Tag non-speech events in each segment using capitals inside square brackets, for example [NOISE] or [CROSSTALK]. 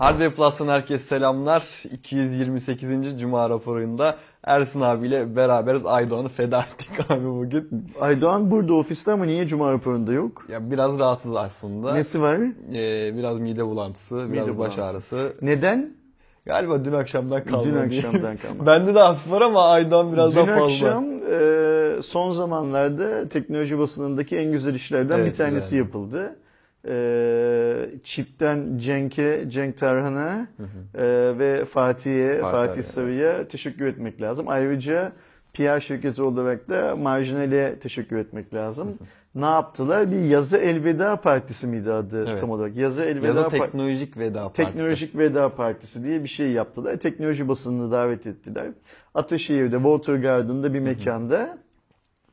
Hardware Plus'tan herkese selamlar. 228. Cuma raporunda Ersin abiyle beraberiz. Aydoğan'ı feda ettik [LAUGHS] abi bugün. Aydoğan burada ofiste ama niye Cuma raporunda yok? Ya biraz rahatsız aslında. Nesi var? Ee, biraz mide bulantısı, biraz Mide baş bulantısı. ağrısı. Neden? Galiba dün akşamdan kalma. Dün akşamdan [LAUGHS] kalma. Bende de hafif var ama Aydoğan biraz Dün daha fazla. akşam e, son zamanlarda teknoloji basınındaki en güzel işlerden Evet, bir tanesi güzel. yapıldı. E, Çip'ten Cenk'e, Cenk Tarhan'a e, ve Fatih'e, Fatih Fatih, Sarı'ya teşekkür etmek lazım. Ayrıca PR şirketi olarak da Marjinal'e teşekkür etmek lazım. ne yaptılar? Bir yazı elveda partisi miydi adı Evet. tam olarak? Yazı elveda Yazı teknolojik veda partisi. Teknolojik Veda Partisi diye bir şey yaptılar. Teknoloji basınını davet ettiler. Ataşehir'de, Water Garden'da bir mekanda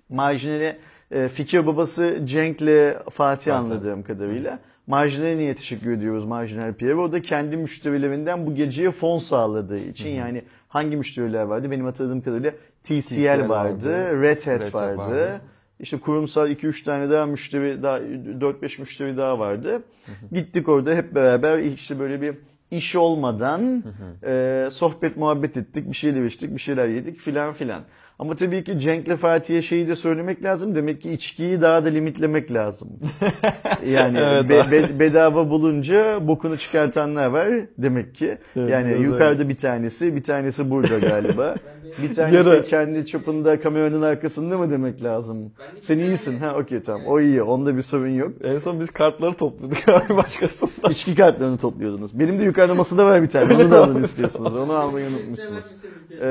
marjinale e, fikir babası Cenk'le Fatih anladığım kadarıyla. Marjinal'e niye teşekkür ediyoruz Marjinal Pierre? O da kendi müşterilerinden bu geceye fon sağladığı için yani hangi müşteriler vardı? Benim hatırladığım kadarıyla TCL, TCL vardı, vardı, Red Hat Red vardı. vardı. İşte kurumsal 2-3 tane daha müşteri daha 4-5 müşteri daha vardı. Gittik orada hep beraber işte böyle bir iş olmadan e, sohbet muhabbet ettik, bir şeyler içtik, bir şeyler yedik filan filan. Ama tabii ki Cenk'le Fatih'e şeyi de söylemek lazım. Demek ki içkiyi daha da limitlemek lazım. [LAUGHS] Yani Evet be- be- bedava bulunca bokunu çıkartanlar var demek ki. Evet, yani biraz yukarıda bir tanesi, bir tanesi burada galiba. [LAUGHS] bir tanesi Yarı- kendi çapında kameranın arkasında mı demek lazım? Sen iyisin. Ha okey tamam. O iyi. Onda bir sorun yok. En son biz kartları topluyorduk [LAUGHS] abi başkasından. İçki kartlarını topluyordunuz. Benim de yukarıda masada var bir tane. Onu da alın istiyorsunuz. Onu almayı unutmuşsunuz. Ee,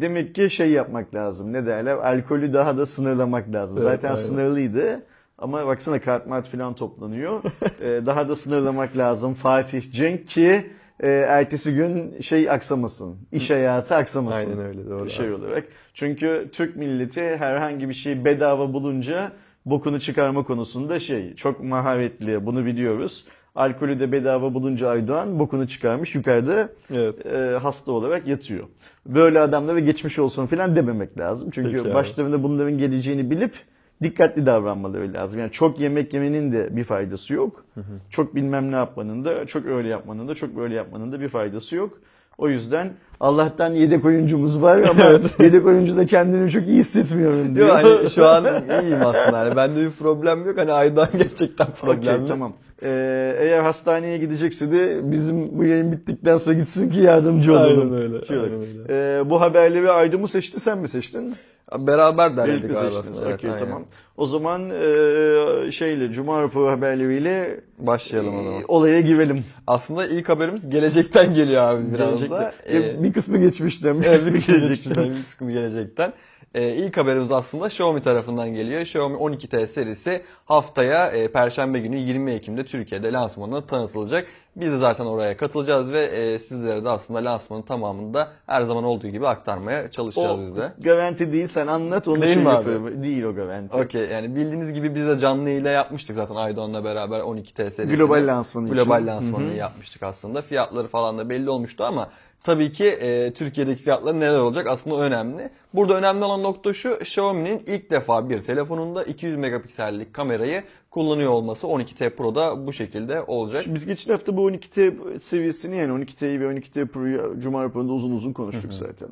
demek ki şey yapmak lazım. Ne derler? Alkolü daha da sınırlamak lazım. Evet, Zaten aynen. sınırlıydı. Ama baksana kart mart falan toplanıyor. [LAUGHS] Ee, daha da sınırlamak lazım. Fatih Cenk ki e, ertesi gün şey aksamasın. İş hayatı aksamasın. Aynen öyle, doğru Şey olarak. Çünkü Türk milleti herhangi bir şey bedava bulunca bokunu çıkarma konusunda şey çok maharetli. Bunu biliyoruz. Alkolü de bedava bulunca Aydoğan bokunu çıkarmış yukarıda Evet. e, hasta olarak yatıyor. Böyle adamlara geçmiş olsun falan dememek lazım. Çünkü Peki başlarında bunların geleceğini bilip dikkatli davranmaları lazım. Yani çok yemek yemenin de bir faydası yok. Çok bilmem ne yapmanın da, çok öyle yapmanın da, çok böyle yapmanın da bir faydası yok. O yüzden Allah'tan yedek oyuncumuz var [LAUGHS] ama yedek oyuncu da kendini çok iyi hissetmiyorum diyor. Yok hani şu an iyiyim aslında. Hani bende bir problem yok. Hani Aydoğan gerçekten Okey problemli. tamam. Ee, eğer hastaneye gidecekse de bizim bu yayın bittikten sonra gitsin ki yardımcı olalım. Aynen öyle, Şey aynen öyle. Ee, bu haberleri Aydo mu seçti sen mi seçtin? Beraber derledik galiba. Evet, aynen. tamam. O zaman e, şeyle Cuma raporu haberleriyle Başlayalım o zaman. e, olaya girelim. Aslında ilk haberimiz gelecekten geliyor abi biraz Gelecekte. da. E, Ee, bir kısmı geçmişten, bir kısmı bir kısmı gelecekten. geçmişten, bir kısmı gelecekten. Ee, ilk haberimiz aslında Xiaomi tarafından geliyor. Xiaomi 12T serisi haftaya e, Perşembe günü 20 Ekim'de Türkiye'de lansmanına tanıtılacak. Biz de zaten oraya katılacağız ve e, sizlere de aslında lansmanın tamamını da her zaman olduğu gibi aktarmaya çalışacağız O biz de. garanti değil sen anlat onu Değil şey mi abi? yapıyorum. Değil o garanti. Okey yani bildiğiniz gibi biz de canlı ile yapmıştık zaten Aydoğan'la beraber 12T serisini. Global lansmanı için. Global lansmanını yapmıştık aslında. Fiyatları falan da belli olmuştu ama tabii ki e, Türkiye'deki fiyatları neler olacak aslında önemli. Burada önemli olan nokta şu Xiaomi'nin ilk defa bir telefonunda 200 megapiksellik kamerayı kullanıyor olması 12T Pro'da bu şekilde olacak. Biz geçen hafta bu 12T seviyesini yani 12T'yi ve 12T Pro'yu Cuma raporunda uzun uzun konuştuk zaten.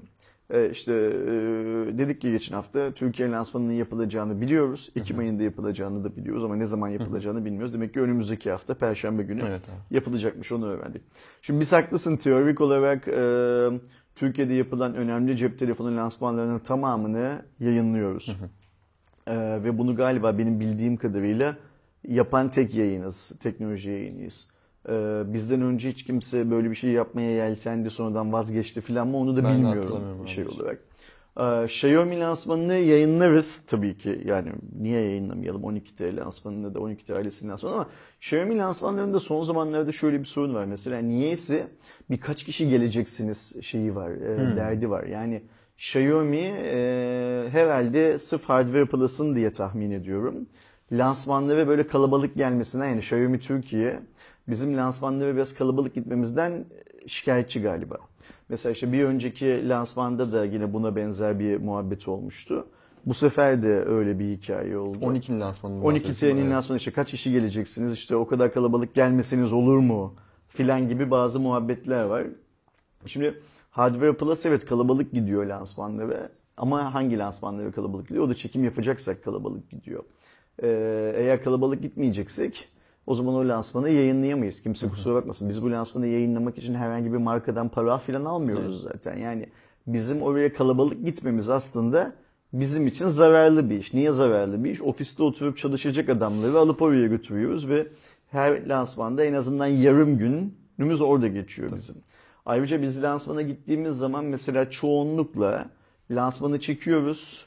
Ee, işte e, dedik ki geçen hafta Türkiye lansmanının yapılacağını biliyoruz. Ekim ayında yapılacağını da biliyoruz ama ne zaman yapılacağını bilmiyoruz. Demek ki önümüzdeki hafta Perşembe günü Evet abi. yapılacakmış onu öğrendik. Şimdi biz haklısın teorik olarak e, Türkiye'de yapılan önemli cep telefonu lansmanlarının tamamını yayınlıyoruz. Ee, ve bunu galiba benim bildiğim kadarıyla yapan tek yayınız, teknoloji yayınıyız. Ee, bizden önce hiç kimse böyle bir şey yapmaya yeltendi sonradan vazgeçti falan mı onu da Ben bilmiyorum şey abi. olarak. Ee, Xiaomi lansmanını yayınlarız tabii ki. Yani niye yayınlamayalım 12T lansmanını da 12T ailesinin lansmanını ama Xiaomi lansmanlarında son zamanlarda şöyle bir sorun var. Mesela niyeyse birkaç kişi geleceksiniz şeyi var, e, derdi var. Yani Xiaomi e, herhalde sırf hardware plus'ın diye tahmin ediyorum. Lansmanlara böyle kalabalık gelmesinden yani Xiaomi Türkiye bizim lansmanlara biraz kalabalık gitmemizden şikayetçi galiba. Mesela işte bir önceki lansmanda da yine buna benzer bir muhabbet olmuştu. Bu sefer de öyle bir hikaye oldu. 12'nin lansmanını 12 TL'nin lansmanı işte kaç kişi geleceksiniz işte o kadar kalabalık gelmeseniz olur mu filan gibi bazı muhabbetler var. Şimdi Hardware Plus evet kalabalık gidiyor lansmanları ama hangi lansmanları kalabalık gidiyor? O da çekim yapacaksak kalabalık gidiyor. Ee, eğer kalabalık gitmeyeceksek o zaman o lansmanı yayınlayamayız. Kimse kusura bakmasın. Biz bu lansmanı yayınlamak için herhangi bir markadan para falan almıyoruz zaten. Yani bizim oraya kalabalık gitmemiz aslında bizim için zararlı bir iş. Niye zararlı bir iş? Ofiste oturup çalışacak adamları alıp oraya götürüyoruz ve her lansmanda en azından yarım günümüz orada geçiyor bizim. Ayrıca biz lansmana gittiğimiz zaman mesela çoğunlukla lansmanı çekiyoruz.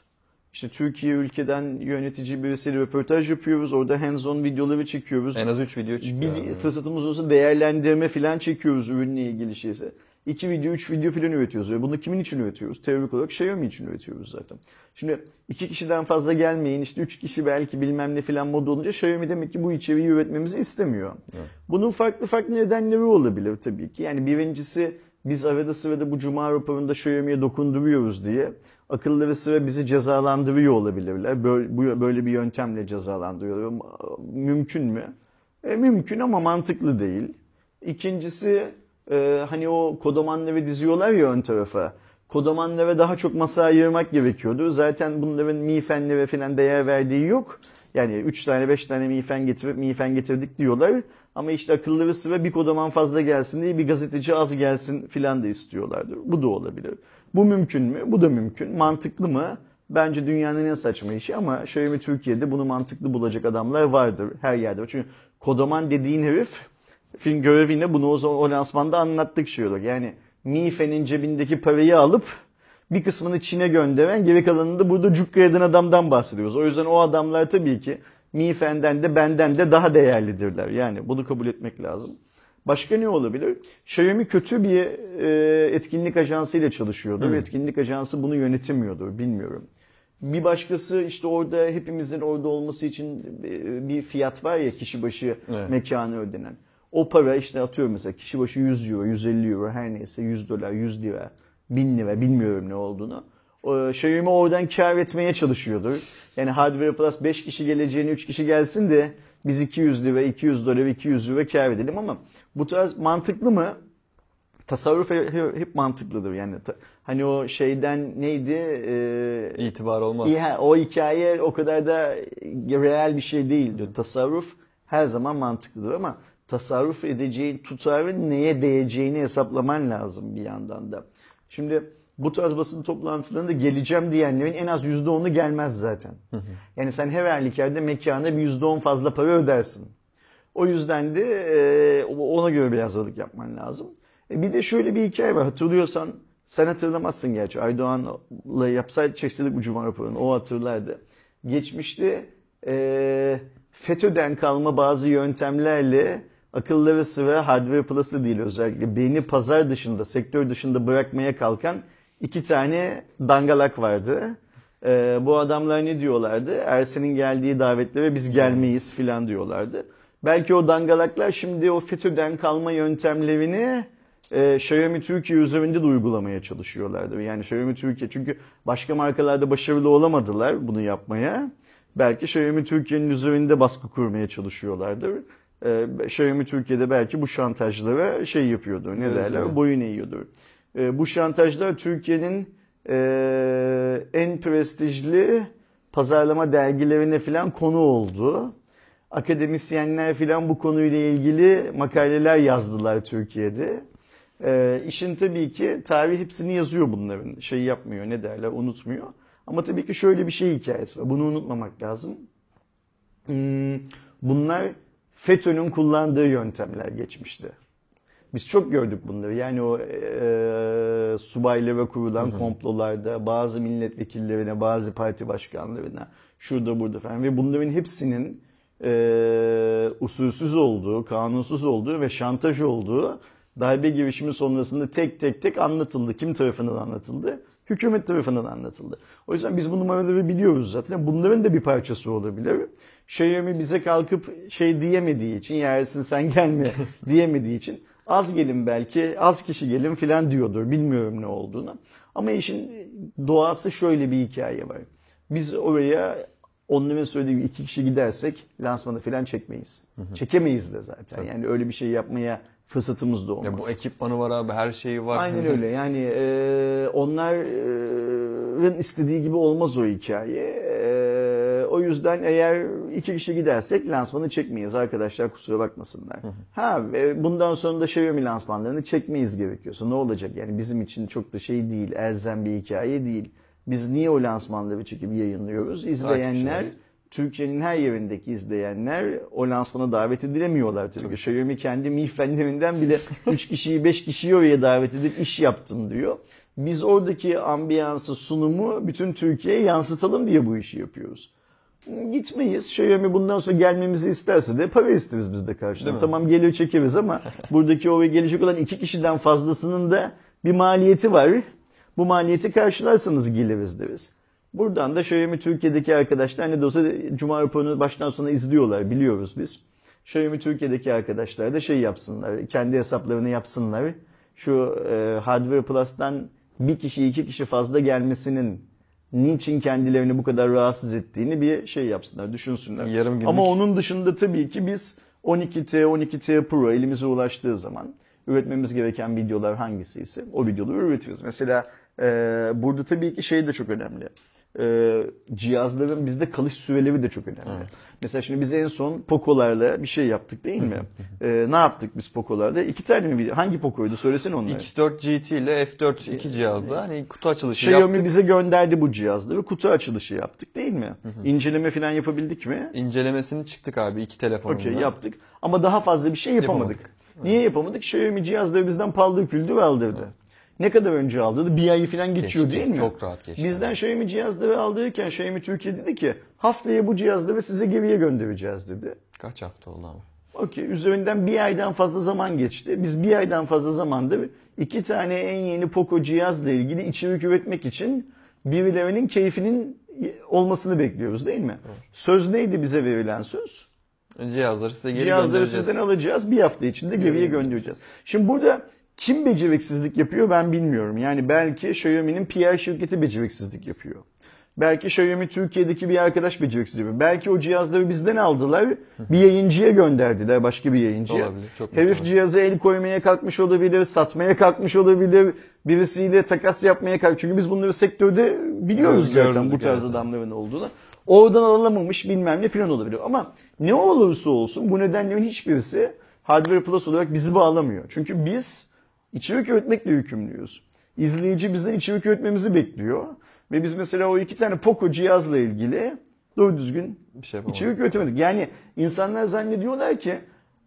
İşte Türkiye ülkeden yönetici birisiyle röportaj yapıyoruz. Orada hands-on videoları çekiyoruz. En az 3 video çıkıyor. Bir yani. fırsatımız olursa değerlendirme falan çekiyoruz ürünle ilgili şeyse. 2 video, 3 video falan üretiyoruz. Ve bunu kimin için üretiyoruz? Teorik olarak Xiaomi için üretiyoruz zaten. Şimdi iki kişiden fazla gelmeyin, işte 3 kişi belki bilmem ne falan modu olunca Xiaomi demek ki bu içeriği üretmemizi istemiyor. Evet. Bunun farklı farklı nedenleri olabilir tabii ki. Yani birincisi biz arada sırada bu cuma raporunda Xiaomi'ye dokunduruyoruz diye akılları sıra bizi cezalandırıyor olabilirler. Böyle, böyle bir yöntemle cezalandırıyor. Mümkün mü? E, mümkün ama mantıklı değil. İkincisi e, hani o kodomanları diziyorlar ya ön tarafa. Kodomanlara daha çok masa ayırmak gerekiyordu. Zaten bunların mifenlere falan değer verdiği yok. Yani 3 tane 5 tane mifen getirip mifen getirdik diyorlar. Ama işte akılları sıra bir kodaman fazla gelsin diye bir gazeteci az gelsin filan da istiyorlardır. Bu da olabilir. Bu mümkün mü? Bu da mümkün. Mantıklı mı? Bence dünyanın en saçma işi ama Xiaomi Türkiye'de bunu mantıklı bulacak adamlar vardır. Her yerde. Çünkü kodaman dediğin herif film görevine bunu o, o lansmanda anlattık şey olarak. Yani Mife'nin cebindeki parayı alıp bir kısmını Çin'e gönderen geri kalanını da burada cukka eden adamdan bahsediyoruz. O yüzden o adamlar tabii ki Mifen'den de benden de daha değerlidirler. Yani bunu kabul etmek lazım. Başka ne olabilir? Xiaomi kötü bir e, etkinlik ajansıyla çalışıyordu. Ve etkinlik ajansı bunu yönetemiyordu. Bilmiyorum. Bir başkası işte orada hepimizin orada olması için e, bir fiyat var ya kişi başı Evet. mekanı ödenen. O para işte atıyorum mesela kişi başı 100 euro, 150 euro her neyse 100 dolar, 100 lira, 1000 lira bilmiyorum ne olduğunu. Xiaomi oradan kar etmeye çalışıyordur. Yani Hardware Plus 5 kişi geleceğine 3 kişi gelsin de biz 200 lira, 200 dolar, 200 euro kar edelim ama bu tarz mantıklı mı? Tasarruf hep mantıklıdır yani. Hani o şeyden neydi? Ee, İtibar olmaz. ya, o hikaye o kadar da real bir şey değil diyor. Tasarruf her zaman mantıklıdır ama tasarruf edeceğin tutarın neye değeceğini hesaplaman lazım bir yandan da. Şimdi bu tarz basın toplantılarında geleceğim diyenlerin en az %10'u gelmez zaten. Yani sen her halükarda mekana bir %10 fazla para ödersin. O yüzden de e, ona göre bir hazırlık yapman lazım. E, bir de şöyle bir hikaye var. Hatırlıyorsan sen hatırlamazsın gerçi. Aydoğan'la yapsaydı çekseydik bu cuma raporunu. O hatırlardı. Geçmişte e, FETÖ'den kalma bazı yöntemlerle akılları sıra Hardware Plus'ı değil özellikle beni pazar dışında, sektör dışında bırakmaya kalkan iki tane dangalak vardı. E, bu adamlar ne diyorlardı? Ersen'in geldiği davetlere biz gelmeyiz filan diyorlardı. Belki o dangalaklar şimdi o FETÖ'den kalma yöntemlerini e, Xiaomi Türkiye üzerinde de uygulamaya çalışıyorlardı. Yani Xiaomi Türkiye çünkü başka markalarda başarılı olamadılar bunu yapmaya. Belki Xiaomi Türkiye'nin üzerinde baskı kurmaya çalışıyorlardır. E, Xiaomi Türkiye'de belki bu şantajlara şey yapıyordur. Ne Evet, derler? evet. Boyun eğiyordur. E, bu şantajlar Türkiye'nin e, en prestijli pazarlama dergilerine falan konu oldu. Akademisyenler falan bu konuyla ilgili makaleler yazdılar Türkiye'de. Ee, işin tabii ki tarih hepsini yazıyor bunların. Şey yapmıyor ne derler unutmuyor. Ama tabii ki şöyle bir şey hikayesi var. Bunu unutmamak lazım. Hmm, bunlar FETÖ'nün kullandığı yöntemler geçmişte. Biz çok gördük bunları. Yani o e, subaylara kurulan komplolarda bazı milletvekillerine, bazı parti başkanlarına, şurada burada falan ve bunların hepsinin e, usulsüz olduğu, kanunsuz olduğu ve şantaj olduğu darbe girişimi sonrasında tek tek tek anlatıldı. Kim tarafından anlatıldı? Hükümet tarafından anlatıldı. O yüzden biz bu numaraları biliyoruz zaten. Bunların da bir parçası olabilir. Xiaomi bize kalkıp şey diyemediği için, yersin sen gelme [LAUGHS] diyemediği için az gelin belki, az kişi gelin filan diyordur. Bilmiyorum ne olduğunu. Ama işin doğası şöyle bir hikaye var. Biz oraya onların söylediği gibi iki kişi gidersek lansmanı filan çekmeyiz. Çekemeyiz de zaten. Yani öyle bir şey yapmaya fırsatımız da olmaz. Ya bu ekipmanı var abi her şeyi var. Aynen öyle. [LAUGHS] Yani e, onların istediği gibi olmaz o hikaye. E, o yüzden eğer iki kişi gidersek lansmanı çekmeyiz arkadaşlar kusura bakmasınlar. Ha e, bundan sonra da Xiaomi lansmanlarını çekmeyiz gerekiyorsa ne olacak? Yani bizim için çok da şey değil, elzem bir hikaye değil. Biz niye o lansmanları çekip yayınlıyoruz? İzleyenler. Türkiye'nin her yerindeki izleyenler o lansmana davet edilemiyorlar tabii. ki. Xiaomi kendi Mi Fenlerinden bile [LAUGHS] 3 kişiyi 5 kişiyi oraya davet edip iş yaptım diyor. Biz oradaki ambiyansı, sunumu bütün Türkiye'ye yansıtalım diye bu işi yapıyoruz. Gitmeyiz. Xiaomi bundan sonra gelmemizi isterse de para isteriz biz de karşılığında. Tamam gelir çekeriz ama [LAUGHS] buradaki oraya gelecek olan iki kişiden fazlasının da bir maliyeti var. Bu maliyeti karşılarsanız geliriz deriz. Buradan da Xiaomi Türkiye'deki arkadaşlar ne de olsa Cuma raporunu baştan sona izliyorlar biliyoruz biz. Xiaomi Türkiye'deki arkadaşlar da şey yapsınlar, kendi hesaplarını yapsınlar. Şu e, Hardware Plus'tan bir kişi iki kişi fazla gelmesinin niçin kendilerini bu kadar rahatsız ettiğini bir şey yapsınlar, düşünsünler. Yarım günlük. Ama onun dışında tabii ki biz 12T, 12T Pro elimize ulaştığı zaman üretmemiz gereken videolar hangisi ise o videoları üretiriz. Mesela e, burada tabii ki şey de çok önemli. E, cihazların bizde kalış süreleri de çok önemli. Mesela şimdi biz en son Poco'larla bir şey yaptık değil mi? E, ne yaptık biz Poco'larla? İki tane mi video? Hangi Poco'ydu? Söylesene onları. X4 GT ile F4 iki cihazda hani kutu açılışı Xiaomi yaptık. bize gönderdi bu cihazları. Kutu açılışı yaptık değil mi? İnceleme falan yapabildik mi? İncelemesini çıktık abi iki telefonunda. Okey yaptık. Ama daha fazla bir şey yapamadık. Yapamadık. Niye yapamadık? Xiaomi cihazları bizden paldır küldür aldırdı. Ne kadar önce aldırdı? Bir ayı falan geçiyor Geçti, değil mi? çok rahat geçti. Bizden Xiaomi cihazları aldırırken Xiaomi Türkiye dedi ki haftaya bu cihazları size geriye göndereceğiz dedi. Kaç hafta oldu ama? Okey üzerinden bir aydan fazla zaman geçti. Biz bir aydan fazla zamanda iki tane en yeni Poco cihazla ilgili içerik üretmek için birilerinin keyfinin olmasını bekliyoruz değil mi? Söz neydi bize verilen söz? Cihazları size geri Cihazları göndereceğiz. sizden alacağız. Bir hafta içinde Geriye göndereceğiz. Şimdi burada kim beceriksizlik yapıyor ben bilmiyorum. Yani belki Xiaomi'nin PR şirketi beceriksizlik yapıyor. Belki Xiaomi Türkiye'deki bir arkadaş beceriksizlik yapıyor. Belki o cihazları bizden aldılar. Bir yayıncıya gönderdiler. Başka bir yayıncıya. Olabilir, çok Herif muhtemel. cihaza el koymaya kalkmış olabilir. Satmaya kalkmış olabilir. Birisiyle takas yapmaya kalkmış. Çünkü biz bunları sektörde biliyoruz Evet, zaten bu tarz evet. adamların olduğunu. Oradan alamamış bilmem ne filan olabilir. Ama ne olursa olsun bu nedenlerin hiçbirisi Hardware Plus olarak bizi bağlamıyor. Çünkü biz içerik üretmekle yükümlüyüz. İzleyici bizden içerik üretmemizi bekliyor. Ve biz mesela o iki tane Poco cihazla ilgili doğru düzgün Bir şey yapamadık. içerik üretemedik. Yani insanlar zannediyorlar ki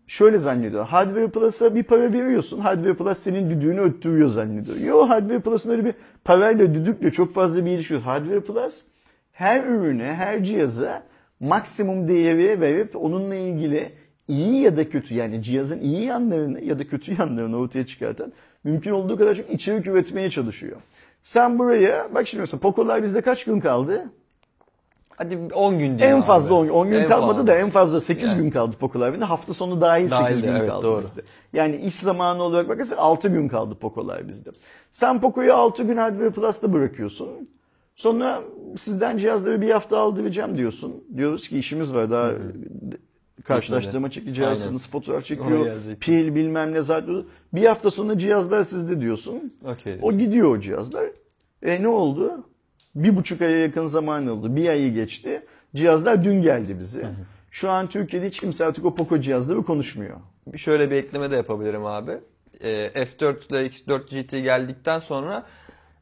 şöyle zannediyor. Hardware Plus'a bir para veriyorsun. Hardware Plus senin düdüğünü öttürüyor zannediyor. Yo Hardware Plus'ın öyle bir parayla düdükle çok fazla bir ilişki yok. Hardware Plus her ürüne, her cihaza maksimum değeri verip onunla ilgili iyi ya da kötü yani cihazın iyi yanlarını ya da kötü yanlarını ortaya çıkartan mümkün olduğu kadar çok içerik üretmeye çalışıyor. Sen buraya bak şimdi mesela Poco'lar bizde kaç gün kaldı? Hadi 10 gün diyor En fazla 10, 10 gün En kalmadı fazla. da en fazla 8 Yani. gün kaldı Poco Live'inde. Hafta sonu dahil 8 Dahil de, gün evet, kaldı doğru. bizde. Yani iş zamanı olarak bakarsan 6 gün kaldı Poco Live bizde. Sen Poco'yu 6 gün Hardware Plus'ta bırakıyorsun. Sonra sizden cihazları bir hafta aldıracağım diyorsun. Diyoruz ki işimiz var daha karşılaştırma çekeceğiz. Aynen. Nasıl fotoğraf çekiyor. Pil bilmem ne zaten. Bir hafta sonra cihazlar sizde diyorsun. Okey. O gidiyor o cihazlar. E ne oldu? Bir buçuk aya yakın zaman oldu. Bir ayı geçti. Cihazlar dün geldi bize. Şu an Türkiye'de hiç kimse artık o Poco cihazları konuşmuyor. Bir Şöyle bir ekleme de yapabilirim abi. Ee, F4 ile X4 GT geldikten sonra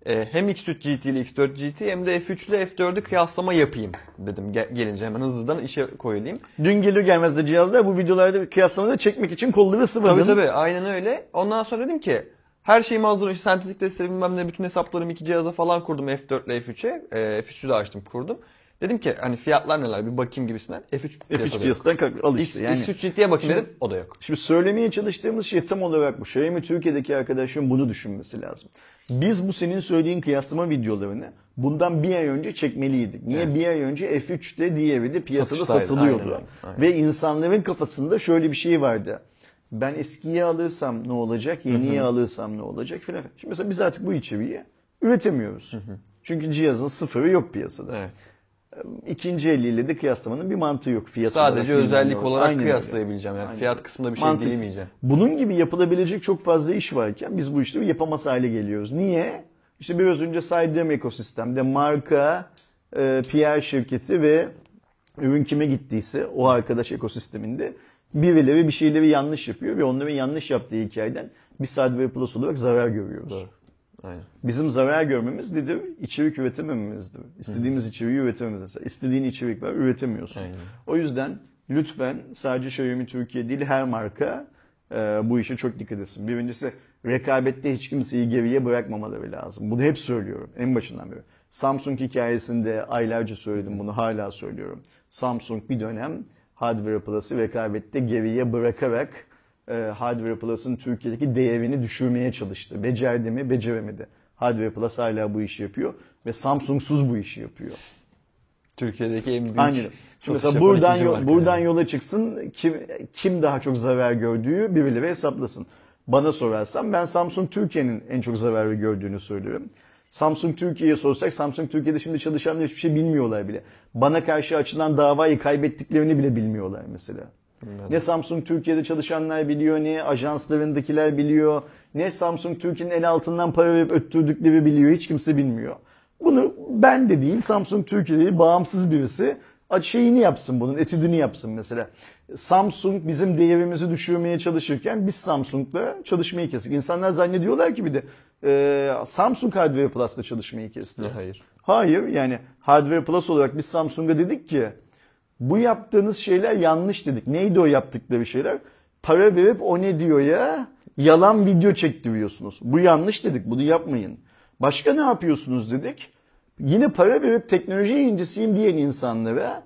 e, hem X3 GT ile X4 GT hem de F3 ile F4'ü kıyaslama yapayım dedim Ge- gelince hemen hızlıdan işe koyulayım. Dün gelir gelmez de cihazlar bu videolarda kıyaslamaları çekmek için kolları sıvadım. Tabii tabii aynen öyle. Ondan sonra dedim ki her şeyimi hazır. işte sentetik testleri bilmem ne bütün hesaplarımı iki cihaza falan kurdum F4 ile F3'e. E, F3'ü de açtım kurdum. Dedim ki hani fiyatlar neler bir bakayım gibisinden. F3 F3 piyasada yok. piyasadan kalk. Al işte yani. X3 GT'ye bakayım dedim. O da yok. Şimdi söylemeye çalıştığımız şey tam olarak bu. Xiaomi Türkiye'deki arkadaşın bunu düşünmesi lazım. Biz bu senin söylediğin kıyaslama videolarını bundan bir ay önce çekmeliydik. Niye? Bir ay önce F3'te diğeri de piyasada Satıştaydı, satılıyordu. aynen aynen. Ve insanların kafasında şöyle bir şey vardı. Ben eskiyi alırsam ne olacak, yeniyi alırsam ne olacak filan. Şimdi mesela biz artık bu içeriği üretemiyoruz. Çünkü cihazın sıfırı yok piyasada. Evet. İkinci eliyle de kıyaslamanın bir mantığı yok. Fiyat Sadece olarak, özellik olarak Aynen kıyaslayabileceğim. Yani Aynen. fiyat kısmında bir şey Mantıksız. diyemeyeceğim. Bunun gibi yapılabilecek çok fazla iş varken biz bu işleri yapamaz hale geliyoruz. Niye? İşte biraz önce saydığım ekosistemde marka, e, PR şirketi ve ürün kime gittiyse o arkadaş ekosisteminde birileri bir şeyleri yanlış yapıyor ve onların yanlış yaptığı hikayeden biz Hardware Plus olarak zarar görüyoruz. Doğru. Aynen. Bizim zarar görmemiz nedir? İçerik üretemememizdir. İstediğimiz içeriği üretememizdir. İstediğin içerik var, üretemiyorsun. Aynen. O yüzden lütfen sadece Xiaomi Türkiye değil her marka e, bu işe çok dikkat etsin. Birincisi rekabette hiç kimseyi geriye bırakmamaları lazım. Bunu hep söylüyorum en başından beri. Samsung hikayesinde aylarca söyledim bunu hala söylüyorum. Samsung bir dönem Hardware Plus'ı rekabette geriye bırakarak e, Hardware Plus'ın Türkiye'deki değerini düşürmeye çalıştı. Becerdi mi? Beceremedi. Hardware Plus hala bu işi yapıyor ve Samsung'suz bu işi yapıyor. Türkiye'deki en büyük Aynen. satış Mesela buradan yol- buradan yani. yola çıksın kim kim daha çok zarar gördüğü birileri hesaplasın. Bana sorarsan ben Samsung Türkiye'nin en çok zarar gördüğünü söylüyorum. Samsung Türkiye'ye sorsak Samsung Türkiye'de şimdi çalışanlar hiçbir şey bilmiyorlar bile. Bana karşı açılan davayı kaybettiklerini bile bilmiyorlar mesela. Ne Samsung Türkiye'de çalışanlar biliyor, ne ajanslarındakiler biliyor, ne Samsung Türkiye'nin el altından para verip öttürdükleri biliyor. Hiç kimse bilmiyor. Bunu ben de değil, Samsung Türkiye değil, bağımsız birisi şeyini yapsın bunun, etüdünü yapsın mesela. Samsung bizim değerimizi düşürmeye çalışırken biz Samsung'la çalışmayı kestik. İnsanlar zannediyorlar ki bir de e, Samsung Hardware Plus'la çalışmayı kesti. Hayır. Hayır yani Hardware Plus olarak biz Samsung'a dedik ki bu yaptığınız şeyler yanlış dedik. Neydi o yaptıkları şeyler? Para verip o ne diyor ya? Yalan video çektiriyorsunuz. Bu yanlış dedik. Bunu yapmayın. Başka ne yapıyorsunuz dedik. Yine para verip teknoloji yayıncısıyım diyen insanlara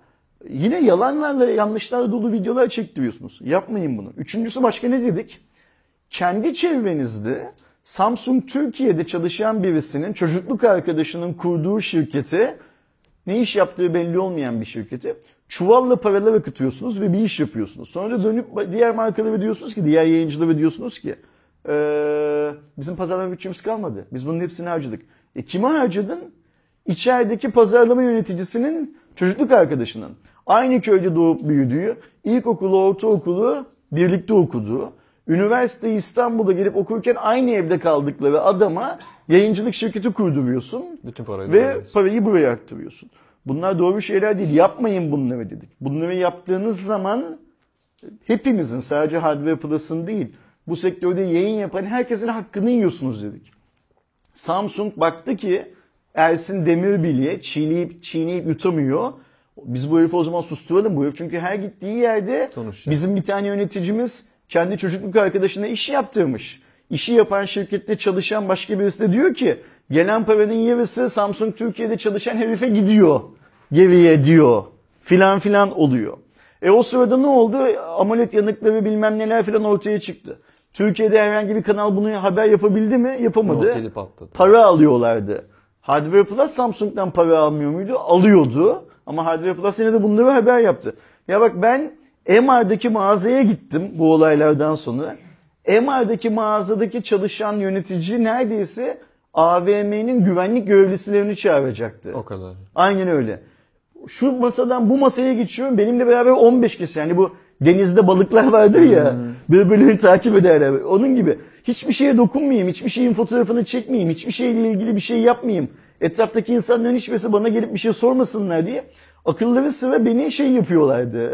yine yalanlarla yanlışlarla dolu videolar çektiriyorsunuz. Yapmayın bunu. Üçüncüsü başka ne dedik? Kendi çevrenizde Samsung Türkiye'de çalışan birisinin çocukluk arkadaşının kurduğu şirkete ne iş yaptığı belli olmayan bir şirketi çuvalla paralar akıtıyorsunuz ve bir iş yapıyorsunuz. Sonra da dönüp diğer markalara diyorsunuz ki, diğer yayıncılara diyorsunuz ki "Ee, bizim pazarlama bütçemiz kalmadı. Biz bunun hepsini harcadık. E kime harcadın? İçerideki pazarlama yöneticisinin çocukluk arkadaşının. Aynı köyde doğup büyüdüğü, ilkokulu, ortaokulu birlikte okuduğu, üniversiteyi İstanbul'da gelip okurken aynı evde kaldıkları adama yayıncılık şirketi kurduruyorsun Bütün parayı ve parayı buraya aktarıyorsun. Bunlar doğru şeyler değil. Yapmayın bunları dedik. Bunları yaptığınız zaman hepimizin sadece Hardware Plus'ın değil bu sektörde yayın yapan herkesin hakkını yiyorsunuz dedik. Samsung baktı ki Ersin Demirbil'e çiğneyip çiğneyip yutamıyor. Biz bu herifi o zaman susturalım bu herif. Çünkü her gittiği yerde Konuşacak. bizim bir tane yöneticimiz kendi çocukluk arkadaşına iş yaptırmış. İşi yapan şirkette çalışan başka birisi de diyor ki gelen paranın yarısı Samsung Türkiye'de çalışan herife gidiyor. Geriye diyor. Filan filan oluyor. E o sırada ne oldu? AMOLED yanıkları bilmem neler filan ortaya çıktı. Türkiye'de herhangi bir kanal bunu haber yapabildi mi? Yapamadı. Note 7 patladı. Para alıyorlardı. Hardware Plus Samsung'dan para almıyor muydu? Alıyordu. Ama Hardware Plus yine de bunları haber yaptı. Ya bak ben MR'daki mağazaya gittim bu olaylardan sonra. MR'daki mağazadaki çalışan yönetici neredeyse AVM'nin güvenlik görevlisilerini çağıracaktı. O kadar. Aynen öyle. Şu masadan bu masaya geçiyorum. Benimle beraber 15 kişi. Yani bu denizde balıklar vardır ya. Birbirlerini takip ederler. Onun gibi. Hiçbir şeye dokunmayayım. Hiçbir şeyin fotoğrafını çekmeyeyim. Hiçbir şeyle ilgili bir şey yapmayayım. Etraftaki insanların hiçbirisi bana gelip bir şey sormasınlar diye. Akılları sıra beni şey yapıyorlardı.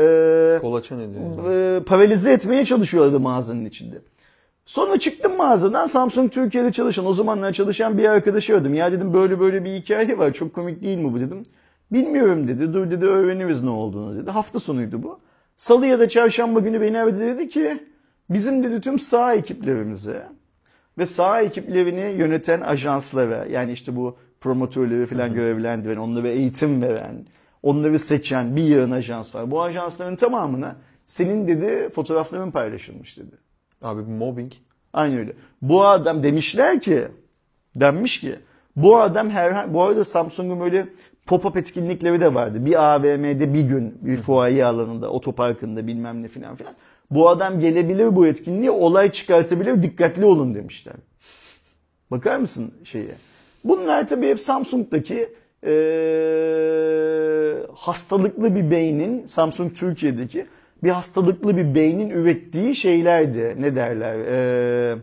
Ee, Kolaçan ediyor. e, paralize etmeye çalışıyorlardı mağazanın içinde. Sonra çıktım mağazadan Samsung Türkiye'de çalışan, o zamanlar çalışan bir arkadaşı aradım. Ya dedim böyle böyle bir hikaye var, çok komik değil mi bu dedim. Bilmiyorum dedi, dur dedi öğreniriz ne olduğunu dedi. Hafta sonuydu bu. Salı ya da çarşamba günü beni aradı dedi ki bizim dedi tüm sağ ekiplerimize ve sağ ekiplerini yöneten ajanslara yani işte bu promotörleri falan görevlendiren, onlara eğitim veren, onları seçen bir yığın ajans var. Bu ajansların tamamına senin dedi fotoğrafların paylaşılmış dedi. Abi bu mobbing. Aynı öyle. Bu adam demişler ki, denmiş ki bu adam her bu arada Samsung'un böyle pop-up etkinlikleri de vardı. Bir AVM'de bir gün bir fuaye alanında, otoparkında bilmem ne filan filan. Bu adam gelebilir bu etkinliğe, olay çıkartabilir, dikkatli olun demişler. Bakar mısın şeye? Bunlar tabii hep Samsung'daki e, hastalıklı bir beynin Samsung Türkiye'deki bir hastalıklı bir beynin ürettiği şeylerdi. Ne derler? E,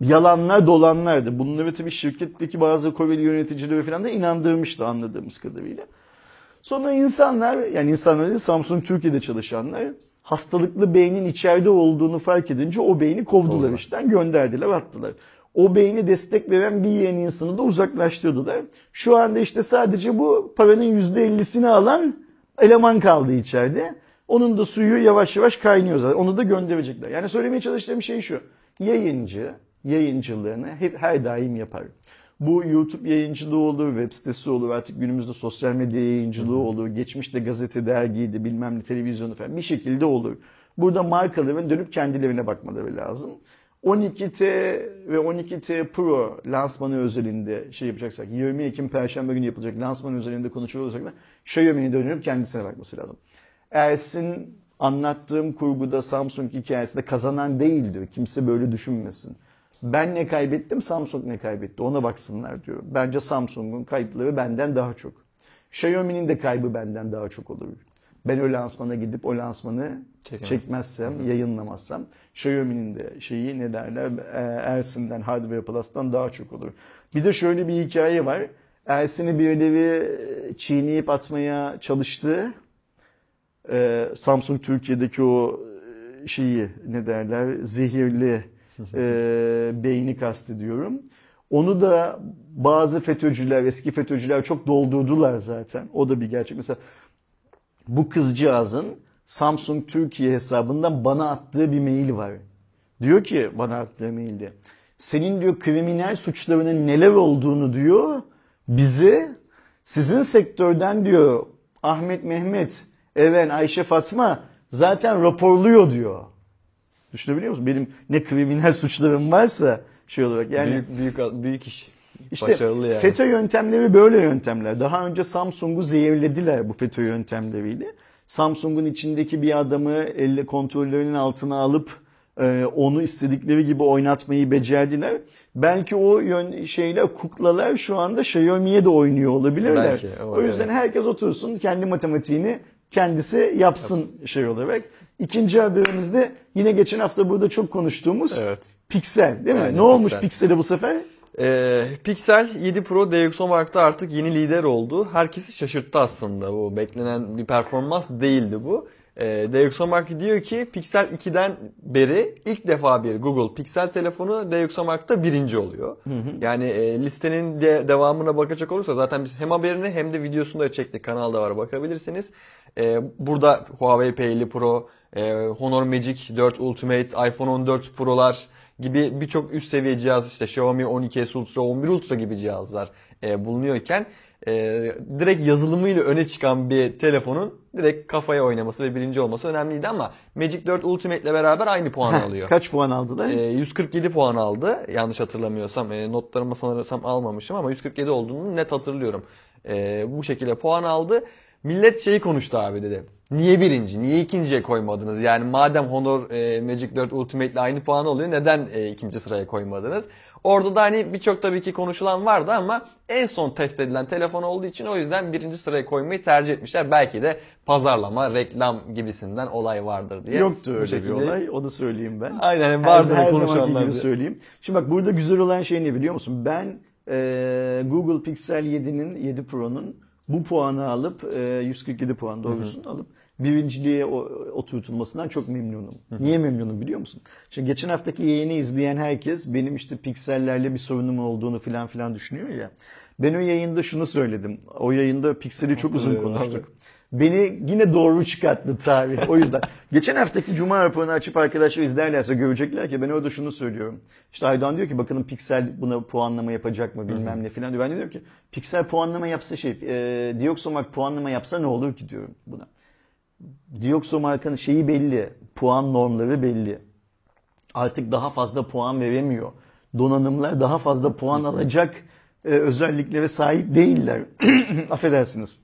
yalanlar dolanlardı. Bunları tabii şirketteki bazı Koreli yöneticileri falan da inandırmıştı anladığımız kadarıyla. Sonra insanlar yani insanlar değil Samsung Türkiye'de çalışanlar hastalıklı beynin içeride olduğunu fark edince o beyni kovdular Kovdular. işten gönderdiler attılar. O beyni destek veren bir yeni insanı da uzaklaştırdılar. Şu anda işte sadece bu paranın %50'sini alan eleman kaldı içeride. Onun da suyu yavaş yavaş kaynıyor zaten. Onu da gönderecekler. Yani söylemeye çalıştığım şey şu. Yayıncı yayıncılığını hep her daim yapar. Bu YouTube yayıncılığı olur, web sitesi olur, artık günümüzde sosyal medya yayıncılığı olur, geçmişte gazete, dergiydi, bilmem ne, televizyonu falan bir şekilde olur. Burada markaların dönüp kendilerine bakmaları lazım. 12T ve 12T Pro lansmanı özelinde şey yapacaksak, 20 Ekim Perşembe günü yapılacak lansman özelinde konuşuyor olacak da Xiaomi'nin dönüp kendisine bakması lazım. Ersin anlattığım kurguda Samsung hikayesinde kazanan değildir. Kimse böyle düşünmesin. Ben ne kaybettim, Samsung ne kaybetti ona baksınlar diyor. Bence Samsung'un kayıpları benden daha çok. Xiaomi'nin de kaybı benden daha çok olur. Ben o lansmana gidip o lansmanı Çekemem. çekmezsem, yayınlamazsam Xiaomi'nin de şeyi ne derler e, Ersin'den, Hardware Plus'tan daha çok olur. Bir de şöyle bir hikaye var. Ersin'i birileri çiğneyip atmaya çalıştı. Ee, Samsung Türkiye'deki o e, şeyi ne derler zehirli e, beyni kastediyorum. Onu da bazı FETÖ'cüler, eski FETÖ'cüler çok doldurdular zaten. O da bir gerçek. Mesela bu kızcağızın Samsung Türkiye hesabından bana attığı bir mail var. Diyor ki bana attığı mailde. Senin diyor kriminal suçlarının neler olduğunu diyor bize sizin sektörden diyor Ahmet Mehmet, Even, Ayşe Fatma zaten raporluyor diyor. Düşünebiliyor musun? Benim ne kriminal [LAUGHS] suçlarım varsa şey olarak yani büyük büyük büyük iş. işte Başarılı yani. FETÖ yöntemleri böyle yöntemler. Daha önce Samsung'u zehirlediler bu FETÖ yöntemleriyle. Samsung'un içindeki bir adamı elle kontrollerinin altına alıp e, onu istedikleri gibi oynatmayı becerdiler. Belki o yön şeyle kuklalar şu anda Xiaomi'ye de oynuyor olabilirler. Belki, o o yüzden evet. herkes otursun kendi matematiğini kendisi yapsın şey olarak. İkinci haberimizde yine geçen hafta burada çok konuştuğumuz Evet. Pixel değil mi? Aynen, ne olmuş Pixel. Pixel'e bu sefer? Ee, Pixel 7 Pro DxOMark'ta artık yeni lider oldu. Herkesi şaşırttı aslında bu. Beklenen bir performans değildi bu. Ee, DxOMark diyor ki Pixel 2'den beri ilk defa bir Google Pixel telefonu DxOMark'ta birinci oluyor. Yani e, listenin de devamına bakacak olursa zaten biz hem haberini hem de videosunu da çektik. Kanalda var bakabilirsiniz. Ee, burada Huawei P50 Pro, e, Honor Magic 4 Ultimate, iPhone 14 Pro'lar gibi birçok üst seviye cihaz işte Xiaomi 12S Ultra, 11 Ultra gibi cihazlar e, bulunuyorken e, direkt yazılımıyla öne çıkan bir telefonun direkt kafaya oynaması ve birinci olması önemliydi ama Magic 4 Ultimate ile beraber aynı [LAUGHS] puan alıyor. Kaç puan aldılar? E, 147 puan aldı yanlış hatırlamıyorsam. E, notlarıma sanırsam almamışım ama 147 olduğunu net hatırlıyorum. E, bu şekilde puan aldı. Millet şeyi konuştu abi dedi. Niye birinci, niye ikinciye koymadınız? Yani madem Honor e, Magic 4 Ultimate ile aynı puan oluyor neden e, ikinci sıraya koymadınız? Orada da hani birçok tabii ki konuşulan vardı ama en son test edilen telefon olduğu için o yüzden birinci sıraya koymayı tercih etmişler. Belki de pazarlama, reklam gibisinden olay vardır diye. Yoktu öyle şekilde- bir olay. O da söyleyeyim ben. Aynen Her, vardır her zamanki gibi söyleyeyim. Şimdi bak burada güzel olan şey ne biliyor musun? Ben e, Google Pixel 7'nin 7 Pro'nun bu puanı alıp e, 147 puan doğrusunu alıp birinciliğe oturtulmasından çok memnunum. Niye memnunum biliyor musun? Şimdi geçen haftaki yayını izleyen herkes benim işte piksellerle bir sorunum olduğunu filan filan düşünüyor ya. Ben o yayında şunu söyledim. O yayında pikseli çok uzun konuştuk. Beni yine doğru çıkarttı tarih. O yüzden. [LAUGHS] Geçen haftaki Cuma raporunu açıp arkadaşlar izlerlerse görecekler ki ben orada şunu söylüyorum. İşte Aydoğan diyor ki bakalım Pixel buna puanlama yapacak mı bilmem ne filan diyor. Ben diyorum ki Pixel puanlama yapsa şey, e, Dioxomark puanlama yapsa ne olur ki diyorum buna. Dioxomark'ın şeyi belli, puan normları belli. Artık daha fazla puan veremiyor. Donanımlar daha fazla puan alacak e, özelliklere sahip değiller. [CLEARS THROAT] Affedersiniz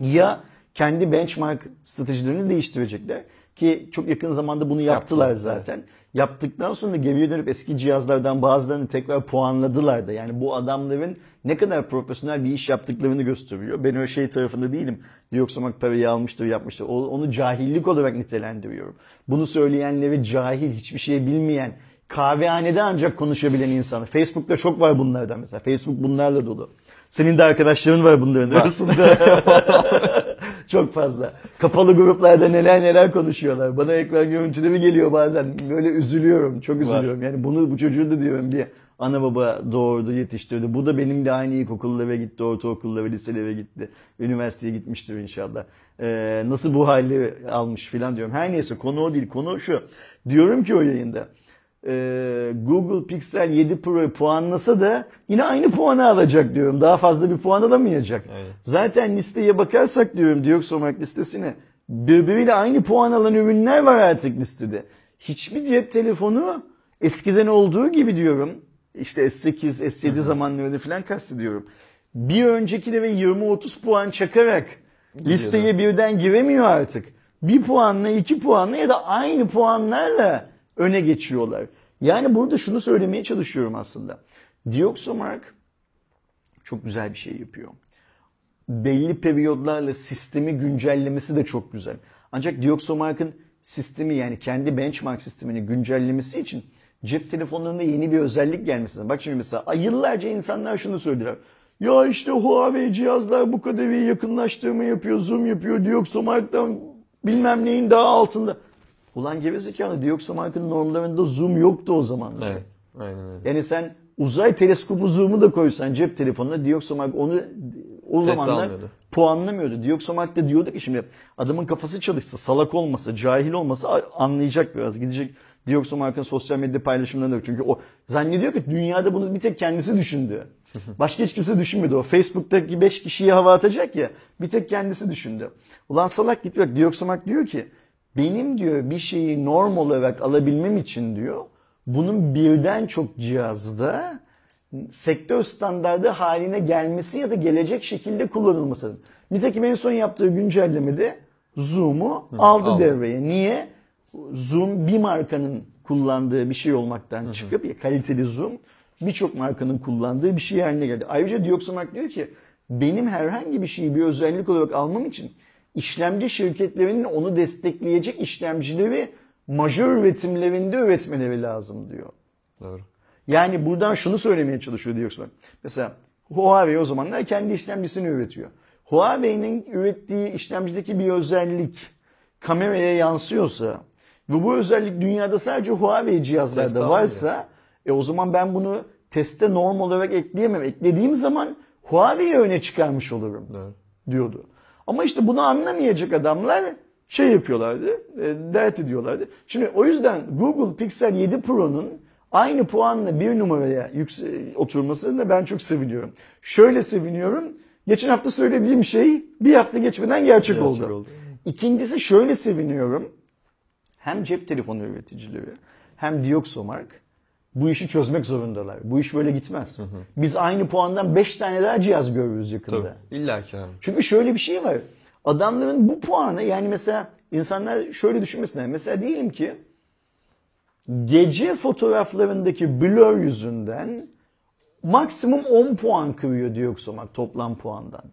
ya kendi benchmark stratejilerini değiştirecekler ki çok yakın zamanda bunu yaptılar Yaptılar, zaten. Yaptıktan sonra geriye dönüp eski cihazlardan bazılarını tekrar puanladılar da. Yani bu adamların ne kadar profesyonel bir iş yaptıklarını gösteriyor. Ben öyle şey tarafında değilim. Dioksomak parayı almıştır, yapmıştır. Onu cahillik olarak nitelendiriyorum. Bunu söyleyenleri cahil, hiçbir şey bilmeyen, kahvehanede ancak konuşabilen insan. Facebook'ta çok var bunlardan mesela. Facebook bunlarla dolu. Senin de arkadaşların var bunların arasında. [LAUGHS] [LAUGHS] Çok fazla. Kapalı gruplarda neler neler konuşuyorlar. Bana ekran görüntüleri geliyor bazen. Böyle üzülüyorum. Çok üzülüyorum. Yani bunu bu çocuğu da diyorum bir ana baba doğurdu, yetiştirdi. Bu da benim de aynı ilkokullara gitti, ortaokullara, liselere gitti. Üniversiteye gitmiştir inşallah. Ee, nasıl bu hali almış filan diyorum. Her neyse konu o değil. Konu şu. Diyorum ki o yayında e, Google Pixel 7 Pro'yu puanlasa da yine aynı puanı alacak diyorum. Daha fazla bir puan alamayacak. Evet. Zaten listeye bakarsak diyorum Dioxomark listesine birbiriyle aynı puan alan ürünler var artık listede. Hiçbir cep telefonu eskiden olduğu gibi diyorum. İşte S8, S7 zamanlarında falan kastediyorum. Bir öncekine ve 20-30 puan çakarak listeye birden giremiyor artık. Bir puanla, iki puanla ya da aynı puanlarla öne geçiyorlar. Yani burada şunu söylemeye çalışıyorum aslında. Dioxomark çok güzel bir şey yapıyor. Belli periyodlarla sistemi güncellemesi de çok güzel. Ancak Dioxomark'ın sistemi yani kendi benchmark sistemini güncellemesi için cep telefonlarında yeni bir özellik gelmesi lazım. Bak şimdi mesela yıllarca insanlar şunu söylediler. Ya işte Huawei cihazlar bu kadar yakınlaştırma yapıyor, zoom yapıyor, Dioxomark'tan bilmem neyin daha altında. Ulan gerizekalı Dioxomark'ın normlarında zoom yoktu o zaman. Evet. Aynen öyle. Yani sen uzay teleskopu zoom'u da koysan cep telefonuna Dioxomark onu o zamanlar almıyordu. puanlamıyordu. Dioxomark da diyordu ki şimdi adamın kafası çalışsa, salak olmasa, cahil olmasa anlayacak biraz. Gidecek Dioxomark'ın sosyal medya paylaşımlarında çünkü o zannediyor ki dünyada bunu bir tek kendisi düşündü. [LAUGHS] Başka hiç kimse düşünmedi. O Facebook'taki 5 kişiyi hava atacak ya bir tek kendisi düşündü. Ulan salak git bak Dioxomark diyor ki benim diyor bir şeyi norm olarak alabilmem için diyor bunun birden çok cihazda sektör standardı haline gelmesi ya da gelecek şekilde kullanılması. Nitekim en son yaptığı güncellemede Zoom'u aldı, aldı. devreye. Niye? Zoom bir markanın kullandığı bir şey olmaktan çıkıp ya kaliteli Zoom birçok markanın kullandığı bir şey haline geldi. Ayrıca Dioxomark diyor ki benim herhangi bir şeyi bir özellik olarak almam için işlemci şirketlerinin onu destekleyecek işlemcileri majör üretimlerinde üretmeleri lazım diyor. Doğru. Yani buradan şunu söylemeye çalışıyor diyorsun. Mesela Huawei o zamanlar kendi işlemcisini üretiyor. Huawei'nin ürettiği işlemcideki bir özellik kameraya yansıyorsa ve bu özellik dünyada sadece Huawei cihazlarda Test varsa e o zaman ben bunu teste norm olarak ekleyemem. Eklediğim zaman Huawei'yi öne çıkarmış olurum Doğru. diyordu. Ama işte bunu anlamayacak adamlar şey yapıyorlardı, e, dert ediyorlardı. Şimdi o yüzden Google Pixel 7 Pro'nun aynı puanla bir numaraya oturmasını ben çok seviniyorum. Şöyle seviniyorum. Geçen hafta söylediğim şey bir hafta geçmeden gerçek, Gerçek oldu. oldu. İkincisi şöyle seviniyorum. Hem cep telefonu üreticileri hem Dioxomark bu işi çözmek zorundalar. Bu iş böyle gitmez. Biz aynı puandan 5 tane daha cihaz görürüz yakında. Tabii. İlla ki abi. Çünkü şöyle bir şey var. Adamların bu puanı yani mesela insanlar şöyle düşünmesinler. Mesela diyelim ki gece fotoğraflarındaki blur yüzünden maksimum 10 puan kırıyor Dioxomark toplam puandan.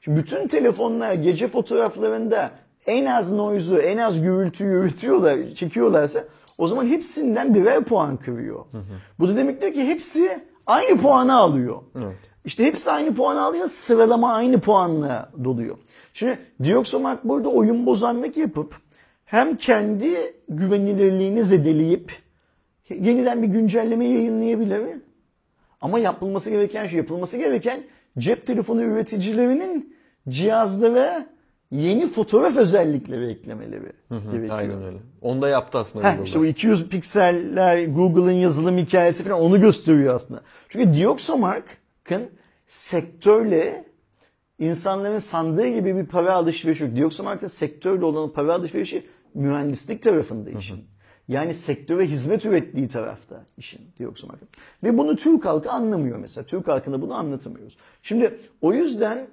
Şimdi bütün telefonlar gece fotoğraflarında en az noise'u, en az gürültüyü üretiyorlar, çekiyorlarsa o zaman hepsinden birer puan kırıyor. Bu da demek diyor ki hepsi aynı puanı alıyor. Evet. İşte hepsi aynı puan alıyor, sıralama aynı puanla doluyor. Şimdi Dioxomark burada oyun bozanlık yapıp hem kendi güvenilirliğini zedeleyip yeniden bir güncelleme yayınlayabilir mi? Ama yapılması gereken şey, yapılması gereken cep telefonu üreticilerinin cihazlara yeni fotoğraf özellikleri eklemeleri gerekiyor. Aynen öyle. Onu da yaptı aslında Heh, Google'da. işte o 200 pikseller Google'ın yazılım hikayesi falan onu gösteriyor aslında. Çünkü Dioxomark'ın sektörle insanların sandığı gibi bir para alışverişi yok. Dioxomark'ın sektörle olan para alışverişi mühendislik tarafında işin. Yani sektöre hizmet ürettiği tarafta işin Dioxomark'ın. Ve bunu Türk halkı anlamıyor mesela. Türk halkına bunu anlatamıyoruz. Şimdi o yüzden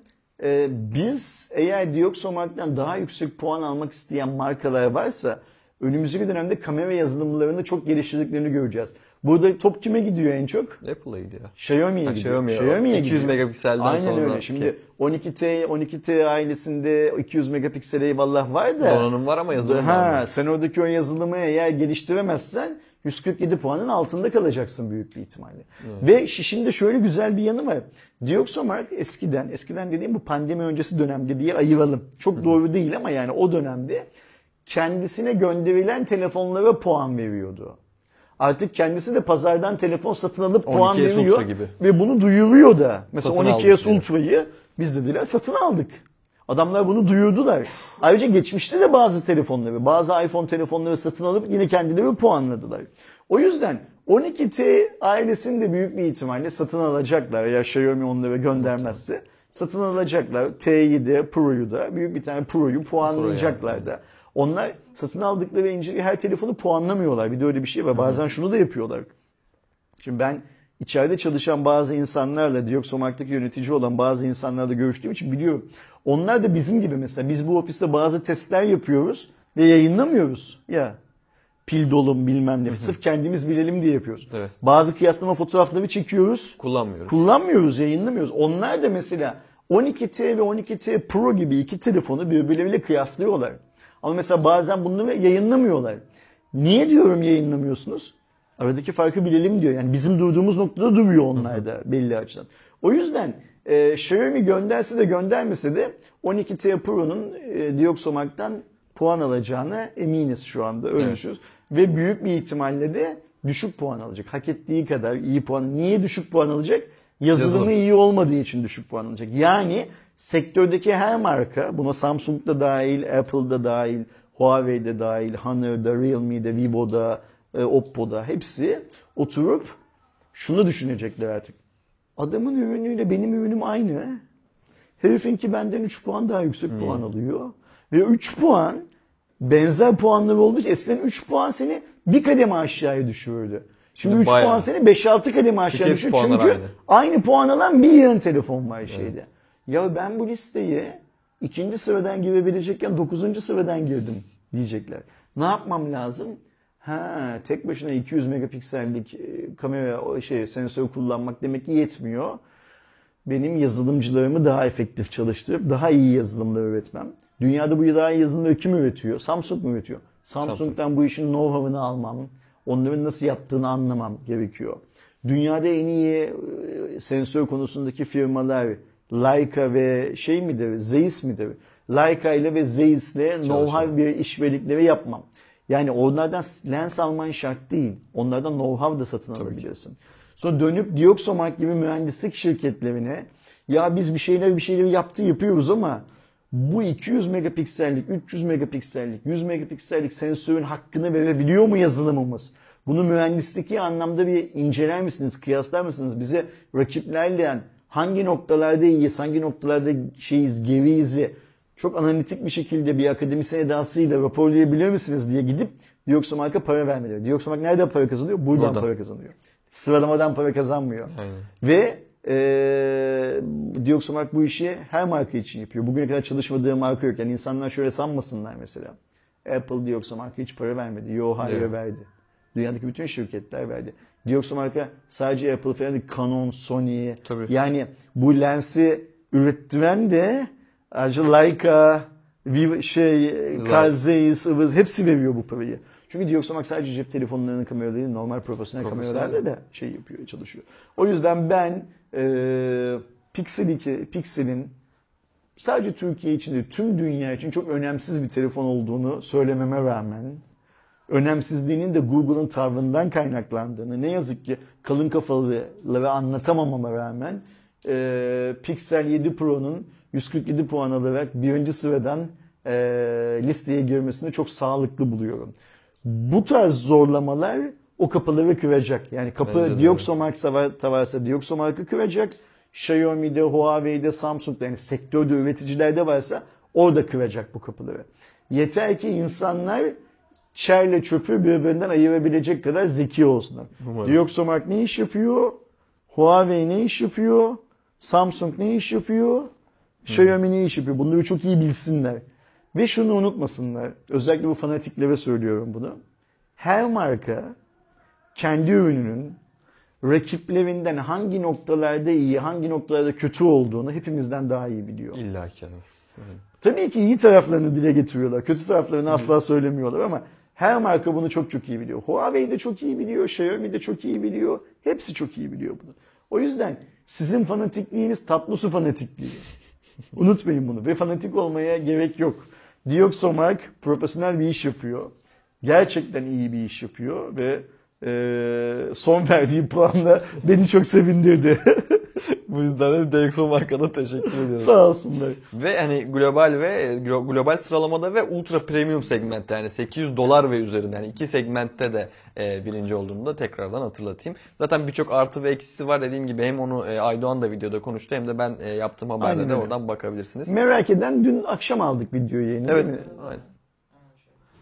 e, biz eğer Dioxomark'tan daha yüksek puan almak isteyen markalar varsa önümüzdeki dönemde kamera yazılımlarını çok geliştirdiklerini göreceğiz. Burada top kime gidiyor en çok? Apple'a gidiyor. Xiaomi'ye gidiyor. Xiaomi'ye, Xiaomi'ye 200 gidiyor. megapikselden Aynen sonra öyle. Şimdi 12T 12T ailesinde 200 megapiksel eyvallah var da. Donanım var ama yazılım ha, var. sen oradaki o yazılımı eğer geliştiremezsen 147 puanın altında kalacaksın büyük bir ihtimalle. Ve şişin de şöyle güzel bir yanı var. Dioxomark eskiden, eskiden dediğim bu pandemi öncesi dönemde diye ayıralım. Çok doğru değil ama yani o dönemde kendisine gönderilen telefonlara puan veriyordu. Artık kendisi de pazardan telefon satın alıp puan 12S veriyor gibi. ve bunu duyuruyor da. Mesela Satın 12S aldık diyor. Ultra'yı biz dediler satın aldık. Adamlar bunu duyurdular. Ayrıca geçmişte de bazı telefonları, bazı iPhone telefonları satın alıp yine kendileri puanladılar. O yüzden 12T ailesini de büyük bir ihtimalle satın alacaklar ya Xiaomi onlara göndermezse. Satın alacaklar. T'yi de Pro'yu da büyük bir tane Pro'yu puanlayacaklar da. Onlar satın aldıkları inceliği her telefonu puanlamıyorlar. Bir de öyle bir şey var. Bazen şunu da yapıyorlar. Şimdi ben içeride çalışan bazı insanlarla, Dioxomark'taki yönetici olan bazı insanlarla görüştüğüm için biliyorum. Onlar da bizim gibi mesela biz bu ofiste bazı testler yapıyoruz ve yayınlamıyoruz. Ya pil dolum bilmem ne. Sırf kendimiz bilelim diye yapıyoruz. Evet. Bazı kıyaslama fotoğrafları çekiyoruz. Kullanmıyoruz. Kullanmıyoruz, yayınlamıyoruz. Onlar da mesela 12T ve 12T Pro gibi iki telefonu birbirleriyle kıyaslıyorlar. Ama mesela bazen bunları yayınlamıyorlar. Niye diyorum yayınlamıyorsunuz? Aradaki farkı bilelim diyor. Yani bizim durduğumuz noktada duruyor onlar da belli açıdan. O yüzden e, Xiaomi gönderse de göndermese de 12T Pro'nun e, Dioxomark'tan puan alacağına eminiz şu anda. Öyle Evet. düşünüyoruz. Ve büyük bir ihtimalle de düşük puan alacak. Hak ettiği kadar iyi puan. Niye düşük puan alacak? Yazılımı Yazılım. iyi olmadığı için düşük puan alacak. Yani sektördeki her marka, buna Samsung da dahil, Apple da dahil, Huawei de dahil, Honor'da, Realme'de, Vivo'da, e, Oppo'da hepsi oturup şunu düşünecekler artık. Adamın ürünüyle benim ürünüm aynı. Herifinki benden 3 puan daha yüksek Hmm. puan alıyor. Ve 3 puan benzer puanları olduğu için eskiden 3 puan seni bir kademe aşağıya düşürürdü. Şimdi Şimdi 3 bayağı. puan seni 5-6 kademe aşağı hepsi düşürür. puanlar Çünkü aynı. aynı puan alan bir yığın telefon var şeyde. Ya ben bu listeye ikinci sıradan girebilecekken dokuzuncu sıradan girdim diyecekler. Ne yapmam lazım? Ha, tek başına 200 megapiksellik e, kamera şey sensör kullanmak demek ki yetmiyor. Benim yazılımcılarımı daha efektif çalıştırıp daha iyi yazılımlar üretmem. Dünyada bu daha iyi yazılımları kim üretiyor? Samsung mu üretiyor? Samsung'dan bu işin know-how'ını almam, onların nasıl yaptığını anlamam gerekiyor. Dünyada en iyi e, sensör konusundaki firmalar Leica ve şey midir, Zeiss midir? Leica ile ve Zeiss ile know-how bir işbirlikleri yapmam. Yani onlardan lens alman şart değil. Onlardan know-how da satın alabilirsin. Sonra dönüp Dioxomark gibi mühendislik şirketlerine ya biz bir şeyler bir şeyleri yaptı yapıyoruz ama bu 200 megapiksellik, 300 megapiksellik, 100 megapiksellik sensörün hakkını verebiliyor mu yazılımımız? Bunu mühendislik anlamda bir inceler misiniz, kıyaslar mısınız? Bize rakiplerle hangi noktalarda iyiyiz, hangi noktalarda şeyiz, geriyiz çok analitik bir şekilde bir akademisyen edasıyla raporlayabiliyor musunuz diye gidip Dioxomark'a para vermeleri. Dioxomark nereden para kazanıyor? Buradan Buradan. para kazanıyor. Sıralamadan para kazanmıyor. Aynen. Ve e, Dioxomark bu işi her marka için yapıyor. Bugüne kadar çalışmadığı marka yok. Yani insanlar şöyle sanmasınlar mesela. Apple Dioxomark'a hiç para vermedi. Yo hayır Evet. verdi. Dünyadaki bütün şirketler verdi. Dioxomark'a sadece Apple falan değil, Canon, Sony. Tabii. Yani bu lensi ürettiren de Vivo, şey, Carl Zeiss, ıvır, hepsi veriyor bu parayı. Çünkü Dioxomark sadece cep telefonlarının kameraları değil, normal profesyonel, kameralarla da şey yapıyor, çalışıyor. O yüzden ben e, Pixel 2, Pixel'in sadece Türkiye için değil, tüm dünya için çok önemsiz bir telefon olduğunu söylememe rağmen önemsizliğinin de Google'ın tavrından kaynaklandığını ne yazık ki kalın kafalılara anlatamamama rağmen e, Pixel 7 Pro'nun 147 puan alarak birinci sıradan e, listeye girmesini çok sağlıklı buluyorum. Bu tarz zorlamalar o kapıları kıracak. Yani kapı Dioxomark varsa Dioxomark'ı kıracak. Xiaomi'de, Huawei'de, Samsung'da yani sektörde üreticilerde varsa orada kıracak bu kapıları. Yeter ki insanlar çerle çöpü birbirinden ayırabilecek kadar zeki olsunlar. Umarım. Dioxomark ne iş yapıyor? Huawei ne iş yapıyor? Samsung ne iş yapıyor? Xiaomi ne iş yapıyor? Bunları çok iyi bilsinler. Ve şunu unutmasınlar. Özellikle bu fanatiklere söylüyorum bunu. Her marka kendi ürününün rakiplerinden hangi noktalarda iyi, hangi noktalarda kötü olduğunu hepimizden daha iyi biliyor. İlla ki. Tabii ki iyi taraflarını dile getiriyorlar. Kötü taraflarını asla söylemiyorlar ama her marka bunu çok çok iyi biliyor. Huawei de çok iyi biliyor, Xiaomi de çok iyi biliyor. Hepsi çok iyi biliyor bunu. O yüzden sizin fanatikliğiniz tatlı su fanatikliği. Unutmayın bunu ve fanatik olmaya gerek yok. Dioxomark profesyonel bir iş yapıyor. Gerçekten iyi bir iş yapıyor ve son verdiği puanla beni çok sevindirdi. [LAUGHS] Bu yüzden de DxO markada teşekkür ediyorum. Sağ olsunlar. Ve hani global ve glo- global sıralamada ve ultra premium segmentte yani 800 dolar ve üzerinde yani iki segmentte de e, birinci olduğunu da tekrardan hatırlatayım. Zaten birçok artı ve eksisi var dediğim gibi hem onu e, Aydoğan da videoda konuştu hem de ben e, yaptığım haberde Aynen de öyle. oradan bakabilirsiniz. Merak eden dün akşam aldık video yayını Evet. Aynen.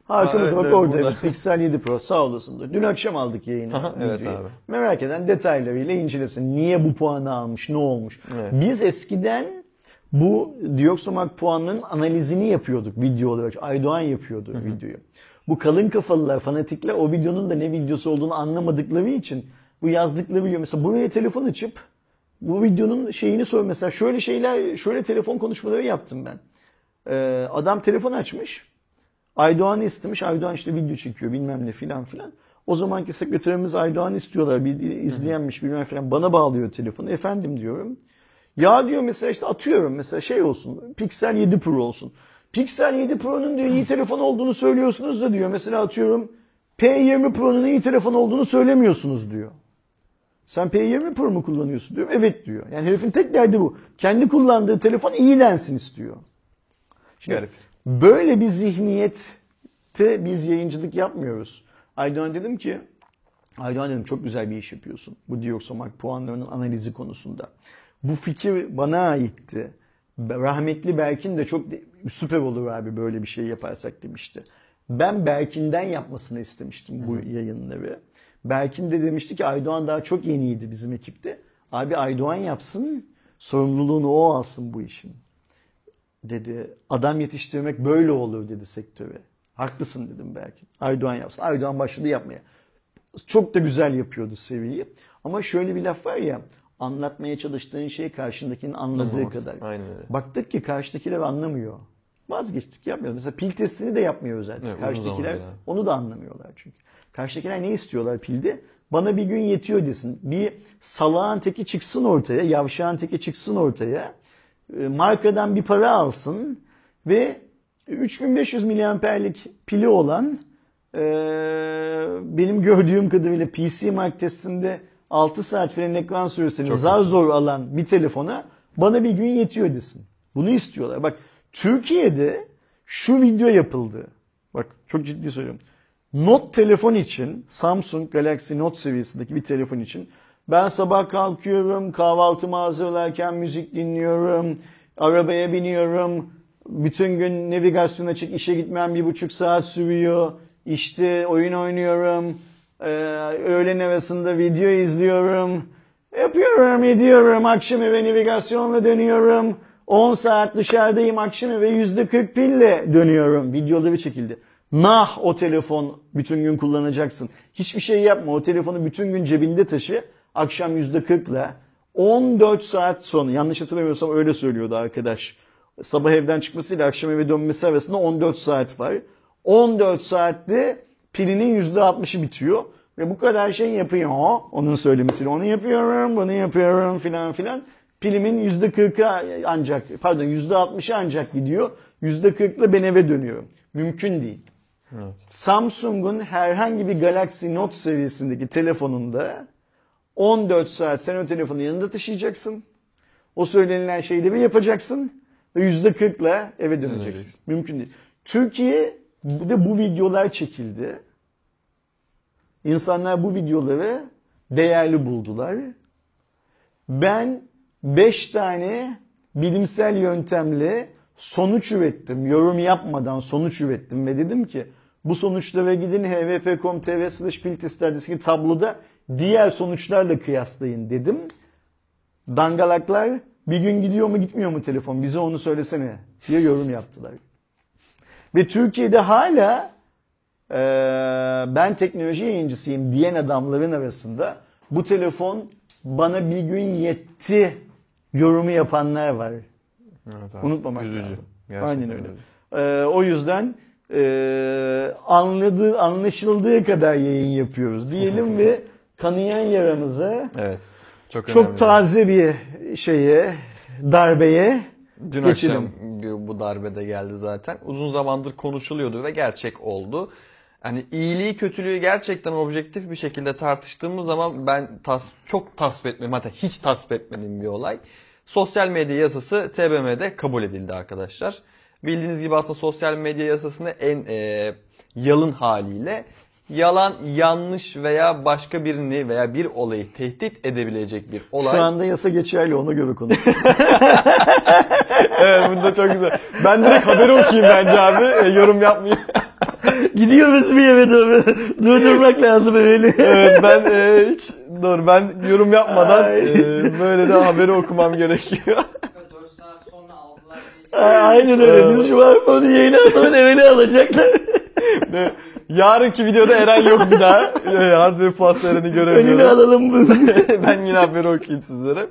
Arkamıza Ha, bak evet, orada burada. Pixel 7 Pro sağ olasın. Dün akşam aldık yayını. Aha, evet videoyu. abi. Merak eden detaylarıyla incelesin. Niye bu puanı almış, ne olmuş. Evet. Biz eskiden bu Dioxomark puanının analizini yapıyorduk video olarak. Aydoğan yapıyordu videoyu. Bu kalın kafalılar, fanatikler o videonun da ne videosu olduğunu anlamadıkları için bu yazdıkları video mesela buraya telefon açıp bu videonun şeyini sor mesela şöyle şeyler şöyle telefon konuşmaları yaptım ben. Ee, adam telefon açmış. Aydoğan'ı istemiş. Aydoğan işte video çekiyor bilmem ne filan filan. O zamanki sekreterimiz Aydoğan'ı istiyorlar. Bir izleyenmiş bilmem filan. Bana bağlıyor telefonu. Efendim diyorum. Ya diyor mesela işte atıyorum mesela şey olsun. Pixel 7 Pro olsun. Pixel 7 Pro'nun diyor iyi telefon olduğunu söylüyorsunuz da diyor. Mesela atıyorum P20 Pro'nun iyi telefon olduğunu söylemiyorsunuz diyor. Sen P20 Pro mu kullanıyorsun diyor. Evet diyor. Yani herifin tek derdi bu. Kendi kullandığı telefon iyi densin istiyor. Şimdi Garip. Böyle bir zihniyette biz yayıncılık yapmıyoruz. Aydoğan dedim ki Aydoğan dedim çok güzel bir iş yapıyorsun. Bu Dioxomark puanlarının analizi konusunda. Bu fikir bana aitti. Rahmetli Berkin de çok süper olur abi böyle bir şey yaparsak demişti. Ben Berkin'den yapmasını istemiştim bu yayınları. Berkin de demişti ki Aydoğan daha çok yeniydi bizim ekipte. Abi Aydoğan yapsın, sorumluluğunu o alsın bu işin dedi. Adam yetiştirmek böyle olur dedi sektöre. Haklısın dedim belki. Aydoğan yapsın. Aydoğan başladı yapmaya. Çok da güzel yapıyordu seviyeyi. Ama şöyle bir laf var ya anlatmaya çalıştığın şey karşındakinin anladığı Anlamak. kadar. Aynen öyle. Baktık ki karşıdakiler anlamıyor. Vazgeçtik yapmıyoruz. Mesela pil testini de yapmıyoruz artık. Evet, karşıdakiler zamandır abi. onu da anlamıyorlar çünkü. Karşıdakiler ne istiyorlar pilde? Bana bir gün yetiyor desin. Bir salağın teki çıksın ortaya, yavşağın teki çıksın ortaya. E, Markadan bir para alsın ve 3500 miliamperlik pili olan e, benim gördüğüm kadarıyla PC Mark testinde 6 saat falan ekran süresini Çok zar zor alan bir telefona bana bir gün yetiyor desin. Bunu istiyorlar. Bak Türkiye'de şu video yapıldı. Bak çok ciddi söylüyorum. Note telefon için Samsung Galaxy Note seviyesindeki bir telefon için ben sabah kalkıyorum, kahvaltımı hazırlarken müzik dinliyorum, arabaya biniyorum, bütün gün navigasyon açık, işe gitmem bir buçuk saat sürüyor, işte oyun oynuyorum, öğlen arasında video izliyorum, yapıyorum, ediyorum, akşam eve navigasyonla dönüyorum, 10 saat dışarıdayım, akşam eve %40 pille dönüyorum, videoları çekildi. Nah o telefon bütün gün kullanacaksın. Hiçbir şey yapma. O telefonu bütün gün cebinde taşı. Akşam %40'la 14 saat sonra yanlış hatırlamıyorsam öyle söylüyordu arkadaş. Sabah evden çıkmasıyla akşam eve dönmesi arasında 14 saat var. 14 saatte pilinin %60'ı bitiyor. Ve bu kadar şey yapıyor. Onun söylemesiyle onu yapıyorum, bunu yapıyorum filan filan. Pilimin %40'ı ancak, pardon %60'ı ancak gidiyor. %40'la ben eve dönüyorum. Mümkün değil. Evet. Samsung'un herhangi bir Galaxy Note seviyesindeki telefonunda 14 saat sen o telefonu yanında taşıyacaksın. O söylenilen şeyleri yapacaksın ve %40'la eve döneceksin. Döneceksin. Mümkün değil. Türkiye'de bu videolar çekildi. İnsanlar bu videoları değerli buldular. Ben 5 tane bilimsel yöntemle sonuç ürettim. Yorum yapmadan sonuç ürettim ve dedim ki bu sonuçlara gidin hvp.com.tr slash piltesterdeki tabloda diğer sonuçlarla kıyaslayın dedim. Dangalaklar bir gün gidiyor mu gitmiyor mu telefon bize onu söylesene diye yorum yaptılar. Ve Türkiye'de hala e, ben teknoloji yayıncısıyım diyen adamların arasında bu telefon bana bir gün yetti yorumu yapanlar var. Evet abi. Unutmamak Üzücü. lazım. Gerçekten Aynen öyle. Ee, o yüzden e, anladığı, anlaşıldığı kadar yayın yapıyoruz diyelim [LAUGHS] ve kanayan yaramıza Evet. Çok, çok taze bir şeye, darbeye Dün geçelim. akşam bu- bu darbede geldi zaten. Uzun zamandır konuşuluyordu ve gerçek oldu. Hani iyiliği kötülüğü gerçekten objektif bir şekilde tartıştığımız zaman ben tas çok tasvip etmedim hatta hiç tasvip etmediğim bir olay. Sosyal medya yasası TBMM'de kabul edildi arkadaşlar. Bildiğiniz gibi aslında sosyal medya yasasını en e, yalın haliyle yalan, yanlış veya başka birini veya bir olayı tehdit edebilecek bir olay. Şu anda yasa geçerli ona göre konuş. [LAUGHS] Evet bunda çok güzel. Ben direkt haberi okuyayım bence abi. E, yorum yapmayayım. [LAUGHS] Gidiyoruz bir yere doğru. Durdurmak lazım beni. evet ben e, hiç dur ben yorum yapmadan Ay. e, böyle de haberi okumam gerekiyor. 4 saat sonra aldılar diye. Aynen öyle. Biz şu an onu yayına almadan evine alacaklar. Ve yarınki videoda Eren yok bir daha. E, Hardware Plus Eren'i Önünü göremiyorum. alalım bunu. [LAUGHS] ben yine haberi okuyayım sizlere.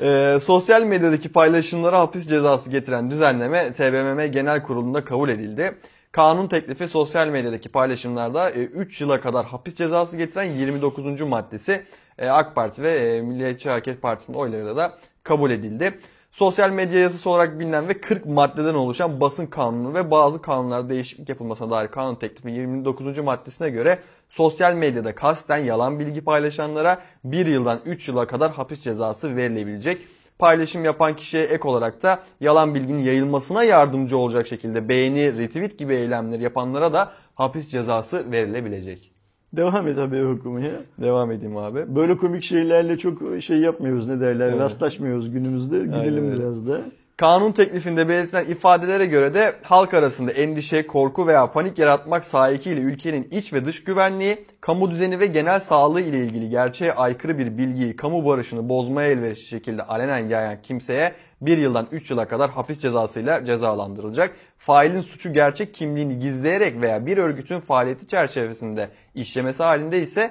Ee, sosyal medyadaki paylaşımlara hapis cezası getiren düzenleme TBMM Genel Kurulu'nda kabul edildi. Kanun teklifi sosyal medyadaki paylaşımlarda 3 yıla kadar hapis cezası getiren 29. maddesi e, AK Parti ve e, Milliyetçi Hareket Partisi'nin oylarıyla da kabul edildi. Sosyal medya yasası olarak bilinen ve 40 maddeden oluşan basın kanunu ve bazı kanunlarda değişiklik yapılmasına dair kanun teklifi 29. maddesine göre sosyal medyada kasten yalan bilgi paylaşanlara 1 yıldan 3 yıla kadar hapis cezası verilebilecek. Paylaşım yapan kişiye ek olarak da yalan bilginin yayılmasına yardımcı olacak şekilde beğeni, retweet gibi eylemleri yapanlara da hapis cezası verilebilecek. Devam et haberi okumaya. Devam edeyim abi. Böyle komik şeylerle çok şey yapmıyoruz ne derler Evet. rastlaşmıyoruz günümüzde. Gülelim öyle. biraz da. Kanun teklifinde belirtilen ifadelere göre de halk arasında endişe, korku veya panik yaratmak sahikiyle ülkenin iç ve dış güvenliği, kamu düzeni ve genel sağlığı ile ilgili gerçeğe aykırı bir bilgiyi kamu barışını bozmaya elverişli şekilde alenen yayan kimseye 1 yıldan 3 yıla kadar hapis cezasıyla cezalandırılacak. Failin suçu gerçek kimliğini gizleyerek veya bir örgütün faaliyeti çerçevesinde işlemesi halinde ise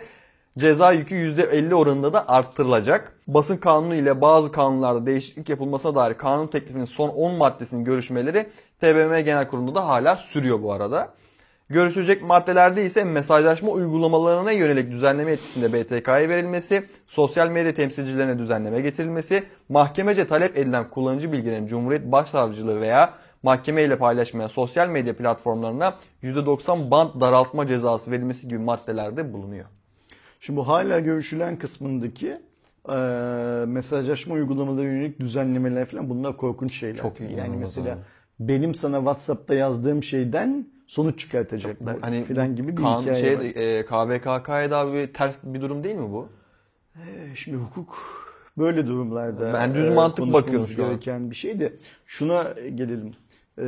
Ceza yükü %50 oranında da arttırılacak. Basın kanunu ile bazı kanunlarda değişiklik yapılmasına dair kanun teklifinin son 10 maddesinin görüşmeleri TBMM Genel Kurulu'nda da hala sürüyor bu arada. Görüşülecek maddelerde ise mesajlaşma uygulamalarına yönelik düzenleme etkisinde BTK'ya verilmesi, sosyal medya temsilcilerine düzenleme getirilmesi, mahkemece talep edilen kullanıcı bilgilerin Cumhuriyet Başsavcılığı veya mahkeme ile paylaşmayan sosyal medya platformlarına %90 band daraltma cezası verilmesi gibi maddelerde bulunuyor. Şimdi bu hala görüşülen kısmındaki e, mesajlaşma uygulamaları yönelik düzenlemeler falan bunlar korkunç şeyler. Çok yani inanılmaz mesela abi. benim sana WhatsApp'ta yazdığım şeyden sonuç çıkartacaklar Hani falan gibi bir kan, hikaye şey, var. e, KVKK'ya da bir ters bir durum değil mi bu? E, Şimdi hukuk böyle durumlarda Ben düz e, mantık konuşmamız bakıyorum şu an. gereken bir şey de şuna gelelim. E,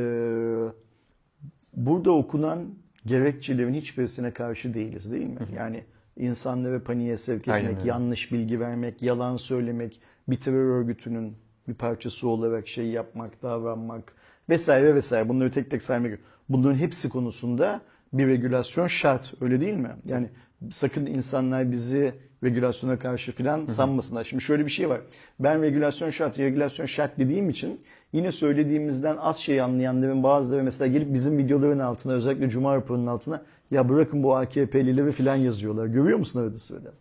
burada okunan gerekçelerin hiçbirisine karşı değiliz değil mi? Yani insanları paniğe sevk etmek, yanlış bilgi vermek, yalan söylemek, bir terör örgütünün bir parçası olarak şey yapmak, davranmak vesaire vesaire. Bunları tek tek saymak. Bunların hepsi konusunda bir regülasyon şart. Öyle değil mi? Yani sakın insanlar bizi regülasyona karşı falan sanmasınlar. Şimdi şöyle bir şey var. Ben regülasyon şart, regülasyon şart dediğim için yine söylediğimizden az şey anlayanların bazıları mesela gelip bizim videoların altına özellikle Cuma raporunun altına ya bırakın bu AKP'lileri falan yazıyorlar. Görüyor musun arada sırada?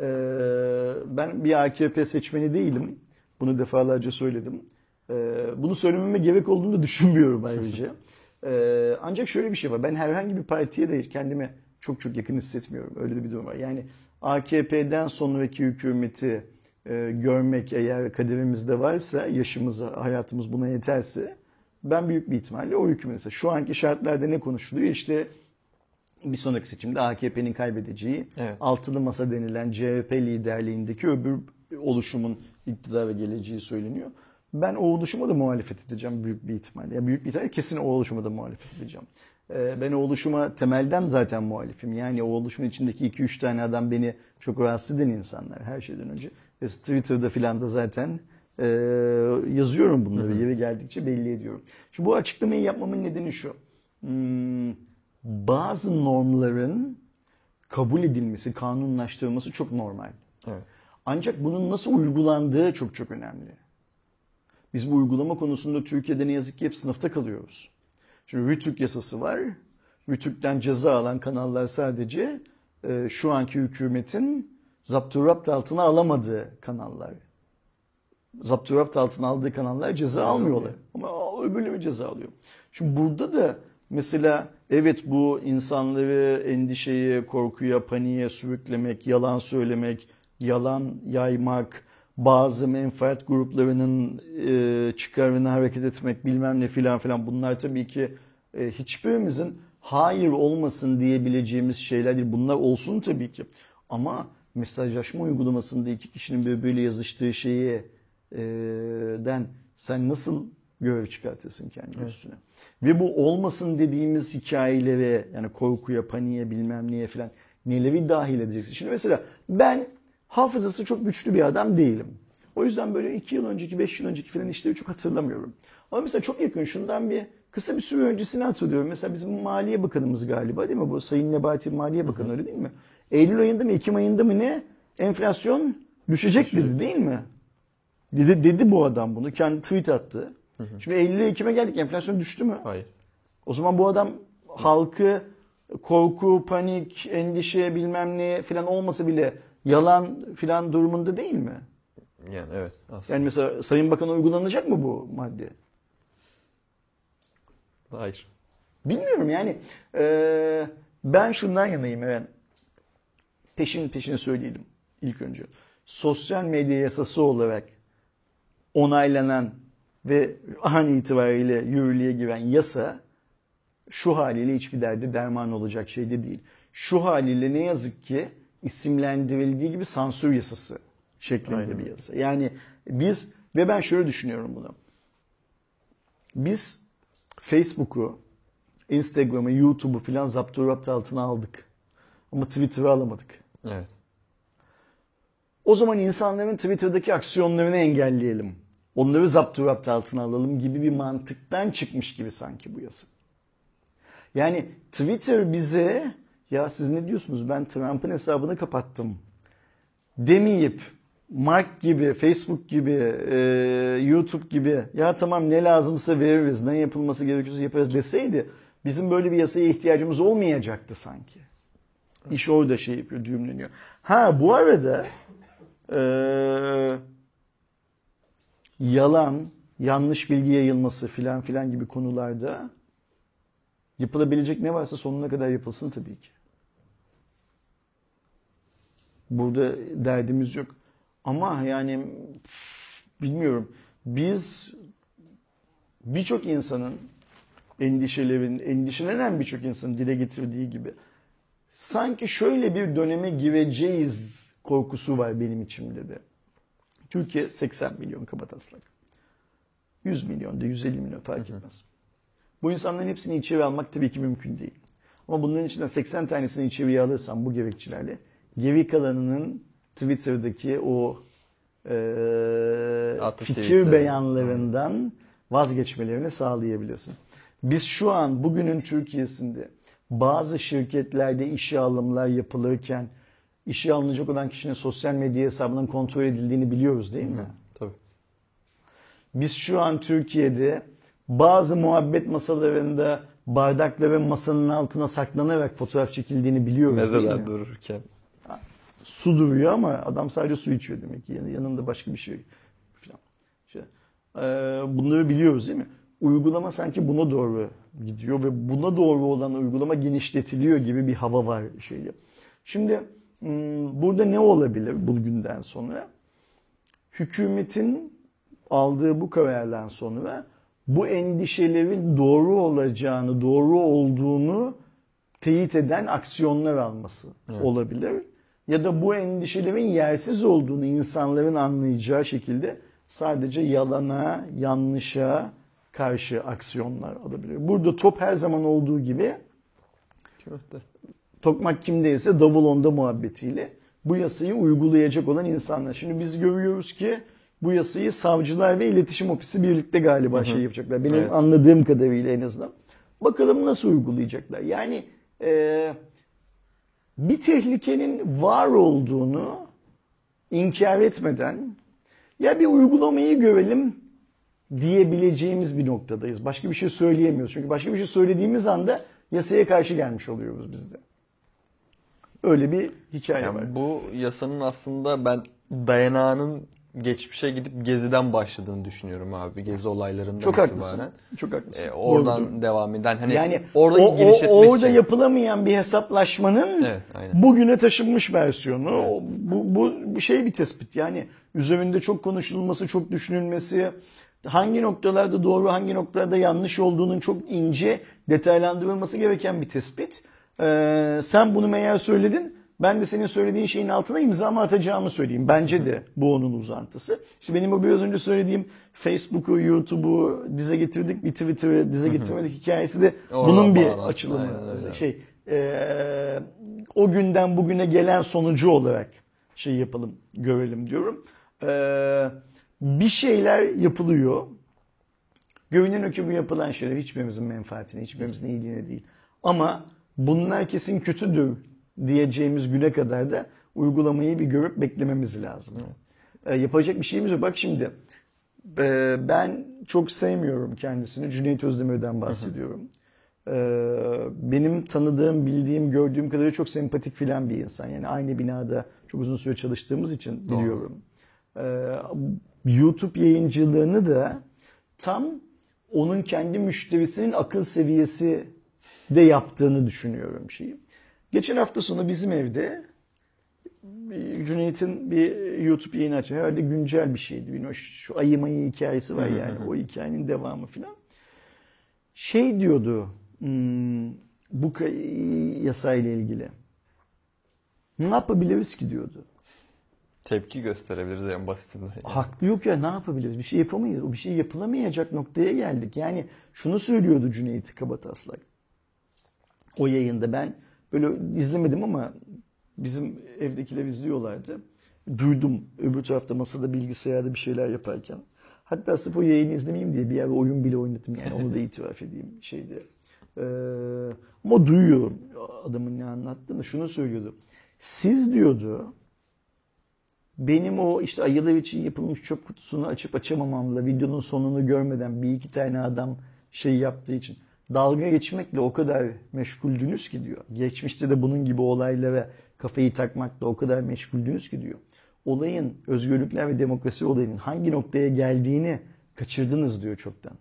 Ee, ben bir AKP seçmeni değilim. Bunu defalarca söyledim. Ee, bunu söylememe gerek olduğunu da düşünmüyorum ayrıca. [LAUGHS] Ee, ancak şöyle bir şey var. Ben herhangi bir partiye de kendimi çok çok yakın hissetmiyorum. Öyle de bir durum var. Yani AKP'den sonraki hükümeti e, görmek eğer kaderimizde varsa, yaşımıza, hayatımız buna yeterse ben büyük bir ihtimalle o hükümete. Şu anki şartlarda ne konuşuluyor? İşte bir sonraki seçimde AKP'nin kaybedeceği Evet. altılı masa denilen CHP liderliğindeki öbür oluşumun iktidara geleceği söyleniyor. Ben o oluşuma da muhalefet edeceğim büyük bir ihtimalle. Yani büyük bir ihtimalle kesin o oluşuma da muhalefet edeceğim. Ee, Ben o oluşuma temelden zaten muhalifim. Yani o oluşumun içindeki 2-3 tane adam beni çok rahatsız eden insanlar her şeyden önce. Twitter'da filan da zaten e, yazıyorum bunları. Yeri geldikçe belli ediyorum. Şimdi bu açıklamayı yapmamın nedeni şu. hmm, bazı normların kabul edilmesi, kanunlaştırılması çok normal. Evet. Ancak bunun nasıl uygulandığı çok çok önemli. Biz bu uygulama konusunda Türkiye'de ne yazık ki hep sınıfta kalıyoruz. Şimdi Rütük yasası var. Rütük'ten ceza alan kanallar sadece e, şu anki hükümetin zapturapt altına alamadığı kanallar. Zapturapt altına aldığı kanallar ceza almıyorlar. Ama öbürleri ceza alıyor. Şimdi burada da mesela evet bu insanları endişeye, korkuya, paniğe sürüklemek, yalan söylemek, yalan yaymak, bazı menfaat gruplarının e, çıkarına hareket etmek bilmem ne filan filan bunlar tabii ki e, hiçbirimizin hayır olmasın diyebileceğimiz şeyler değil. Bunlar olsun tabii ki. Ama mesajlaşma uygulamasında iki kişinin birbiriyle yazıştığı şeyi e, den sen nasıl görev çıkartırsın kendi üstüne? Ve bu olmasın dediğimiz hikayelere yani korkuya, paniğe bilmem neye filan neleri dahil edeceksin? Şimdi mesela ben hafızası çok güçlü bir adam değilim. O yüzden böyle iki yıl önceki, beş yıl önceki filan işleri çok hatırlamıyorum. Ama mesela çok yakın şundan bir kısa bir süre öncesini hatırlıyorum. Mesela bizim Maliye Bakanımız galiba değil mi? Bu Sayın Nebati Maliye Bakanı öyle değil mi? Eylül ayında mı Ekim ayında mı ne? Enflasyon düşecek dedi değil mi? Dedi, dedi bu adam bunu. Kendi tweet attı. Şimdi Eylül'e Ekim'e geldik. Enflasyon düştü mü? Hayır. O zaman bu adam halkı korku, panik, endişe bilmem ne filan olmasa bile yalan filan durumunda değil mi? Yani evet. Aslında. Yani mesela Sayın Bakan'a uygulanacak mı bu madde? Hayır. Bilmiyorum yani. Ee, ben şundan yanayım evet. Peşin peşine söyleyelim ilk önce. Sosyal medya yasası olarak onaylanan ve an itibariyle yürürlüğe giren yasa şu haliyle hiçbir derde derman olacak şey de değil. Şu haliyle ne yazık ki isimlendirildiği gibi sansür yasası şeklinde Aynen. bir yasa. Yani biz ve ben şöyle düşünüyorum bunu. Biz Facebook'u, Instagram'ı, YouTube'u filan zapturapt altına aldık. Ama Twitter'ı alamadık. Evet. O zaman insanların Twitter'daki aksiyonlarını engelleyelim. Onları zapturapt altına alalım gibi bir mantıktan çıkmış gibi sanki bu yasa. Yani Twitter bize ya siz ne diyorsunuz ben Trump'ın hesabını kapattım demeyip Mark gibi, Facebook gibi, e, YouTube gibi ya tamam ne lazımsa veririz, ne yapılması gerekiyorsa yaparız deseydi bizim böyle bir yasaya ihtiyacımız olmayacaktı sanki. İş orada şey yapıyor, düğümleniyor. Ha bu arada e, yalan, yanlış bilgi yayılması filan filan gibi konularda yapılabilecek ne varsa sonuna kadar yapılsın tabii ki. Burada derdimiz yok. Ama yani bilmiyorum. Biz birçok insanın endişelerin, endişelenen birçok insanın dile getirdiği gibi sanki şöyle bir döneme gireceğiz korkusu var benim içimde de. Türkiye 80 milyon kabataslak. 100 milyon da 150 milyon fark etmez. Bu insanların hepsini içeri almak tabii ki mümkün değil. Ama bunların içinden 80 tanesini içeriye alırsam bu gerekçelerle geri kalanının Twitter'daki o e, fikir tweetleri. beyanlarından vazgeçmelerini sağlayabilirsin. Biz şu an bugünün Türkiye'sinde bazı şirketlerde işe alımlar yapılırken işe alınacak olan kişinin sosyal medya hesabının kontrol edildiğini biliyoruz değil mi? Tabii. Biz şu an Türkiye'de bazı muhabbet masalarında bardakların masanın altına saklanarak fotoğraf çekildiğini biliyoruz değil Mezeler mi? dururken. Su duruyor ama adam sadece su içiyor demek ki. Yani yanında başka bir şey falan. İşte, eee, bunları biliyoruz değil mi? Uygulama sanki buna doğru gidiyor ve buna doğru olan uygulama genişletiliyor gibi bir hava var şeyde. Şimdi hmm, burada ne olabilir bugünden sonra? Hükümetin aldığı bu karardan sonra bu endişelerin doğru olacağını, doğru olduğunu teyit eden aksiyonlar alması olabilir. Ya da bu endişelerin yersiz olduğunu insanların anlayacağı şekilde sadece yalana, yanlışa karşı aksiyonlar alabilir. Burada top her zaman olduğu gibi Köfte. tokmak kimdeyse davul onda muhabbetiyle bu yasayı uygulayacak olan insanlar. Şimdi biz görüyoruz ki bu yasayı savcılar ve iletişim ofisi birlikte galiba şey yapacaklar. Benim Evet. anladığım kadarıyla en azından. Bakalım nasıl uygulayacaklar. Yani e, bir tehlikenin var olduğunu inkar etmeden ya bir uygulamayı görelim diyebileceğimiz bir noktadayız. Başka bir şey söyleyemiyoruz. Çünkü başka bir şey söylediğimiz anda yasaya karşı gelmiş oluyoruz biz de. Öyle bir hikaye var. Yani bu yasanın aslında ben dayanağının geçmişe gidip Gezi'den başladığını düşünüyorum abi. Gezi olaylarından Çok itibaren. haklısın. Çok haklısın. Ee, oradan devam eden hani yani orada o, giriş o- orada için. yapılamayan bir hesaplaşmanın Evet, aynen. bugüne taşınmış versiyonu. O- Bu, bu şey bir tespit. Yani üzerinde çok konuşulması, çok düşünülmesi, hangi noktalarda doğru, hangi noktalarda yanlış olduğunun çok ince detaylandırılması gereken bir tespit. Ee, sen bunu meğer söyledin. Ben de senin söylediğin şeyin altına imzamı atacağımı söyleyeyim. Bence de bu onun uzantısı. İşte benim o biraz önce söylediğim Facebook'u, YouTube'u dize getirdik, bir Twitter'ı dize getirmedik hikayesi de Oradan bunun bir bağlantı, açılımı. aynen. Şey, eee, o günden bugüne gelen sonucu olarak şey yapalım, görelim diyorum. Eee, bir şeyler yapılıyor. Ki bu yapılan şeyler hiçbirimizin menfaatine, hiçbirimizin iyiliğine değil. Ama bunlar kesin kötüdür diyeceğimiz güne kadar da uygulamayı bir görüp beklememiz lazım. Ee, yapacak bir şeyimiz yok. Bak şimdi e, ben çok sevmiyorum kendisini. Cüneyt Özdemir'den bahsediyorum. Ee, benim tanıdığım, bildiğim, gördüğüm kadarıyla çok sempatik filan bir insan. Yani aynı binada çok uzun süre çalıştığımız için biliyorum. Ee, YouTube yayıncılığını da tam onun kendi müşterisinin akıl seviyesi de yaptığını düşünüyorum şeyi. Geçen hafta sonu bizim evde Cüneyt'in bir YouTube yayını açıyor. Herhalde güncel bir şeydi. Bilmiyorum. Şu ayı mayı hikayesi var yani. [LAUGHS] O hikayenin devamı filan. Şey diyordu hmm, bu yasayla ilgili. Ne yapabiliriz ki diyordu. Tepki gösterebiliriz en basitinden. Yani. Haklı yok ya ne yapabiliriz? Bir şey yapamayız. O bir şey yapılamayacak noktaya geldik. Yani şunu söylüyordu Cüneyt Kabataslak. O yayında ben böyle izlemedim ama bizim evdekiler izliyorlardı. Duydum öbür tarafta masada bilgisayarda bir şeyler yaparken. Hatta sırf o yayını izlemeyeyim diye bir yer oyun bile oynadım yani onu da [LAUGHS] itiraf edeyim şeyde. Ee, ama duyuyorum adamın ne anlattığını. Şunu söylüyordu. Siz diyordu benim o işte ayılar için yapılmış çöp kutusunu açıp açamamamla videonun sonunu görmeden bir iki tane adam şey yaptığı için dalga geçmekle o kadar meşguldünüz ki diyor. Geçmişte de bunun gibi olaylara kafayı takmakla o kadar meşguldünüz ki diyor. Olayın özgürlükler ve demokrasi olayının hangi noktaya geldiğini kaçırdınız diyor çoktan.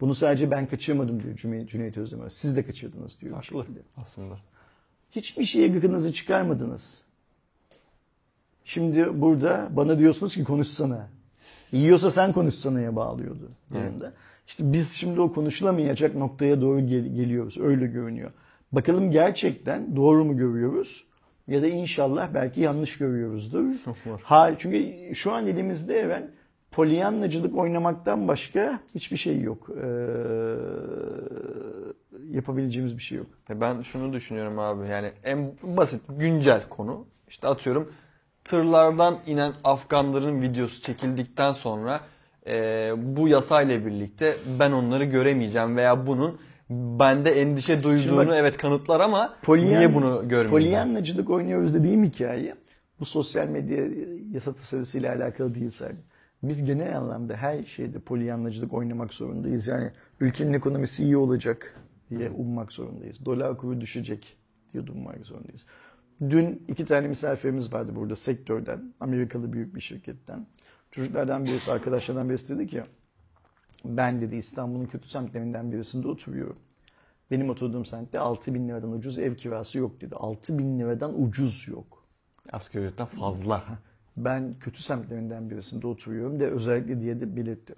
Bunu sadece ben kaçırmadım diyor Cüneyt, Özdemir. Siz de kaçırdınız diyor. Haklı aslında. Hiçbir şeye gıkınızı çıkarmadınız. Şimdi burada bana diyorsunuz ki konuşsana. Yiyorsa sen konuşsana'ya bağlıyordu yanında. İşte biz şimdi o konuşulamayacak noktaya doğru gel- geliyoruz. Öyle görünüyor. Bakalım gerçekten doğru mu görüyoruz? Ya da inşallah belki yanlış görüyoruzdur. var. Ha, çünkü şu an elimizde evet polyanlacılık oynamaktan başka hiçbir şey yok. Ee, yapabileceğimiz bir şey yok. E Ben şunu düşünüyorum abi yani en basit güncel konu işte atıyorum tırlardan inen Afganların videosu çekildikten sonra e, bu yasayla birlikte ben onları göremeyeceğim veya bunun bende endişe duyduğunu bak- evet kanıtlar ama Polyan- niye bunu görmeyeyim? Polyanlacılık oynuyoruz dediğim hikaye bu sosyal medya yasa tasarısıyla alakalı değil sadece. Biz genel anlamda her şeyde polyanlacılık oynamak zorundayız. Yani ülkenin ekonomisi iyi olacak diye ummak zorundayız. Dolar kuru düşecek diye ummak zorundayız. Dün iki tane misafirimiz vardı burada sektörden, Amerikalı büyük bir şirketten. Çocuklardan birisi, arkadaşlardan birisi dedi ki, ben dedi İstanbul'un kötü semtlerinden birisinde oturuyorum. Benim oturduğum semtte 6 bin liradan ucuz ev kirası yok dedi. 6 bin liradan ucuz yok. Asgari ücretten fazla. Ben kötü semtlerinden birisinde oturuyorum de özellikle diye de belirtti.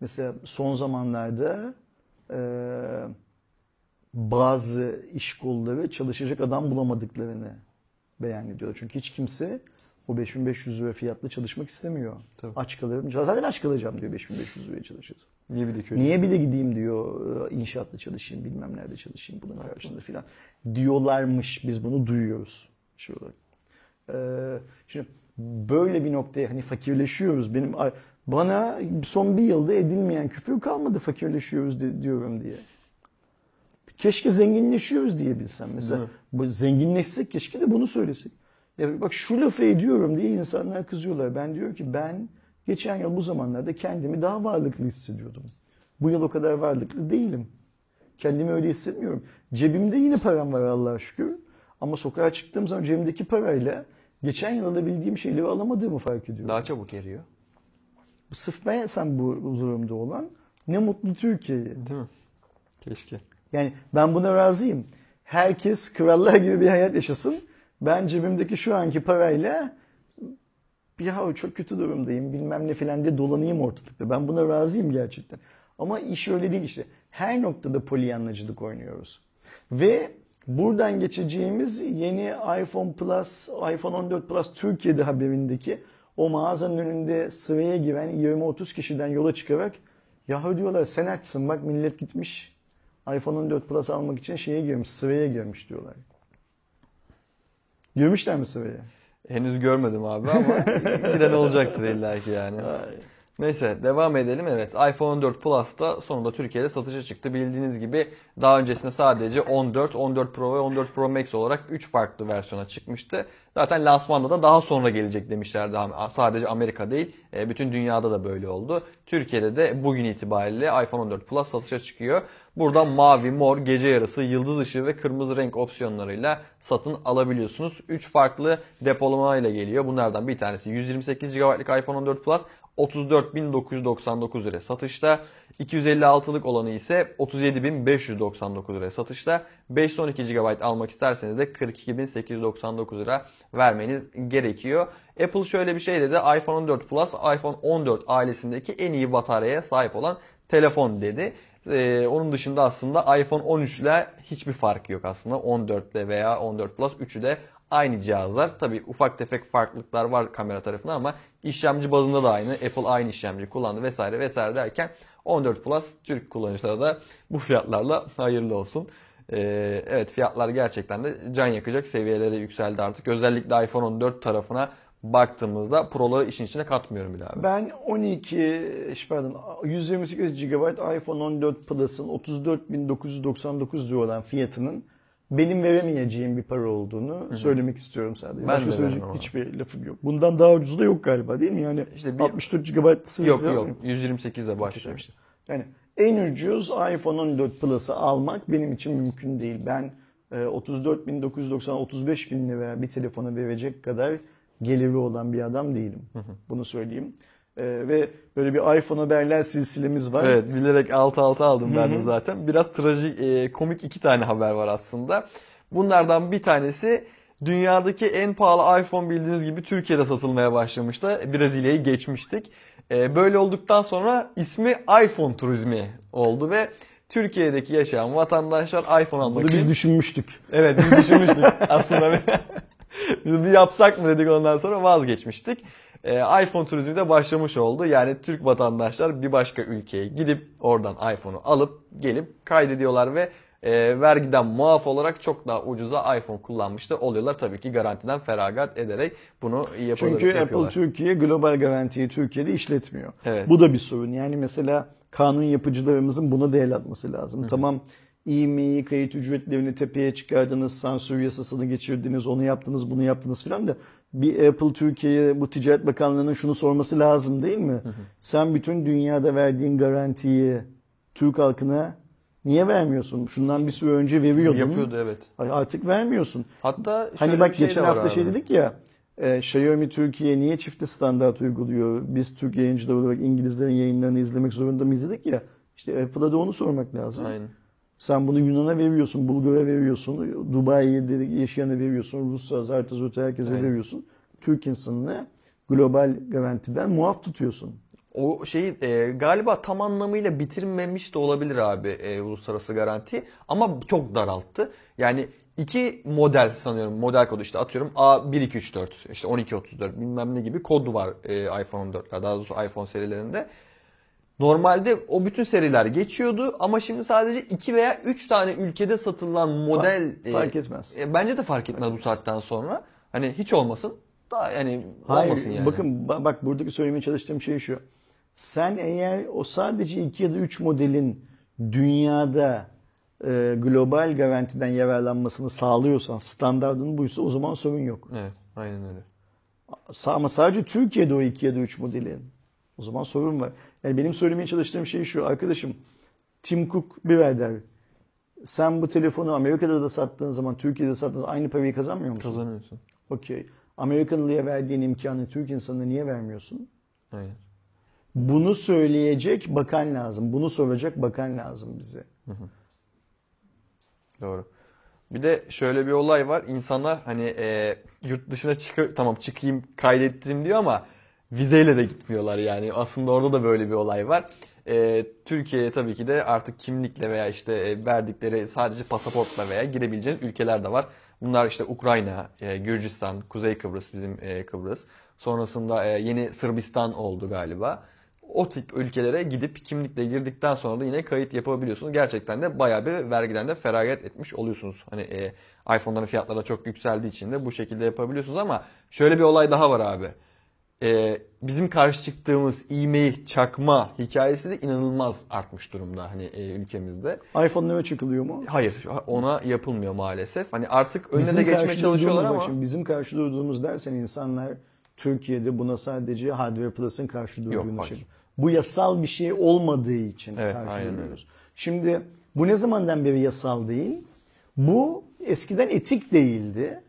Mesela son zamanlarda e, bazı iş kolları çalışacak adam bulamadıklarını beyan ediyor. Çünkü hiç kimse o 5500 lira fiyatla çalışmak istemiyor. Tabii. Aç kalırım. Zaten aç kalacağım diyor 5500 liraya çalışırsa. Niye bir de kötü? Niye bir de gideyim diyor e, inşaatta çalışayım bilmem nerede çalışayım bunun karşılığında filan diyorlarmış biz bunu duyuyoruz şey olarak. Ee, şimdi böyle bir noktaya hani fakirleşiyoruz benim Bana son bir yılda edilmeyen küfür kalmadı fakirleşiyoruz diyorum diye. Keşke zenginleşiyoruz diye bilsem. Mesela bu zenginleşsek keşke de bunu söylesek. Ya bak şu lafı ediyorum diye insanlar kızıyorlar. Ben diyor ki ben geçen yıl bu zamanlarda kendimi daha varlıklı hissediyordum. Bu yıl o kadar varlıklı değilim. Kendimi öyle hissetmiyorum. Cebimde yine param var Allah'a şükür. Ama sokağa çıktığım zaman cebimdeki parayla geçen yıl alabildiğim şeyleri alamadığımı fark ediyorum. Daha çabuk eriyor. Sırf ben sen bu durumda olan ne mutlu Türkiye'ye. Değil mi? Keşke. Yani ben buna razıyım. Herkes krallar gibi bir hayat yaşasın. Ben cebimdeki şu anki parayla ya çok kötü durumdayım bilmem ne filan diye dolanayım ortalıkta. Ben buna razıyım gerçekten. Ama iş öyle değil işte. Her noktada polyanlacılık oynuyoruz. Ve buradan geçeceğimiz yeni iPhone Plus, iPhone 14 Plus Türkiye'de haberindeki o mağazanın önünde sıraya giren 20-30 kişiden yola çıkarak ya diyorlar sen açsın bak millet gitmiş iPhone 14 Plus almak için şeye girmiş, sıraya girmiş diyorlar. Girmişler mi sıraya? Henüz görmedim abi ama [LAUGHS] giden olacaktır illaki yani. Neyse devam edelim. Evet iPhone 14 Plus da sonunda Türkiye'de satışa çıktı. Bildiğiniz gibi daha öncesinde sadece 14, 14 Pro ve 14 Pro Max olarak 3 farklı versiyona çıkmıştı. Zaten lansmanda da daha sonra gelecek demişlerdi. Sadece Amerika değil e, bütün dünyada da böyle oldu. Türkiye'de de bugün itibariyle iPhone 14 Plus satışa çıkıyor. Burada mavi, mor, gece yarısı, yıldız ışığı ve kırmızı renk opsiyonlarıyla satın alabiliyorsunuz. 3 farklı depolamayla geliyor. Bunlardan bir tanesi 128 GB'lık iPhone 14 Plus 34.999 liraya satışta. 256'lık olanı ise 37.599 liraya satışta. 512 GB almak isterseniz de 42.899 lira vermeniz gerekiyor. Apple şöyle bir şey dedi. iPhone 14 Plus, iPhone 14 ailesindeki en iyi bataryaya sahip olan telefon dedi. Ee, onun dışında aslında iPhone 13 ile hiçbir farkı yok aslında. 14 ile veya 14 Plus 3'ü de aynı cihazlar. Tabi ufak tefek farklılıklar var kamera tarafında ama işlemci bazında da aynı. Apple aynı işlemci kullandı vesaire vesaire derken 14 Plus Türk kullanıcılara da bu fiyatlarla hayırlı olsun. Ee, evet fiyatlar gerçekten de can yakacak seviyelere yükseldi artık. Özellikle iPhone 14 tarafına baktığımızda Pro'ları işin içine katmıyorum bile abi. Ben 12 pardon 128 GB iPhone 14 Plus'ın 34.999 lira olan fiyatının benim veremeyeceğim bir para olduğunu söylemek istiyorum sadece. Ben Başka söyleyecek veremem hiçbir lafım yok. Bundan daha ucuzu da yok galiba değil mi? Yani İşte bir- 64 GB Yok yok 128 ile başlıyor. işte. Yani en ucuz iPhone 14 Plus'ı almak benim için mümkün değil. Ben e, 34.990 35 bin lira bir telefona verecek kadar geliri olan bir adam değilim. Bunu söyleyeyim. E, ve böyle bir iPhone haberler silsilemiz var. Evet bilerek alt alta aldım ben de zaten. Biraz trajik, e, komik iki tane haber var aslında. Bunlardan bir tanesi dünyadaki en pahalı iPhone bildiğiniz gibi Türkiye'de satılmaya başlamıştı. Brezilya'yı geçmiştik. E, böyle olduktan sonra ismi iPhone turizmi oldu ve Türkiye'deki yaşayan vatandaşlar iPhone almak Bunu için biz düşünmüştük. Evet biz düşünmüştük [LAUGHS] aslında. Biz bir yapsak mı dedik ondan sonra vazgeçmiştik. Ee, iPhone turizmi de başlamış oldu. Yani Türk vatandaşlar bir başka ülkeye gidip oradan iPhone'u alıp gelip kaydediyorlar ve e, vergiden muaf olarak çok daha ucuza iPhone kullanmış da oluyorlar. Tabii ki garantiden feragat ederek bunu yapıyorlar. Çünkü Apple yapıyorlar. Türkiye global garantiyi Türkiye'de işletmiyor. Evet. Bu da bir sorun. Yani mesela kanun yapıcılarımızın buna da el atması lazım. Tamam İME'yi kayıt ücretlerini tepeye çıkardınız, sansür yasasını geçirdiniz, onu yaptınız, bunu yaptınız filan da bir Apple Türkiye'ye bu Ticaret Bakanlığı'nın şunu sorması lazım değil mi? Sen bütün dünyada verdiğin garantiyi Türk halkına niye vermiyorsun? Şundan bir süre önce veriyordun. Yapıyordu evet. Artık vermiyorsun. Hatta Hani bak şey geçen hafta şey abi. dedik ya e, Xiaomi Türkiye niye çifte standart uyguluyor? Biz Türk yayıncılar olarak İngilizlerin yayınlarını izlemek zorunda mıyız dedik ya. İşte Apple'a da onu sormak lazım. Aynen. Sen bunu Yunan'a veriyorsun, Bulgar'a veriyorsun, Dubai'de yaşayana veriyorsun, Rusya, Zarta, Zurta herkese Aynen. veriyorsun. Türk insanını global garantiden muaf tutuyorsun. O şeyi e, galiba tam anlamıyla bitirmemiş de olabilir abi e, uluslararası garanti ama çok daralttı. Yani iki model sanıyorum model kodu işte atıyorum A1234 işte 1234 bilmem ne gibi kodu var e, iPhone 14'ler daha doğrusu iPhone serilerinde. Normalde o bütün seriler geçiyordu ama şimdi sadece 2 veya 3 tane ülkede satılan model e, fark etmez. e, bence de fark etmez bu saatten sonra. Hani hiç olmasın. Daha yani Hayır, olmasın yani. bakın ba- bak buradaki söylemeye çalıştığım şey şu. Sen eğer o sadece 2 ya da 3 modelin dünyada e, global garantiden yararlanmasını sağlıyorsan, standartın buysa o zaman sorun yok. Evet, aynen öyle. Ama sadece Türkiye'de o 2 ya da 3 modelin. O zaman sorun var. Yani benim söylemeye çalıştığım şey şu. Arkadaşım Tim Cook birader sen bu telefonu Amerika'da da sattığın zaman Türkiye'de sattığın aynı parayı kazanmıyor musun? Kazanıyorsun. Okey. Amerikalıya verdiğin imkanı Türk insanına niye vermiyorsun? Aynen. Bunu söyleyecek bakan lazım. Bunu soracak bakan lazım bize. Doğru. Bir de şöyle bir olay var. İnsanlar hani e, yurt dışına çıkır tamam çıkayım kaydettireyim diyor ama vizeyle de gitmiyorlar yani. Aslında orada da böyle bir olay var. E, Türkiye'ye tabii ki de artık kimlikle veya işte e, verdikleri sadece pasaportla veya girebileceğiniz ülkeler de var. Bunlar işte Ukrayna, e, Gürcistan, Kuzey Kıbrıs bizim e, Kıbrıs. Sonrasında e, yeni Sırbistan oldu galiba. O tip ülkelere gidip kimlikle girdikten sonra da yine kayıt yapabiliyorsunuz. Gerçekten de bayağı bir vergiden de feragat etmiş oluyorsunuz. Hani e, iPhone'ların fiyatları da çok yükseldiği için de bu şekilde yapabiliyorsunuz ama şöyle bir olay daha var abi. E, bizim karşı çıktığımız e-mail çakma hikayesi de inanılmaz artmış durumda hani e, ülkemizde. iPhone'lara çıkılıyor mu? Hayır ona yapılmıyor maalesef. Hani artık önüne Bizim de geçmeye çalışıyorlar ama bak bizim karşı durduğumuz dersen insanlar Türkiye'de buna sadece Hardware Plus'ın karşı durduğunu şey. Bu yasal bir şey olmadığı için Evet, karşı aynen duruyoruz. Şimdi bu ne zamandan beri yasal değil? Bu eskiden etik değildi.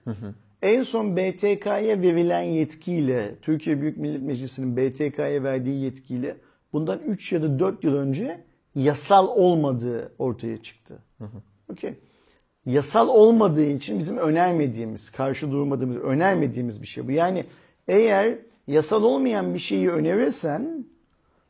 En son BTK'ya verilen yetkiyle, Türkiye Büyük Millet Meclisi'nin BTK'ya verdiği yetkiyle bundan 3 ya da 4 yıl önce yasal olmadığı ortaya çıktı. Okey. Yasal olmadığı için bizim önermediğimiz, karşı durmadığımız, önermediğimiz bir şey bu. Yani eğer yasal olmayan bir şeyi önerirsen,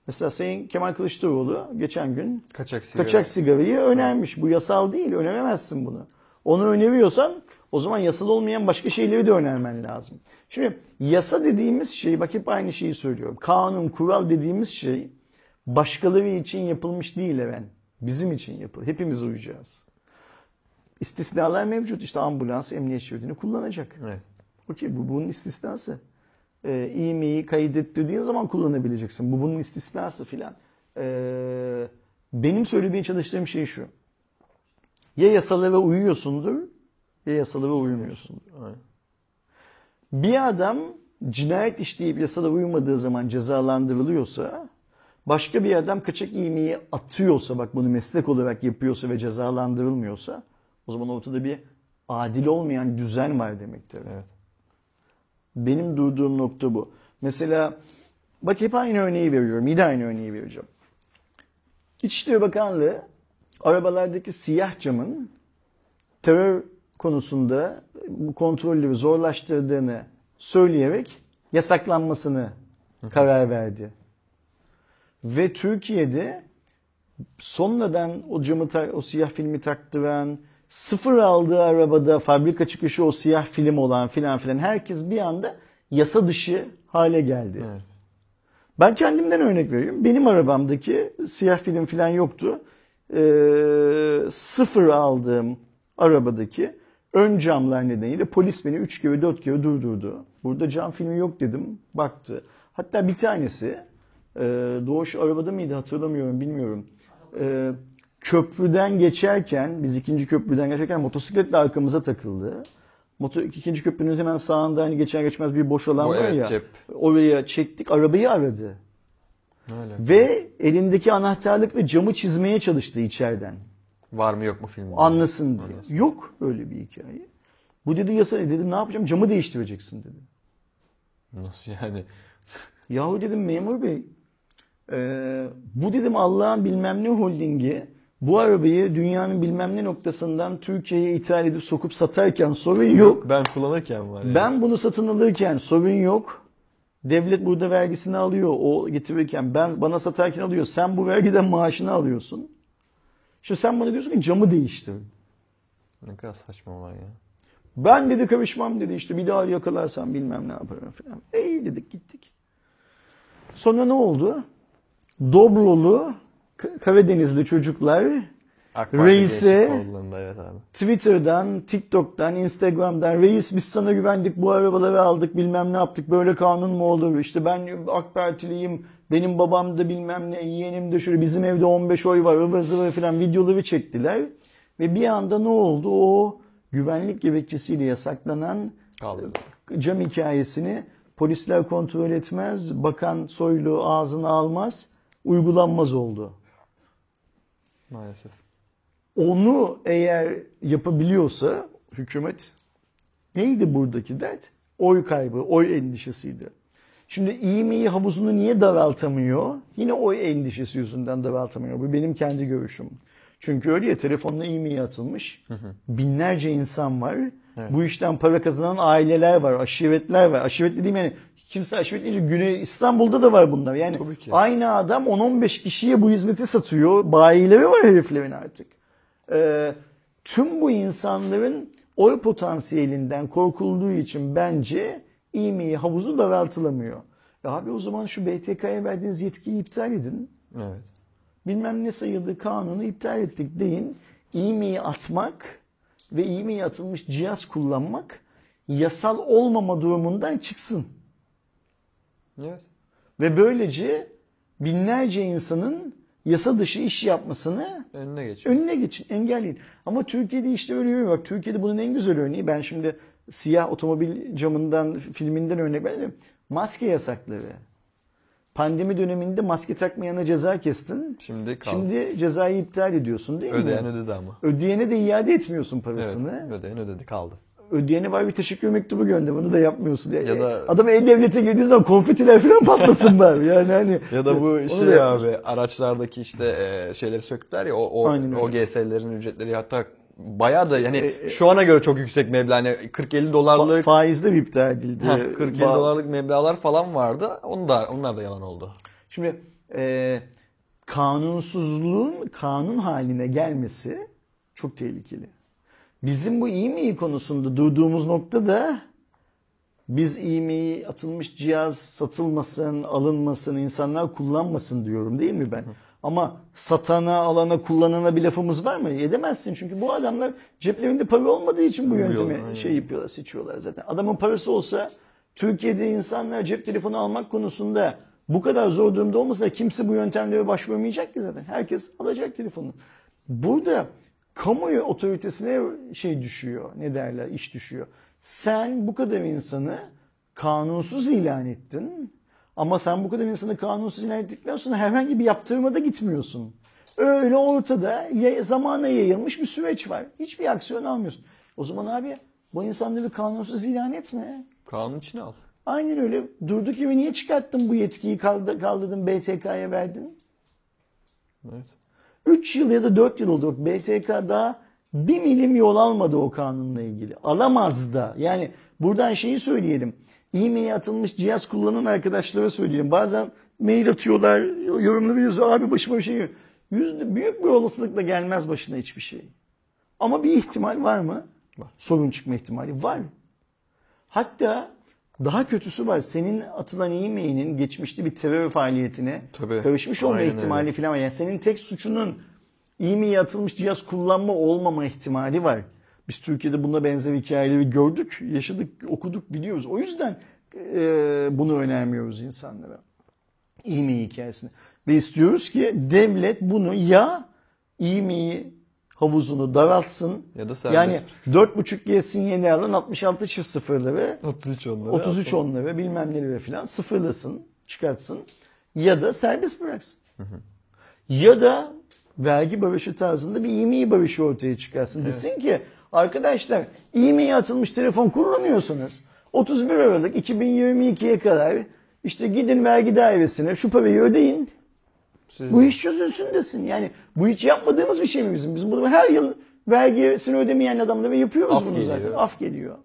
mesela Sayın Kemal Kılıçdaroğlu geçen gün kaçak sigara. kaçak sigarayı önermiş. Bu yasal değil, öneremezsin bunu. Onu öneriyorsan o zaman yasal olmayan başka şeyleri de önermen lazım. Şimdi yasa dediğimiz şey, bak hep aynı şeyi söylüyorum. Kanun, kural dediğimiz şey başkaları için yapılmış değil efendim. Bizim için yapılır. Hepimiz uyacağız. İstisnalar mevcut. İşte ambulans emniyet şeridini kullanacak. Evet. Okey bu bunun istisnası. Ee, e-mail'i kaydettirdiğin zaman kullanabileceksin. Bu bunun istisnası filan. Ee, benim söylemeye çalıştığım şey şu. Ya yasalara uyuyorsundur ya yasalara uymuyorsundur. Aynen. Bir adam cinayet işleyip yasada uymadığı zaman cezalandırılıyorsa başka bir adam kaçak e-mail'i atıyorsa bak bunu meslek olarak yapıyorsa ve cezalandırılmıyorsa o zaman ortada bir adil olmayan düzen var demektir. Evet. Benim durduğum nokta bu. Mesela bak hep aynı örneği veriyorum. Yine aynı örneği vereceğim. İçişleri Bakanlığı arabalardaki siyah camın terör konusunda bu kontrolleri zorlaştırdığını söyleyerek yasaklanmasını karar verdi. Ve Türkiye'de sonradan o camı o siyah filmi taktıran, sıfır aldığı arabada fabrika çıkışı o siyah film olan filan filan herkes bir anda yasa dışı hale geldi. Evet. Ben kendimden örnek vereyim. Benim arabamdaki siyah film filan yoktu. Ee, sıfır aldığım arabadaki ön camlar nedeniyle polis beni 3 kere 4 kere durdurdu. Burada cam filmi yok dedim. Baktı. Hatta bir tanesi e, Doğuş arabada mıydı hatırlamıyorum bilmiyorum. E, köprüden geçerken biz ikinci köprüden geçerken motosikletle arkamıza takıldı. Motor, ikinci köprünün hemen sağında hani geçer geçmez bir boş alan O var evet, ya. cep. Oraya çektik arabayı aradı. Öyle. Ve elindeki anahtarlıkla camı çizmeye çalıştı içeriden. Var mı yok mu film? Anlasın diye. Yok öyle bir hikaye. Bu dedi yasa dedim ne yapacağım camı değiştireceksin dedi. Nasıl yani? [LAUGHS] Yahu dedim memur bey e, bu dedim Allah'ın bilmem ne holdingi bu arabayı dünyanın bilmem ne noktasından Türkiye'ye ithal edip sokup satarken sorun yok. Ben kullanırken var ya. Ben bunu satın alırken sorun yok. Devlet burada vergisini alıyor o getirirken ben bana satarken alıyor. Sen bu vergiden maaşını alıyorsun. Şimdi sen bana diyorsun ki camı değiştir. Ne kadar saçma olay ya. Ben dedi karışmam dedi işte bir daha yakalarsam bilmem ne yaparım falan. İyi dedik gittik. Sonra ne oldu? Dobrolu K- Karadenizli çocuklar AK reise evet abi. Twitter'dan, TikTok'tan, Instagram'dan reis biz sana güvendik bu arabaları aldık bilmem ne yaptık böyle kanun mu olur işte ben AK Partiliyim benim babam da bilmem ne yeğenim de şöyle bizim evde 15 oy var ıvır zıvır falan videoları çektiler ve bir anda ne oldu o güvenlik gerekçesiyle yasaklanan Kaldırdı. cam hikayesini polisler kontrol etmez, bakan soylu ağzına almaz, uygulanmaz oldu. Maalesef. Onu eğer yapabiliyorsa hükümet neydi buradaki dert? Oy kaybı, oy endişesiydi. Şimdi iyi mi iyi havuzunu niye daraltamıyor? Yine oy endişesi yüzünden daraltamıyor. Bu benim kendi görüşüm. Çünkü öyle ya telefonla iyi mi atılmış. Binlerce insan var. Evet. Bu işten para kazanan aileler var, aşiretler var. Aşiret dediğim yani kimse aşiret deyince Güney İstanbul'da da var bunlar. Yani aynı adam 10-15 kişiye bu hizmeti satıyor. Bayileri var heriflerin artık. Ee, tüm bu insanların oy potansiyelinden korkulduğu için bence iyi mi iyi havuzu daraltılamıyor. Ya abi o zaman şu BTK'ya verdiğiniz yetkiyi iptal edin. Evet. Bilmem ne sayıldı kanunu iptal ettik deyin. İyi mi iyi atmak ve iyi mi iyi atılmış cihaz kullanmak yasal olmama durumundan çıksın. Evet. Ve böylece binlerce insanın yasa dışı iş yapmasını Önüne geçiyor. önüne geçin, engelleyin. Ama Türkiye'de işte öyle yok. Bak Türkiye'de bunun en güzel örneği. Ben şimdi siyah otomobil camından, filminden örnek verdim. Maske yasakları. Pandemi döneminde maske takmayana ceza kestin. Şimdi kaldı. Şimdi cezayı iptal ediyorsun değil Ödeyen mi? ödedi ama. Ödeyene de iade etmiyorsun Evet. parasını. Ödeyen ödedi kaldı. Ödeyene var bir teşekkür mektubu gönder. Bunu da yapmıyorsun. Ya, Ya da- Adam e-devlete girdiği zaman konfetiler falan patlasın bari. [LAUGHS] Yani hani Ya da bu da şey yapmış. abi araçlardaki işte e, şeyleri söktüler ya o o, Aynen o GS'lerin ücretleri hatta bayağı da yani E, e, şu ana göre çok yüksek meblağ hani 40-50 dolarlık faizde bir iptal edildi. Heh, 40-50 Ba- dolarlık meblağlar falan vardı. Onu da onlar da yalan oldu. Şimdi e, kanunsuzluğun kanun haline gelmesi çok tehlikeli. Bizim bu iyi mi iyi konusunda durduğumuz nokta da biz iyi mi atılmış cihaz satılmasın, alınmasın, insanlar kullanmasın diyorum değil mi ben? Ama satana, alana, kullanana bir lafımız var mı? Edemezsin çünkü bu adamlar ceplerinde para olmadığı için bu yöntemi aynen. şey yapıyorlar, seçiyorlar zaten. Adamın parası olsa Türkiye'de insanlar cep telefonu almak konusunda bu kadar zor durumda olmasa kimse bu yöntemlere başvurmayacak ki zaten. Herkes alacak telefonu. Burada kamuoyu otoritesine şey düşüyor. Ne derler? iş düşüyor. Sen bu kadar insanı kanunsuz ilan ettin. Ama sen bu kadar insanı kanunsuz ilan ettikten sonra herhangi bir yaptırıma da gitmiyorsun. Öyle ortada zamana yayılmış bir süreç var. Hiçbir aksiyon almıyorsun. O zaman abi bu insanları kanunsuz ilan etme. Kanun içine al. Aynen öyle. Durduk yere niye çıkarttın bu yetkiyi kaldı- kaldırdın BTK'ya verdin? Evet. 3 yıl ya da 4 yıl oldu. Bak, BTK daha bir milim yol almadı o kanunla ilgili. Alamaz da. Yani buradan şeyi söyleyelim. E-mail atılmış cihaz kullanan arkadaşlara söyleyelim. Bazen mail atıyorlar, yorumları yazıyor. Abi başıma bir şey geliyor. Yüzde, büyük bir olasılıkla gelmez başına hiçbir şey. Ama bir ihtimal var mı? Var. Sorun çıkma ihtimali var. Hatta daha kötüsü var. Senin atılan e-mailin geçmişte bir terör faaliyetine Tabii. karışmış olma Aynen ihtimali öyle. falan var. Yani senin tek suçunun e-mail atılmış cihaz kullanma olmama ihtimali var. Biz Türkiye'de buna benzer hikayeleri gördük, yaşadık, okuduk, biliyoruz. O yüzden e, bunu önermiyoruz insanlara. E-mail hikayesini. Ve istiyoruz ki devlet bunu ya e-mail havuzunu daraltsın. Ya da serbest yani 4.5G sinyali alan 66 çift sıfırları 33 onları. 33 onları bilmem neleri falan sıfırlasın, çıkartsın ya da serbest bıraksın. Ya da vergi barışı tarzında bir e-mail barışı ortaya çıkarsın. Desin ki arkadaşlar e-mail atılmış telefon kullanıyorsunuz. 31 Aralık 2022'ye kadar işte gidin vergi dairesine şu parayı ödeyin. Siz Bu de. iş çözülsün desin. Yani bu hiç yapmadığımız bir şey mi bizim? Biz bunu her yıl vergisini ödemeyen adamlara yapıyoruz Af bunu geliyor. zaten. Af geliyor.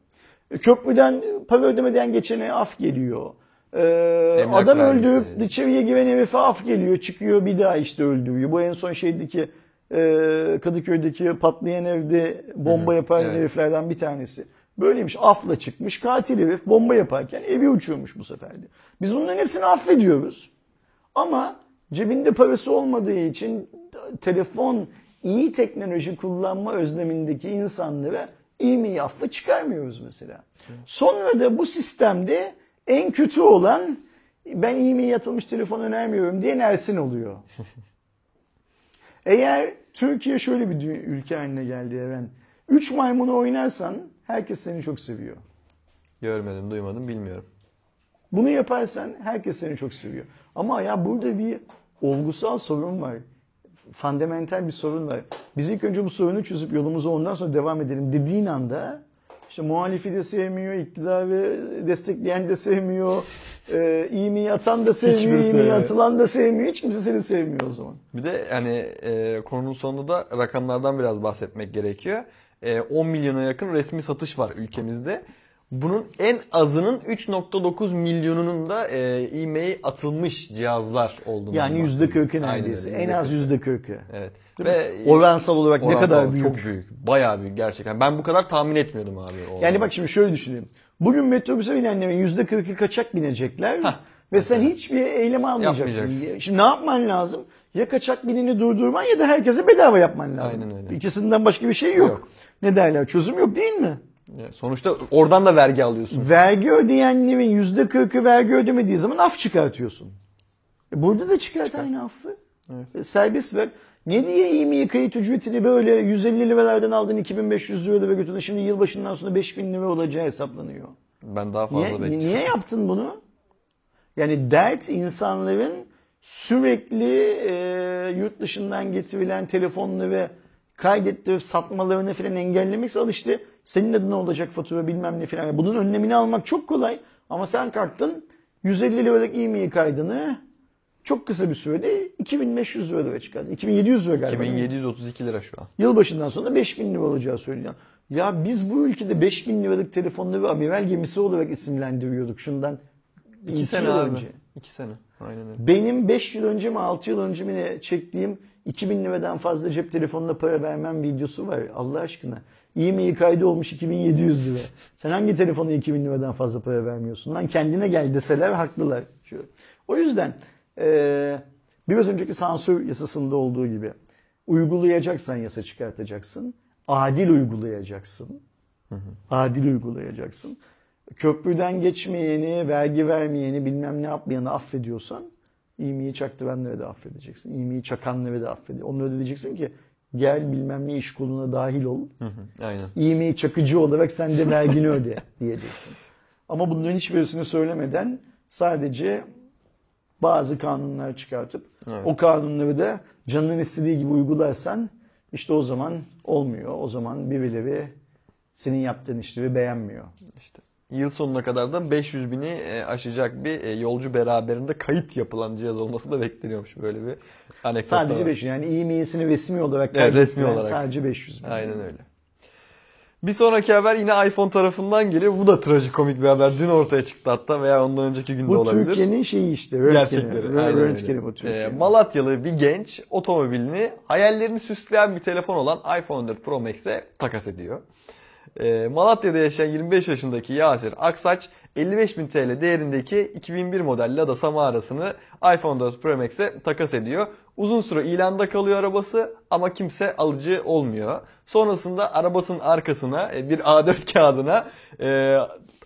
E, Köprüden para ödemeden geçene af geliyor. Ee, adam öldürüp içeriye giren herife af geliyor. Çıkıyor bir daha işte öldürüyor. Bu en son şeydeki e, Kadıköy'deki patlayan evde bomba yapan evet. heriflerden bir tanesi. Böyleymiş afla çıkmış katil herif bomba yaparken evi uçuyormuş bu sefer de. Biz bunların hepsini affediyoruz. Ama cebinde parası olmadığı için telefon iyi teknoloji kullanma özlemindeki insanlara e-mail affı çıkarmıyoruz mesela. Sonra da bu sistemde en kötü olan ben e-mail atılmış telefon önermiyorum diye Ersin oluyor. [LAUGHS] Eğer Türkiye şöyle bir ülke haline geldi Eren. Üç maymunu oynarsan herkes seni çok seviyor. Görmedim, duymadım, bilmiyorum. Bunu yaparsan herkes seni çok seviyor. Ama ya burada bir olgusal sorun var. Fundamental bir sorun var. Biz ilk önce bu sorunu çözüp yolumuza ondan sonra devam edelim dediğin anda işte muhalifi de sevmiyor, iktidarı destekleyen de sevmiyor, e, iyi mi atan da sevmiyor, iyi mi sevmiyor. atılan da sevmiyor. Hiç kimse seni sevmiyor o zaman. Bir de hani e, konunun sonunda da rakamlardan biraz bahsetmek gerekiyor. E, 10 milyona yakın resmi satış var ülkemizde. Bunun en azının 3.9 milyonunun da e, e-mail atılmış cihazlar olduğunu Yani yüzde kırkı Aynen neredeyse. öyle, En az yüzde kırkı. Evet. Değil Ve mi? Oransal olarak ne oransal kadar büyük. Çok büyük. Bayağı büyük gerçekten. Ben bu kadar tahmin etmiyordum abi. o Yani bak şimdi şöyle düşünelim. Bugün metrobüse binenlerin yüzde kırkı kaçak binecekler Hah. ve sen hiçbir eylem almayacaksın. Şimdi ne yapman lazım? Ya kaçak bineni durdurman ya da herkese bedava yapman lazım. Aynen öyle. İkisinden başka bir şey yok. Yok. Ne derler? Çözüm yok değil mi? Ya Sonuçta oradan da vergi alıyorsun. Vergi ödeyenlerin yüzde kırkı vergi ödemediği zaman af çıkartıyorsun. E burada da çıkart aynı affı. E Serbest ver. Ne diye iyi mi kayıt ücretini böyle 150 liralardan aldın 2500 liraya götürdün. Şimdi yılbaşından sonra 5000 lira olacağı hesaplanıyor. Ben daha fazla Niye, bekliyorum. niye yaptın bunu? Yani dert insanların sürekli e, yurt dışından getirilen telefonları kaydettirip satmalarını falan engellemekse al işte senin adına olacak fatura bilmem ne falan. Bunun önlemini almak çok kolay ama sen kalktın 150 liralık e-mail kaydını çok kısa bir sürede 2500 liraya çıkardın. 2700 lira galiba. değil mi? 2732 lira şu an. Yılbaşından sonra 5000 lira olacağı söyleniyor. Ya biz bu ülkede 5000 liralık telefonları amiral gemisi olarak isimlendiriyorduk şundan 2 iki sene yıl abi. önce. 2 sene. Aynen öyle. Benim 5 yıl önce mi 6 yıl önce mi ne çektiğim 2000 liradan fazla cep telefonuna para vermem videosu var Allah aşkına. E-mail kaydı olmuş 2700 lira. Sen hangi telefona 2000 liradan fazla para vermiyorsun? Lan kendine gel deseler haklılar. Şu. O yüzden eee biraz önceki sansür yasasında olduğu gibi uygulayacaksan yasa çıkartacaksın. Adil uygulayacaksın. Adil uygulayacaksın. Köprüden geçmeyeni, vergi vermeyeni, bilmem ne yapmayanı affediyorsan İğmeyi çaktıranları da affedeceksin. İğmeyi çakanları da affedeceksin. Onlara da diyeceksin ki gel bilmem ne iş koluna dahil ol. Hı hı, Aynen. İğmeyi çakıcı olarak sen de vergini öde [LAUGHS] diyeceksin. Ama bunların hiçbirisini söylemeden sadece bazı kanunlar çıkartıp Evet. o kanunları da canının istediği gibi uygularsan işte o zaman olmuyor. O zaman birileri senin yaptığın işleri beğenmiyor. İşte yıl sonuna kadar da 500 bini e, aşacak bir e, yolcu beraberinde kayıt yapılan cihaz olması da bekleniyormuş böyle bir anekdot. Sadece var. 500 yani e-mail'sini resmi olarak Evet, resmi olarak. sadece 500 bin. Aynen öyle. Bir sonraki haber yine iPhone tarafından geliyor. Bu da trajikomik bir haber. Dün ortaya çıktı hatta veya ondan önceki günde Bu olabilir. Türkiye'nin şeyi işte. Gerçekleri. Röntgeni bu Ee, Türkiye'nin. Malatyalı bir genç otomobilini hayallerini süsleyen bir telefon olan iPhone 14 Pro Max'e takas ediyor. Ee, Malatya'da yaşayan 25 yaşındaki Yasir Aksaç 55.000 TL değerindeki 2001 model Lada Samara'sını iPhone 4 Pro Max'e takas ediyor. Uzun süre ilanda kalıyor arabası ama kimse alıcı olmuyor. Sonrasında arabasının arkasına e, bir A4 kağıdına e,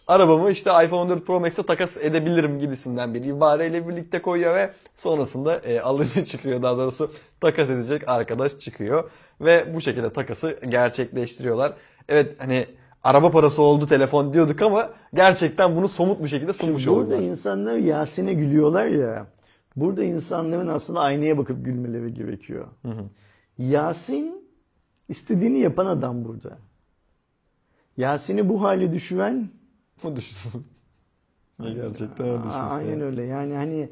arabamı işte iPhone 14 Pro Max'e takas edebilirim gibisinden bir ibareyle birlikte koyuyor ve sonrasında e, alıcı [LAUGHS] çıkıyor daha doğrusu takas edecek arkadaş çıkıyor ve bu şekilde takası gerçekleştiriyorlar. Evet hani araba parası oldu telefon diyorduk ama gerçekten bunu somut bir şekilde sunmuş Burada oldular. insanlar Yasin'e gülüyorlar ya. Burada insanların aslında aynaya bakıp gülmeleri gerekiyor. Yasin istediğini yapan adam burada. Yasin'i bu hale düşüren Bu düşünsün. Gerçekten Aa, düşünsün. Aynen öyle. Yani hani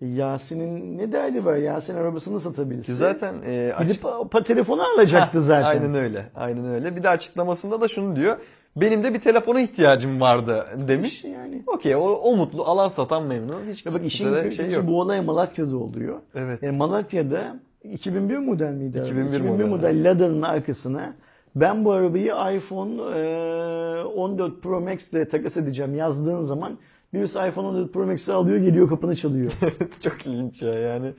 Yasin'in ne derdi var? Yasin arabasını satabilirse. Ki zaten e, açık- Gidip pa- telefonu alacaktı Heh, zaten. Aynen öyle. Aynen öyle. Bir de açıklamasında da şunu diyor. Benim de bir telefona ihtiyacım vardı demiş. İşte yani. Okey o, o mutlu alan satan memnun. Hiç Ya bak işin kötüsü şey yok. bu olay Malatya'da oluyor. Evet. Yani Malatya'da 2001 model miydi? abi? 2001 2001 model, model Lada'nın arkasına ben bu arabayı iPhone e, 14 Pro Max ile takas edeceğim yazdığın zaman birisi iPhone 14 Pro Max'i alıyor geliyor kapını çalıyor. [LAUGHS] Çok ilginç ya yani.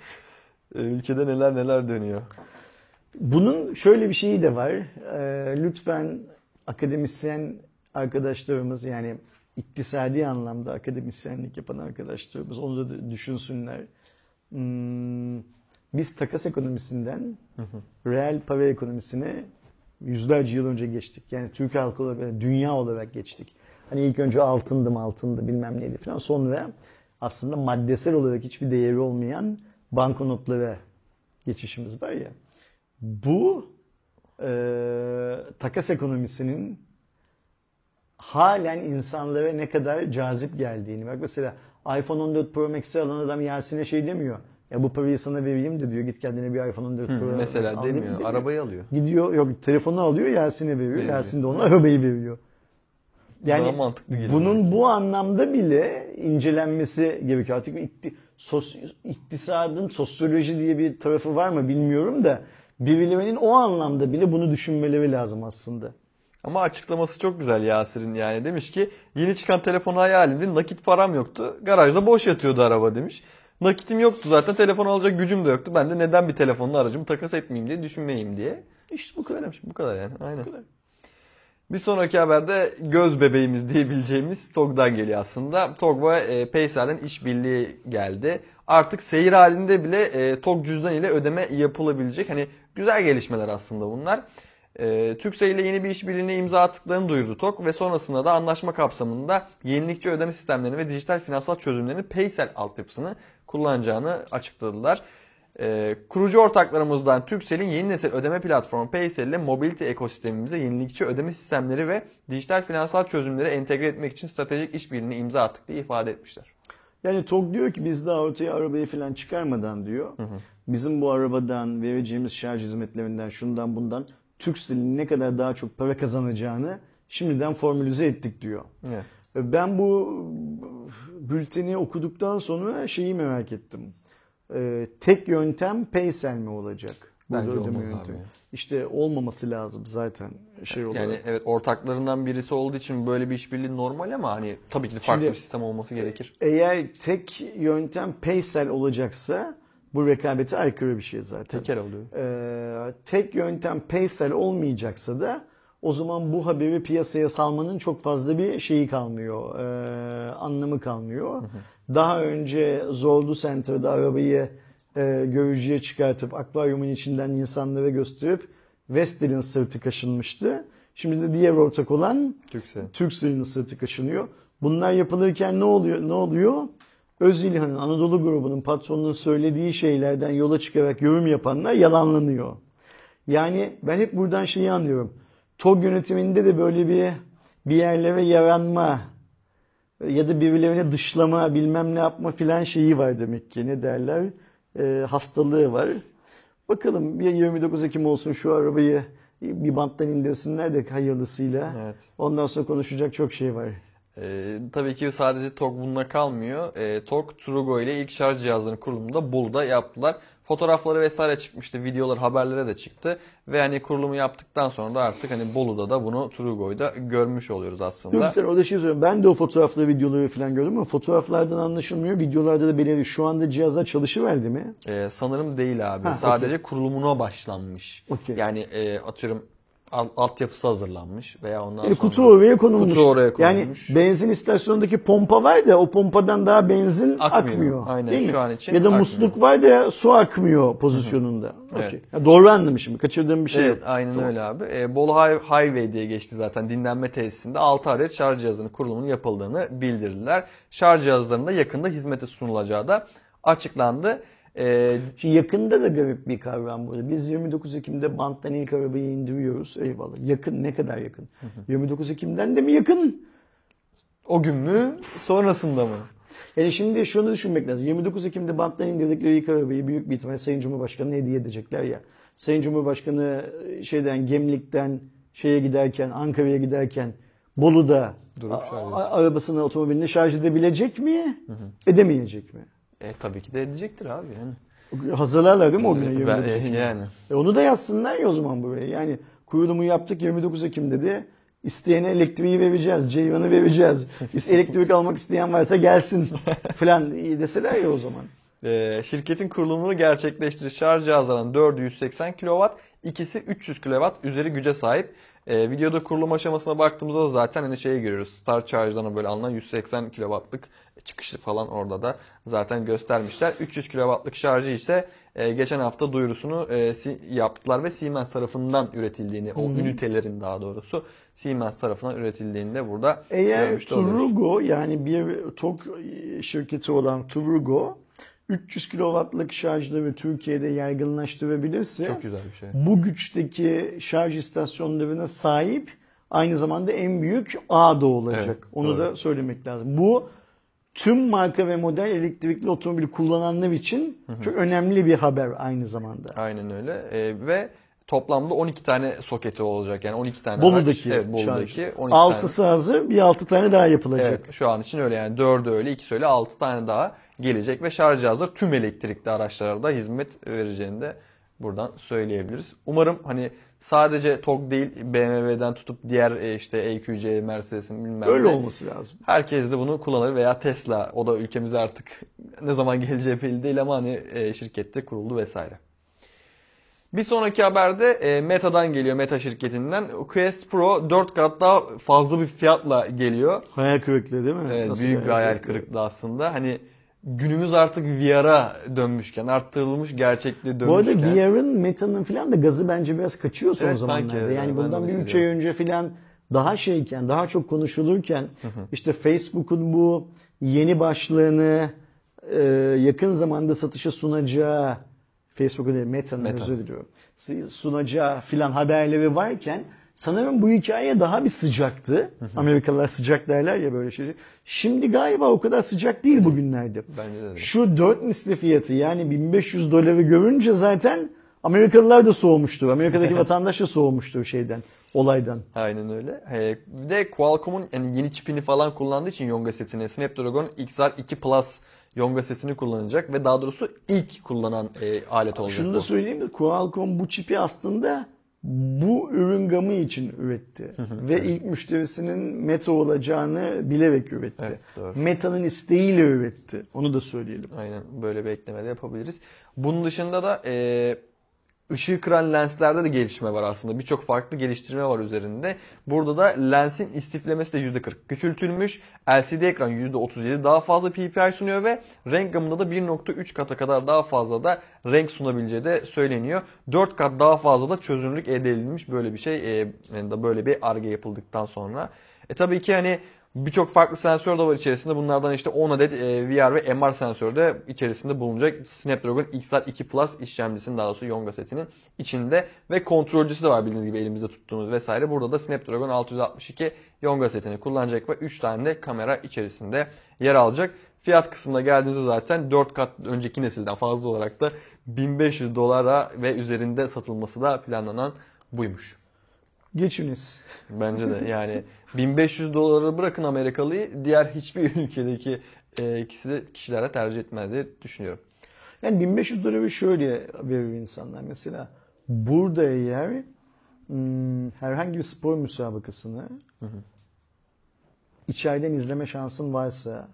E, Ülkede neler neler dönüyor. Bunun şöyle bir şeyi de var. Ee, lütfen akademisyen arkadaşlarımız yani iktisadi anlamda akademisyenlik yapan arkadaşlarımız onu da düşünsünler. Hmm, biz takas ekonomisinden reel para ekonomisine yüzlerce yıl önce geçtik. Yani Türk halkı olarak, dünya olarak geçtik. Hani ilk önce altındım altındı bilmem neydi falan. Sonra aslında maddesel olarak hiçbir değeri olmayan banknotlara geçişimiz var ya. Bu e, takas ekonomisinin halen insanlara ne kadar cazip geldiğini. Bak mesela iPhone 14 Pro Max'i alan adam Yasin'e şey demiyor. Ya bu parayı sana vereyim de diyor git kendine bir iPhone 14 Pro Mesela alayım demiyor. Arabayı alıyor. Gidiyor yok telefonu alıyor Yasin'e veriyor. Veriyor. Yasin de ona [LAUGHS] arabayı veriyor. Yani Daha mantıklı geliyor. bunun bu anlamda bile incelenmesi gerekiyor. Artık ikti, sos, iktisadın sosyoloji diye bir tarafı var mı bilmiyorum da birilerinin o anlamda bile bunu düşünmeleri lazım aslında. Ama açıklaması çok güzel Yasir'in yani. Demiş ki yeni çıkan telefonu hayalimdi. Nakit param yoktu. Garajda boş yatıyordu araba demiş. Nakitim yoktu zaten. Telefon alacak gücüm de yoktu. Ben de neden bir telefonla aracımı takas etmeyeyim diye düşünmeyeyim diye. İşte bu kadar. Bu kadar yani. Aynen. kadar. Bir sonraki haberde göz bebeğimiz diyebileceğimiz TOG'dan geliyor aslında. TOG ve Paysel'den işbirliği geldi. Artık seyir halinde bile e, TOG cüzdan ile ödeme yapılabilecek. Hani güzel gelişmeler aslında bunlar. E, Türkcell ile yeni bir işbirliğine imza attıklarını duyurdu TOG ve sonrasında da anlaşma kapsamında yenilikçi ödeme sistemlerini ve dijital finansal çözümlerini Paysel altyapısını kullanacağını açıkladılar. Ee, kurucu ortaklarımızdan Turkcell'in yeni nesil ödeme platformu Paysel ile mobility ekosistemimize yenilikçi ödeme sistemleri ve dijital finansal çözümleri entegre etmek için stratejik işbirliğine imza attık diye ifade etmişler. Yani TOG diyor ki biz daha ortaya arabayı falan çıkarmadan diyor. Bizim bu arabadan vereceğimiz şarj hizmetlerinden şundan bundan Turkcell'in ne kadar daha çok para kazanacağını şimdiden formülize ettik diyor. Evet. Ben bu bülteni okuduktan sonra şeyi merak ettim. Ee, tek yöntem Paysel mi olacak? Burada Bence ödeme olmaz yöntemi. abi. İşte olmaması lazım zaten şey olarak. Yani evet ortaklarından birisi olduğu için böyle bir işbirliği normal ama hani tabii ki de farklı Şimdi- bir sistem olması gerekir. Eğer tek yöntem Paysel olacaksa bu rekabete aykırı bir şey zaten. Teker oluyor. Ee, tek yöntem Paysel olmayacaksa da o zaman bu haberi piyasaya salmanın çok fazla bir şeyi kalmıyor, ee, anlamı kalmıyor. Daha önce Zorlu Center'da arabayı e, görücüye çıkartıp akvaryumun içinden insanlara gösterip Vestel'in sırtı kaşınmıştı. Şimdi de diğer ortak olan Türkcell. Turkcell'in sırtı kaşınıyor. Bunlar yapılırken ne oluyor? Ne oluyor? Özilhan'ın Anadolu grubunun patronunun söylediği şeylerden yola çıkarak yorum yapanlar yalanlanıyor. Yani ben hep buradan şeyi anlıyorum. TOG yönetiminde de böyle bir bir yerlere yaranma ya da birilerine dışlama bilmem ne yapma filan şeyi var demek ki. Ne derler? Ee, hastalığı var. Bakalım bir 29 Ekim olsun şu arabayı bir banttan indirsinler de hayırlısıyla. Evet. Ondan sonra konuşacak çok şey var. Ee, tabii ki sadece TOG bununla kalmıyor. Ee, TOG Trugo ile ilk şarj cihazlarının kurulumunu da Bolu'da yaptılar. Fotoğrafları vesaire çıkmıştı, videolar, haberlere de çıktı. Ve hani kurulumu yaptıktan sonra da artık hani Bolu'da da bunu Trugo'da görmüş oluyoruz Yok aslında. sen orada şey söylüyorum. Ben de o fotoğrafları, videoları falan gördüm ama fotoğraflardan anlaşılmıyor. Videolarda da belirli. Şu anda cihazlar çalışıverdi mi? Ee, sanırım değil abi. Ha, Sadece kurulumuna başlanmış. Okey. Yani e, atıyorum alt, altyapısı hazırlanmış veya ondan Yani sonra kutu oraya konulmuş. Kutu oraya Yani konulmuş. benzin istasyonundaki pompa var da o pompadan daha benzin Akmıyor. akmıyor. Aynen, değil mi? şu an için Ya da akmıyor. musluk var da su akmıyor pozisyonunda. Evet. Okey. Ya doğru anlamışım. Kaçırdığım bir şey Evet yok. aynen Tamam. öyle abi. Ee, Bolu High- Highway diye geçti zaten dinlenme tesisinde 6 adet şarj cihazının kurulumunun yapıldığını bildirdiler. Şarj cihazlarında yakında hizmete sunulacağı da açıklandı. Ee, yakında da garip bir kavram burada. Biz 29 Ekim'de banttan ilk arabayı indiriyoruz. Eyvallah. Yakın ne kadar yakın? 29 Ekim'den de mi yakın? o gün mü sonrasında mı? Yani şimdi şunu düşünmek lazım. 29 Ekim'de banttan indirdikleri ilk arabayı büyük bir ihtimalle Sayın Cumhurbaşkanı'na hediye edecekler ya. Sayın Cumhurbaşkanı şeyden Gemlik'ten şeye giderken, Ankara'ya giderken Bolu'da Durup arabasını, otomobilini şarj edebilecek mi? Edemeyecek mi? E tabii ki de edecektir abi yani. Hazırlarlar değil mi o güne Ben- 29 e, Ekim'de? yani. E onu da yazsınlar ya o zaman buraya. Yani kurulumu yaptık 29 Ekim'de de isteyene elektriği vereceğiz, ceyranı vereceğiz. [LAUGHS] Elektrik almak isteyen varsa gelsin falan deseler ya o zaman. Ee, şirketin kurulumunu gerçekleştirir şarj cihazlarının 4'ü 180 kW, İkisi 300 kW üzeri güce sahip. Ee, videoda kurulum aşamasına baktığımızda da zaten hani şeyi görüyoruz. Star Charge'dan böyle alınan 180 kW'lık çıkışı falan orada da zaten göstermişler. 300 kW'lık şarjı ise e, geçen hafta duyurusunu e, si- yaptılar ve Siemens tarafından üretildiğini, o ünitelerin daha doğrusu Siemens tarafından üretildiğini de burada Eğer de oluyoruz. Yani bir TOG şirketi olan Turgo 300 kW'lık şarjları Türkiye'de yaygınlaştırabilirse Çok güzel bir şey. bu güçteki şarj istasyonlarına sahip aynı zamanda en büyük ağda olacak. Evet, Onu doğru. da söylemek lazım. Bu tüm marka ve model elektrikli otomobil kullananlar için çok önemli bir haber aynı zamanda. Aynen öyle. E, ve toplamda 12 tane soketi olacak. Yani 12 tane Bolu'daki araç. Evet, Bolu'daki. şarj. 12 Altısı hazır, bir altı tane daha yapılacak. Evet, şu an için öyle yani 4'ü öyle, 2'si öyle 6 tane daha gelecek ve şarj cihazları tüm elektrikli araçlara da hizmet vereceğini de buradan söyleyebiliriz. Umarım hani sadece TOG değil BMW'den tutup diğer e, işte EQC, Mercedes'in bilmem Öyle ne. olması lazım. Herkes de bunu kullanır veya Tesla o da ülkemize artık ne zaman geleceği belli değil ama hani e, şirkette kuruldu vesaire. Bir sonraki haberde e, Meta'dan geliyor Meta şirketinden. Quest Pro 4 kat daha fazla bir fiyatla geliyor. Hayal kırıklığı değil mi? Evet, Nasıl büyük bir hayal kırıklığı aslında. Hani günümüz artık VR'a dönmüşken, arttırılmış gerçekliğe Bu arada dönmüşken. VR'ın Meta'nın falan da gazı bence biraz kaçıyor son Evet, zamanlarda. sanki, yani bundan bir 3 ay önce falan daha şeyken, daha çok konuşulurken işte Facebook'un bu yeni başlığını e, yakın zamanda satışa sunacağı Facebook'un değil Meta'nın Meta. özür diliyorum. Sunacağı filan haberleri varken sanırım bu hikaye daha bir sıcaktı. Amerikalılar sıcak derler ya böyle şey. Şimdi galiba o kadar sıcak değil bugünlerde. Bence de. Şu 4 misli fiyatı yani 1500 doları görünce zaten Amerikalılar da soğumuştur. Amerika'daki [LAUGHS] vatandaş da soğumuştur şeyden, olaydan. Aynen öyle. Ee, bir de Qualcomm'un yani yeni çipini falan kullandığı için Yonga setini Snapdragon XR2 Plus Yonga setini kullanacak ve daha doğrusu ilk kullanan e, alet olacak Şunu bu. da söyleyeyim de Qualcomm bu çipi aslında bu ürün gamı için üretti. Ve ilk müşterisinin Meta olacağını bilerek üretti. Evet, doğru. Meta'nın isteğiyle üretti. Onu da söyleyelim. Aynen böyle bir ekleme de yapabiliriz. Bunun dışında da e, ışığı kıran lenslerde de gelişme var aslında. Birçok farklı geliştirme var üzerinde. Burada da lensin istiflemesi de %40 küçültülmüş. LCD ekran %37 daha fazla PPI sunuyor ve renk gamında da 1.3 kata kadar daha fazla da renk sunabileceği de söyleniyor. 4 kat daha fazla da çözünürlük elde edilmiş böyle bir şey. E, yani böyle bir arge yapıldıktan sonra. E tabii ki hani Birçok farklı sensör de var içerisinde. Bunlardan işte 10 adet e, VR ve MR sensörü de içerisinde bulunacak. Snapdragon XR2 Plus işlemcisinin daha doğrusu Yonga setinin içinde ve kontrolcüsü de var bildiğiniz gibi elimizde tuttuğumuz vesaire. Burada da Snapdragon 662 Yonga setini kullanacak ve 3 tane de kamera içerisinde yer alacak. Fiyat kısmına geldiğinizde zaten 4 kat önceki nesilden fazla olarak da 1500 dolara ve üzerinde satılması da planlanan buymuş. Geçiniz. Bence de yani [LAUGHS] 1500 doları bırakın Amerikalıyı diğer hiçbir [LAUGHS] ülkedeki e, ikisi de kişilere tercih etmez diye düşünüyorum. Yani 1500 doları şöyle verir insanlar. Mesela burada eğer hmm, herhangi bir spor müsabakasını içeriden izleme şansın varsa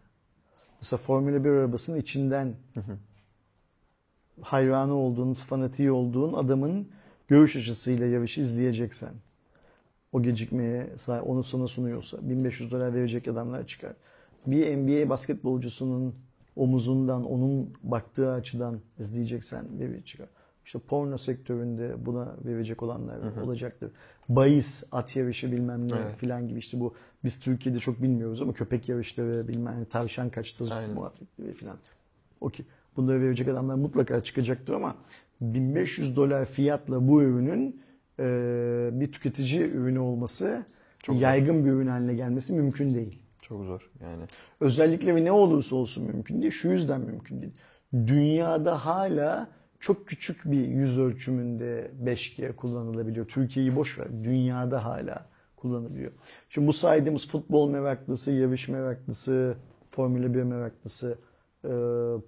mesela Formula 1 arabasının içinden hayranı olduğun, fanatiği olduğun adamın görüş açısıyla yarışı izleyeceksen o gecikmeye sahip- onu sana sunuyorsa 1500 dolar verecek adamlar çıkar. Bir NBA basketbolcusunun omuzundan, onun baktığı açıdan izleyeceksen bir çıkar. İşte porno sektöründe buna verecek olanlar olacaktır. Bahis, at yarışı bilmem ne Evet. filan gibi işte bu biz Türkiye'de çok bilmiyoruz ama köpek yarışları bilmem ne tavşan kaçtı Aynen. muhabbetleri filan. Okey. Bunları verecek adamlar mutlaka çıkacaktır ama 1500 dolar fiyatla bu ürünün e, bir tüketici ürünü olması, Çok zor. yaygın bir ürün haline gelmesi mümkün değil. Çok zor yani. Özellikleri ne olursa olsun mümkün değil. Şu yüzden mümkün değil. Dünyada hala çok küçük bir yüz ölçümünde 5G kullanılabiliyor. Türkiye'yi boş ver. Dünyada hala kullanılıyor. Şimdi bu saydığımız futbol meraklısı, yarış meraklısı, Formula 1 meraklısı, e,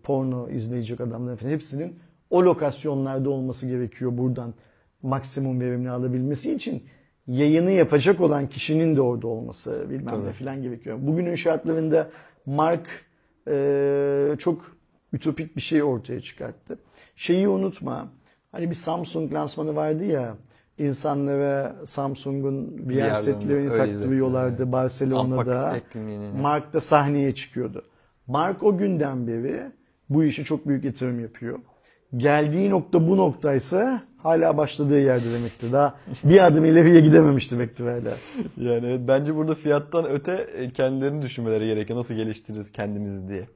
porno izleyecek adamların hepsinin o lokasyonlarda olması gerekiyor buradan maksimum verimini alabilmesi için yayını yapacak olan kişinin de orada olması bilmem ne Tabii. falan gerekiyor. Bugünün şartlarında Mark e, çok ütopik bir şey ortaya çıkarttı. Şeyi unutma. Hani bir Samsung lansmanı vardı ya. insanlara Samsung'un VR setlerini taktırıyorlardı izletiyor, Barcelona'da. Mark da sahneye çıkıyordu. Mark o günden beri bu işi çok büyük yatırım yapıyor. Geldiği nokta bu noktaysa hala başladığı yerde demektir. Daha bir adım ileriye gidememiş demektir hala. Yani bence burada fiyattan öte e, kendilerini düşünmeleri gerekiyor. Nasıl geliştiririz kendimizi diye.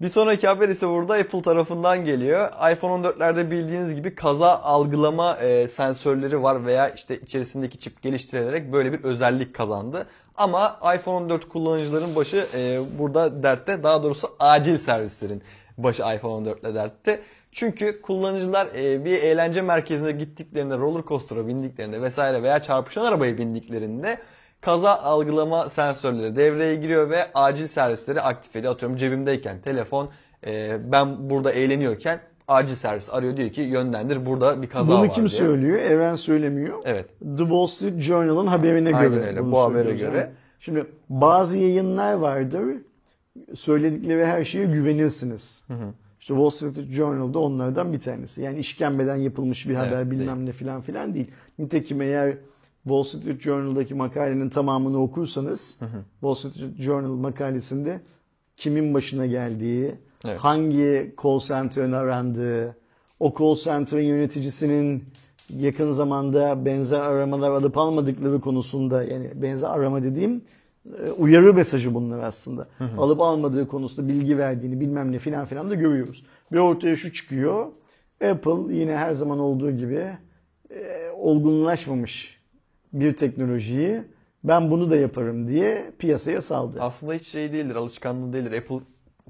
Bir sonraki haber ise burada Apple tarafından geliyor. iPhone 14'lerde bildiğiniz gibi kaza algılama e, sensörleri var veya işte içerisindeki çip geliştirilerek böyle bir özellik kazandı. Ama iPhone 14 kullanıcıların başı e, burada dertte daha doğrusu acil servislerin başı iPhone 14 ile dertte. Çünkü kullanıcılar e, bir eğlence merkezine gittiklerinde, roller coaster'a bindiklerinde vesaire veya çarpışan arabaya bindiklerinde kaza algılama sensörleri devreye giriyor ve acil servisleri aktif ediyor. Atıyorum cebimdeyken telefon e, ben burada eğleniyorken acil servis arıyor diyor ki yönlendir burada bir kaza Bunu var kim diye. söylüyor? Evren söylemiyor. Evet. The Wall Street Journal'ın haberine Aynen göre. öyle, bunu bu habere göre. Yani Şimdi bazı yayınlar vardır. Söyledikleri her şeye güvenirsiniz. İşte Wall Street Journal'da onlardan bir tanesi. Yani işkembeden yapılmış bir haber Evet, bilmem değil. ne filan filan değil. Nitekim eğer Wall Street Journal'daki makalenin tamamını okursanız Wall Street Journal makalesinde kimin başına geldiği, Evet. hangi call center'ın arandığı, o call center'ın yöneticisinin yakın zamanda benzer aramalar alıp almadıkları konusunda yani benzer arama dediğim uyarı mesajı bunlar aslında. Alıp almadığı konusunda bilgi verdiğini bilmem ne filan filan da görüyoruz. Ve ortaya şu çıkıyor. Apple yine her zaman olduğu gibi e, olgunlaşmamış bir teknolojiyi ben bunu da yaparım diye piyasaya saldı. Aslında hiç şey değildir, alışkanlığı değildir. Apple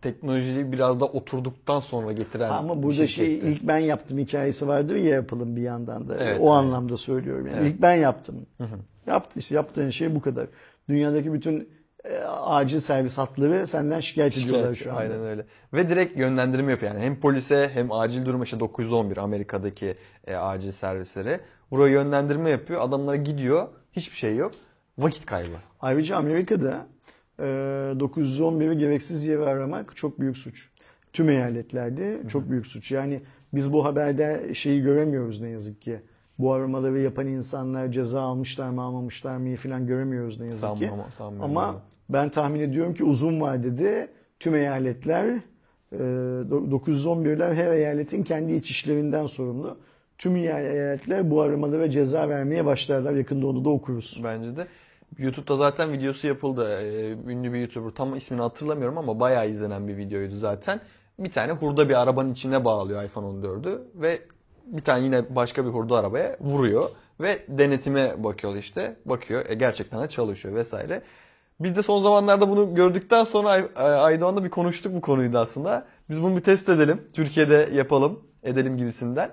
teknolojiyi biraz da oturduktan sonra getiren Ama burada şey şirkettir. ilk ben yaptım hikayesi vardır ya yapalım bir yandan da. Evet, o evet. anlamda söylüyorum yani. Evet. İlk ben yaptım. Yaptı işte yaptığın şey bu kadar. Dünyadaki bütün e, acil servis hatları senden şikayet, ediyorlar Şikayetçi, şu anda. Aynen öyle. Ve direkt yönlendirme yapıyor yani. Hem polise hem acil durum işte 911 Amerika'daki e, acil servisleri. Buraya yönlendirme yapıyor. Adamlara gidiyor. Hiçbir şey yok. Vakit kaybı. Ayrıca Amerika'da e, 911'i gereksiz yere aramak çok büyük suç. Tüm eyaletlerde çok büyük suç. Yani biz bu haberde şeyi göremiyoruz ne yazık ki. Bu aramaları yapan insanlar ceza almışlar mı almamışlar mı falan göremiyoruz ne yazık ki. Sanmam- Ama ben tahmin ediyorum ki uzun vadede tüm eyaletler e, do- 911'ler her eyaletin kendi iç işlerinden sorumlu. Tüm eyaletler bu aramalara ceza vermeye başlarlar. Yakında onu da okuruz. Bence de. YouTube'da zaten videosu yapıldı. Ee, ünlü bir YouTuber tam ismini hatırlamıyorum ama bayağı izlenen bir videoydu zaten. Bir tane hurda bir arabanın içine bağlıyor iPhone 14'ü ve bir tane yine başka bir hurda arabaya vuruyor ve denetime bakıyor işte. Bakıyor e, gerçekten de çalışıyor vesaire. Biz de son zamanlarda bunu gördükten sonra Ay- Aydoğan'la bir konuştuk bu konuyu da aslında. Biz bunu bir test edelim. Türkiye'de yapalım, edelim gibisinden.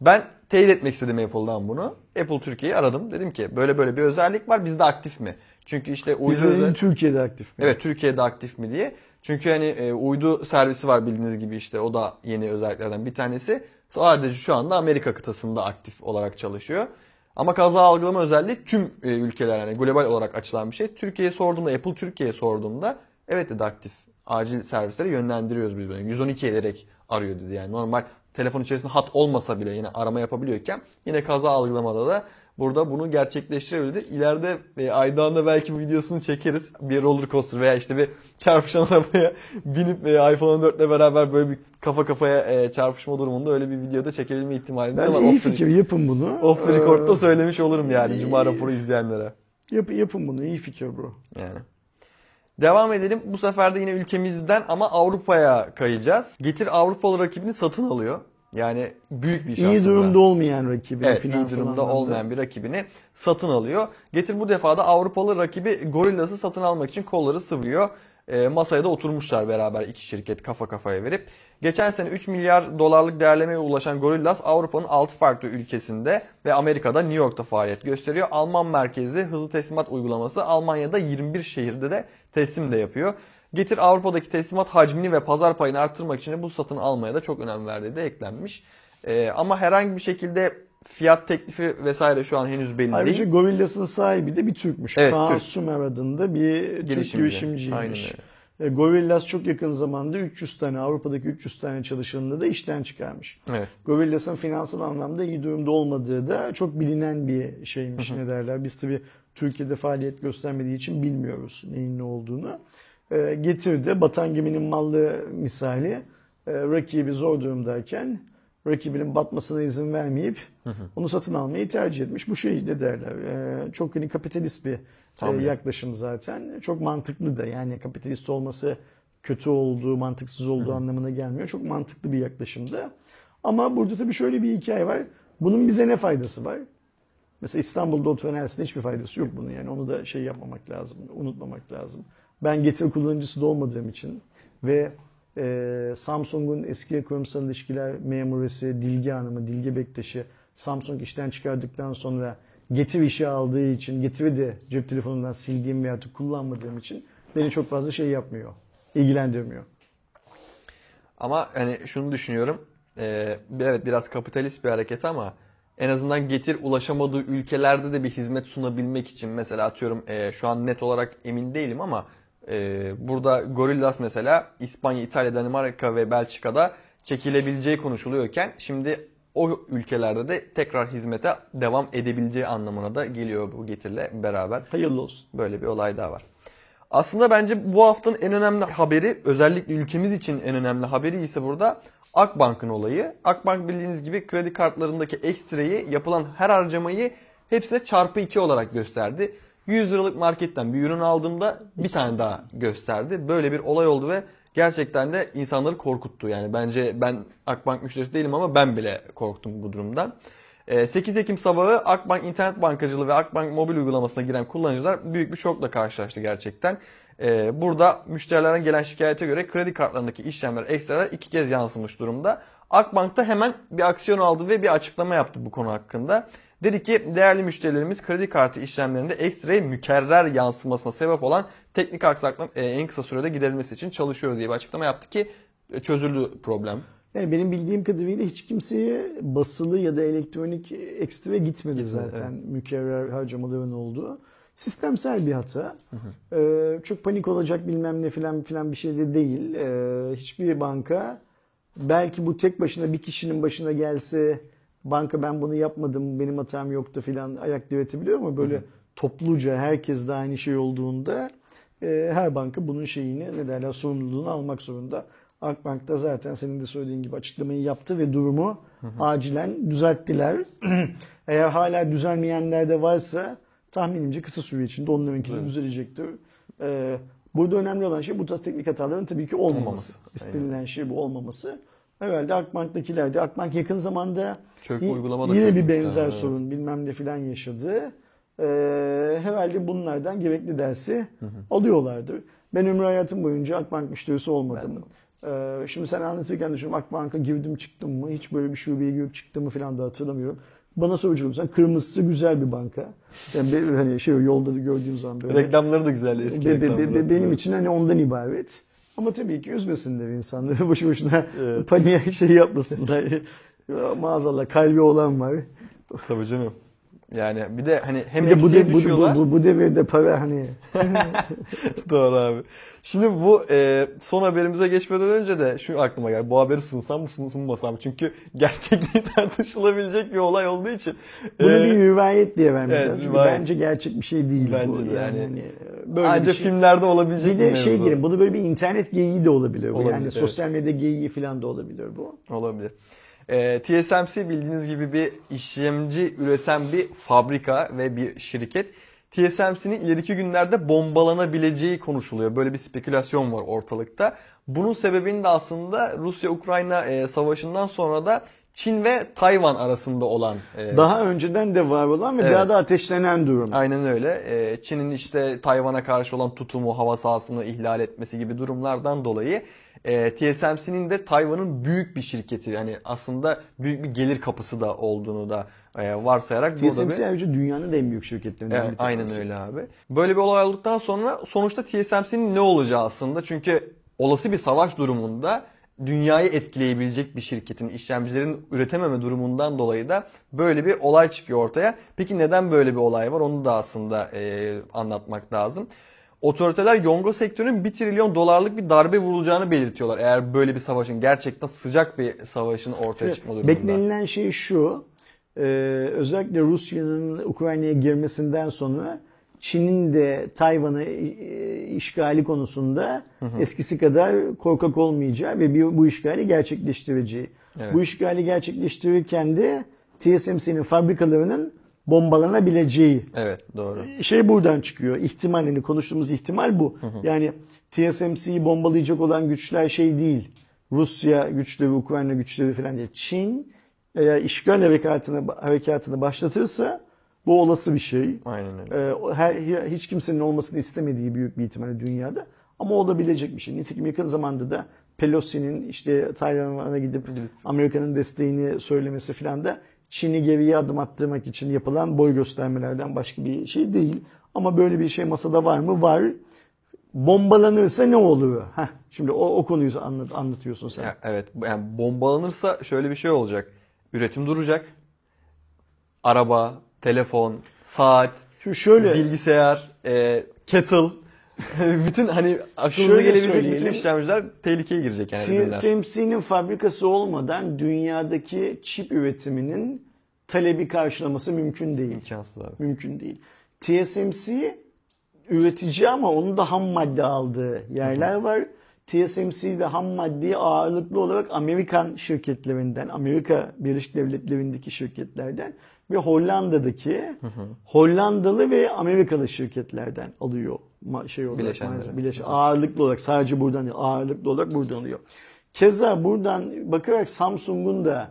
Ben teyit etmek istedim Apple'dan bunu. Apple Türkiye'yi aradım. Dedim ki böyle böyle bir özellik var bizde aktif mi? Çünkü işte uydu Bizde Türkiye'de aktif mi? Evet Türkiye'de aktif mi diye. Çünkü hani e, uydu servisi var bildiğiniz gibi işte o da yeni özelliklerden bir tanesi. Sadece şu anda Amerika kıtasında aktif olarak çalışıyor. Ama kaza algılama özelliği tüm e, ülkeler yani global olarak açılan bir şey. Türkiye'ye sorduğumda Apple Türkiye'ye sorduğumda evet dedi aktif. Acil servisleri yönlendiriyoruz biz böyle. 112 ederek arıyor dedi yani. Normal telefon içerisinde hat olmasa bile yine arama yapabiliyorken yine kaza algılamada da burada bunu gerçekleştirebilir. İleride e, Aydoğan'da belki bu videosunu çekeriz. Bir roller coaster veya işte bir çarpışan [LAUGHS] arabaya binip e, iPhone 14 ile beraber böyle bir kafa kafaya e, çarpışma durumunda öyle bir videoda çekebilme ihtimalimiz Bence var. iyi fikir yapın bunu. Off the record'da Ee, söylemiş olurum yani Cuma raporu izleyenlere. yap, yapın bunu iyi fikir bu. Yani. Devam edelim. Bu sefer de yine ülkemizden ama Avrupa'ya kayacağız. Getir Avrupalı rakibini satın alıyor. Yani büyük bir iş İyi aslında. durumda olmayan rakibi. Evet, iyi durumda anlamda. olmayan bir rakibini satın alıyor. Getir bu defa da Avrupalı rakibi Gorillaz'ı satın almak için kolları sıvıyor. E, masaya da oturmuşlar beraber iki şirket kafa kafaya verip. Geçen sene 3 milyar dolarlık değerlemeye ulaşan Gorillaz Avrupa'nın 6 farklı ülkesinde ve Amerika'da New York'ta faaliyet gösteriyor. Alman merkezli hızlı teslimat uygulaması Almanya'da 21 şehirde de teslim de yapıyor. Getir Avrupa'daki teslimat hacmini ve pazar payını arttırmak için de bu satın almaya da çok önem verdiği de eklenmiş. Ee, ama herhangi bir şekilde fiyat teklifi vesaire şu an henüz belli Ayrıca değil. Gorillaz'ın sahibi de bir Türkmüş. Evet, Kaan Türk. Sümer adında bir Türk Girişimci. girişimciymiş. Aynen öyle. E, Gorillas çok yakın zamanda 300 tane Avrupa'daki 300 tane çalışanını da işten çıkarmış. Evet. Gorillas'ın finansal anlamda iyi durumda olmadığı da çok bilinen bir şeymiş ne derler. Biz tabii Türkiye'de faaliyet göstermediği için bilmiyoruz neyin ne olduğunu. E, getirdi batan geminin mallı misali e, rakibi zor durumdayken rakibinin batmasına izin vermeyip onu satın almayı tercih etmiş. Bu şey ne derler e, çok hani kapitalist bir e, Tabii. yaklaşım zaten. Çok mantıklı da yani kapitalist olması kötü olduğu, mantıksız olduğu anlamına gelmiyor. Çok mantıklı bir yaklaşımda. Ama burada tabii şöyle bir hikaye var. Bunun bize ne faydası var? Mesela İstanbul'da oturan Ersin'e hiçbir faydası yok bunun yani. Onu da şey yapmamak lazım, unutmamak lazım. Ben Getir kullanıcısı da olmadığım için ve e, Samsung'un eski kurumsal ilişkiler memuresi Dilge Hanım'ı, Dilge Bektaş'ı Samsung işten çıkardıktan sonra Getir işi aldığı için, Getir'i de cep telefonundan sildiğim veya kullanmadığım için beni çok fazla şey yapmıyor, ilgilendirmiyor. Ama hani şunu düşünüyorum. Ee, evet biraz kapitalist bir hareket ama en azından getir ulaşamadığı ülkelerde de bir hizmet sunabilmek için mesela atıyorum e, şu an net olarak emin değilim ama e, burada Gorillas mesela İspanya, İtalya, Danimarka ve Belçika'da çekilebileceği konuşuluyorken şimdi o ülkelerde de tekrar hizmete devam edebileceği anlamına da geliyor bu getirle beraber. Hayırlı olsun. Böyle bir olay daha var. Aslında bence bu haftanın en önemli haberi özellikle ülkemiz için en önemli haberi ise burada Akbank'ın olayı. Akbank bildiğiniz gibi kredi kartlarındaki ekstreyi yapılan her harcamayı hepsine çarpı 2 olarak gösterdi. 100 liralık marketten bir ürün aldığımda bir tane daha gösterdi. Böyle bir olay oldu ve gerçekten de insanları korkuttu. Yani bence ben Akbank müşterisi değilim ama ben bile korktum bu durumdan. Ee, 8 Ekim sabahı Akbank internet bankacılığı ve Akbank mobil uygulamasına giren kullanıcılar büyük bir şokla karşılaştı gerçekten. Ee, Burada müşterilerden gelen şikayete göre kredi kartlarındaki işlemler, ekstralar iki kez yansımış durumda. Akbank da hemen bir aksiyon aldı ve bir açıklama yaptı bu konu hakkında. Dedi ki değerli müşterilerimiz kredi kartı işlemlerinde ekstraya mükerrer yansımasına sebep olan teknik aksaklık e, en kısa sürede giderilmesi için çalışıyoruz diye bir açıklama yaptı ki e, çözüldü problem. Yani benim bildiğim kadarıyla hiç kimseye basılı ya da elektronik ekstra gitmedi zaten mükerrer harcamaların olduğu. Sistemsel bir hata. Ee, çok panik olacak bilmem ne filan filan bir şey de değil. Ee, hiçbir banka belki bu tek başına bir kişinin başına gelse banka ben bunu yapmadım benim hatam yoktu filan ayak diretebiliyor ama böyle topluca herkes de aynı şey olduğunda e, her banka bunun şeyini ne derler sorumluluğunu almak zorunda. Akbank da zaten senin de söylediğin gibi açıklamayı yaptı ve durumu acilen düzelttiler. [CLEARS THROAT] Eğer hala düzelmeyenler de varsa tahminimce kısa süre içinde onlarınki de düzelecektir. Ee, burada önemli olan şey bu tarz teknik hataların tabii ki olmaması. Olmaması. İstenilen şey bu olmaması. Herhalde Akbank'takiler de Akbank yakın zamanda Çökme uygulama da yine bir benzer evet. sorun bilmem ne filan yaşadı. Ee, herhalde bunlardan gerekli dersi alıyorlardır. Ben ömrü hayatım boyunca Akbank müşterisi olmadım. Ee, şimdi sen anlatırken düşünüyorum Akbank'a girdim çıktım mı hiç böyle bir şubeye girip çıktım mı falan da hatırlamıyorum. Bana soracak sen kırmızısı güzel bir banka. Yani ben- hani şey yolda da gördüğüm zaman böyle. Reklamları da güzeldi eski Be- be- be- benim için hani ondan ibaret. Ama tabii ki üzmesinler insanları. [LAUGHS] Boşu boşuna Evet. paniğe şey yapmasınlar. Ya [LAUGHS] Maazallah kalbi olan var. Tabii canım. Yani bir de hani hem Bir de bu, de, bu, bu, bu, bu devirde para hani [LAUGHS] Doğru abi. Şimdi bu e, son haberimize geçmeden önce de şu aklıma geldi. Bu haberi sunsam mı sun- sunmasam mı? Çünkü [LAUGHS] gerçekliği tartışılabilecek bir olay olduğu için. bunu e, bir rivayet diye vermek evet, lazım. Çünkü rivayet. bence gerçek bir şey değil Bence bu. de yani. hani böyle Ancak bir şey. filmlerde olabilecek Bir de mevzu. şey diyelim, bunu böyle bir internet geyiği de olabilir. bu. Olabilir, yani evet. sosyal medya geyiği falan da olabilir bu. Olabilir. E, TSMC bildiğiniz gibi bir işlemci üreten bir fabrika ve bir şirket. TSMC'nin ileriki günlerde bombalanabileceği konuşuluyor. Böyle bir spekülasyon var ortalıkta. Bunun sebebini de aslında Rusya-Ukrayna e, savaşından sonra da Çin ve Tayvan arasında olan e, Daha önceden de var olan ve Evet. daha da ateşlenen durum. Aynen öyle. Ee, Çin'in işte Tayvan'a karşı olan tutumu, hava sahasını ihlal etmesi gibi durumlardan dolayı e, TSMC'nin de Tayvan'ın büyük bir şirketi yani aslında büyük bir gelir kapısı da olduğunu da e, varsayarak burada bir... TSMC dünyanın da en büyük şirketlerinden Evet, bir tanesi. aynen öyle abi. Böyle bir olay olduktan sonra sonuçta TSMC'nin ne olacağı aslında çünkü olası bir savaş durumunda dünyayı etkileyebilecek bir şirketin işlemcilerin üretememe durumundan dolayı da böyle bir olay çıkıyor ortaya. Peki neden böyle bir olay var onu da aslında e, anlatmak lazım. Otoriteler Yonga sektörünün 1 trilyon dolarlık bir darbe vurulacağını belirtiyorlar. Eğer böyle bir savaşın gerçekten sıcak bir savaşın ortaya çıkma durumunda. Beklenilen şey şu. E, özellikle Rusya'nın Ukrayna'ya girmesinden sonra Çin'in de Tayvan'ı e, işgali konusunda eskisi kadar korkak olmayacağı ve bir, bu işgali gerçekleştireceği. Evet. Bu işgali gerçekleştirirken de TSMC'nin fabrikalarının bombalanabileceği Evet doğru. şey buradan çıkıyor. İhtimal hani konuştuğumuz ihtimal bu. Yani TSMC'yi bombalayacak olan güçler şey değil. Rusya güçleri, Ukrayna güçleri falan değil. Çin eğer işgal harekatını, harekatını başlatırsa bu olası bir şey. Aynen öyle. Ee, her, hiç kimsenin olmasını istemediği büyük bir ihtimalle dünyada. Ama olabilecek bir şey. Nitekim yakın zamanda da Pelosi'nin işte Tayvan'a gidip Amerika'nın desteğini söylemesi falan da Çin'i geriye adım attırmak için yapılan boy göstermelerden başka bir şey değil. Ama böyle bir şey masada var mı? Var. Bombalanırsa ne oluyor? Heh, şimdi o, o konuyu anlat, anlatıyorsun sen. Ya, evet yani bombalanırsa şöyle bir şey olacak. Üretim duracak. Araba, telefon, saat, Şimdi şöyle bilgisayar, e, kettle [LAUGHS] bütün hani aklınıza gelebilecek bütün işlemciler tehlikeye girecek yani. TSMC'nin fabrikası olmadan dünyadaki çip üretiminin talebi karşılaması mümkün değil. İmkansız abi. Mümkün değil. TSMC üretici ama onun da ham madde aldığı yerler var. TSMC'de ham maddeyi ağırlıklı olarak Amerikan şirketlerinden, Amerika Birleşik Devletleri'ndeki şirketlerden ve Hollanda'daki Hollandalı ve Amerikalı şirketlerden alıyor şey olarak malzeme- bileşen- ağırlıklı olarak sadece buradan değil, ağırlıklı olarak buradan alıyor. Keza buradan bakarak Samsung'un da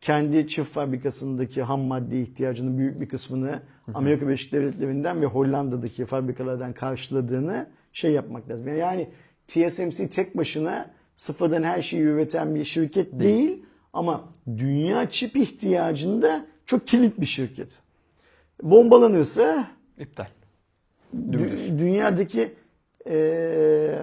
kendi çift fabrikasındaki ham madde ihtiyacının büyük bir kısmını Amerika Birleşik Devletleri'nden ve Hollanda'daki fabrikalardan karşıladığını şey yapmak lazım. Yani TSMC tek başına sıfırdan her şeyi üreten bir şirket değil, ama dünya çip ihtiyacında çok kilit bir şirket. Bombalanırsa İptal. dü- dünyadaki eee,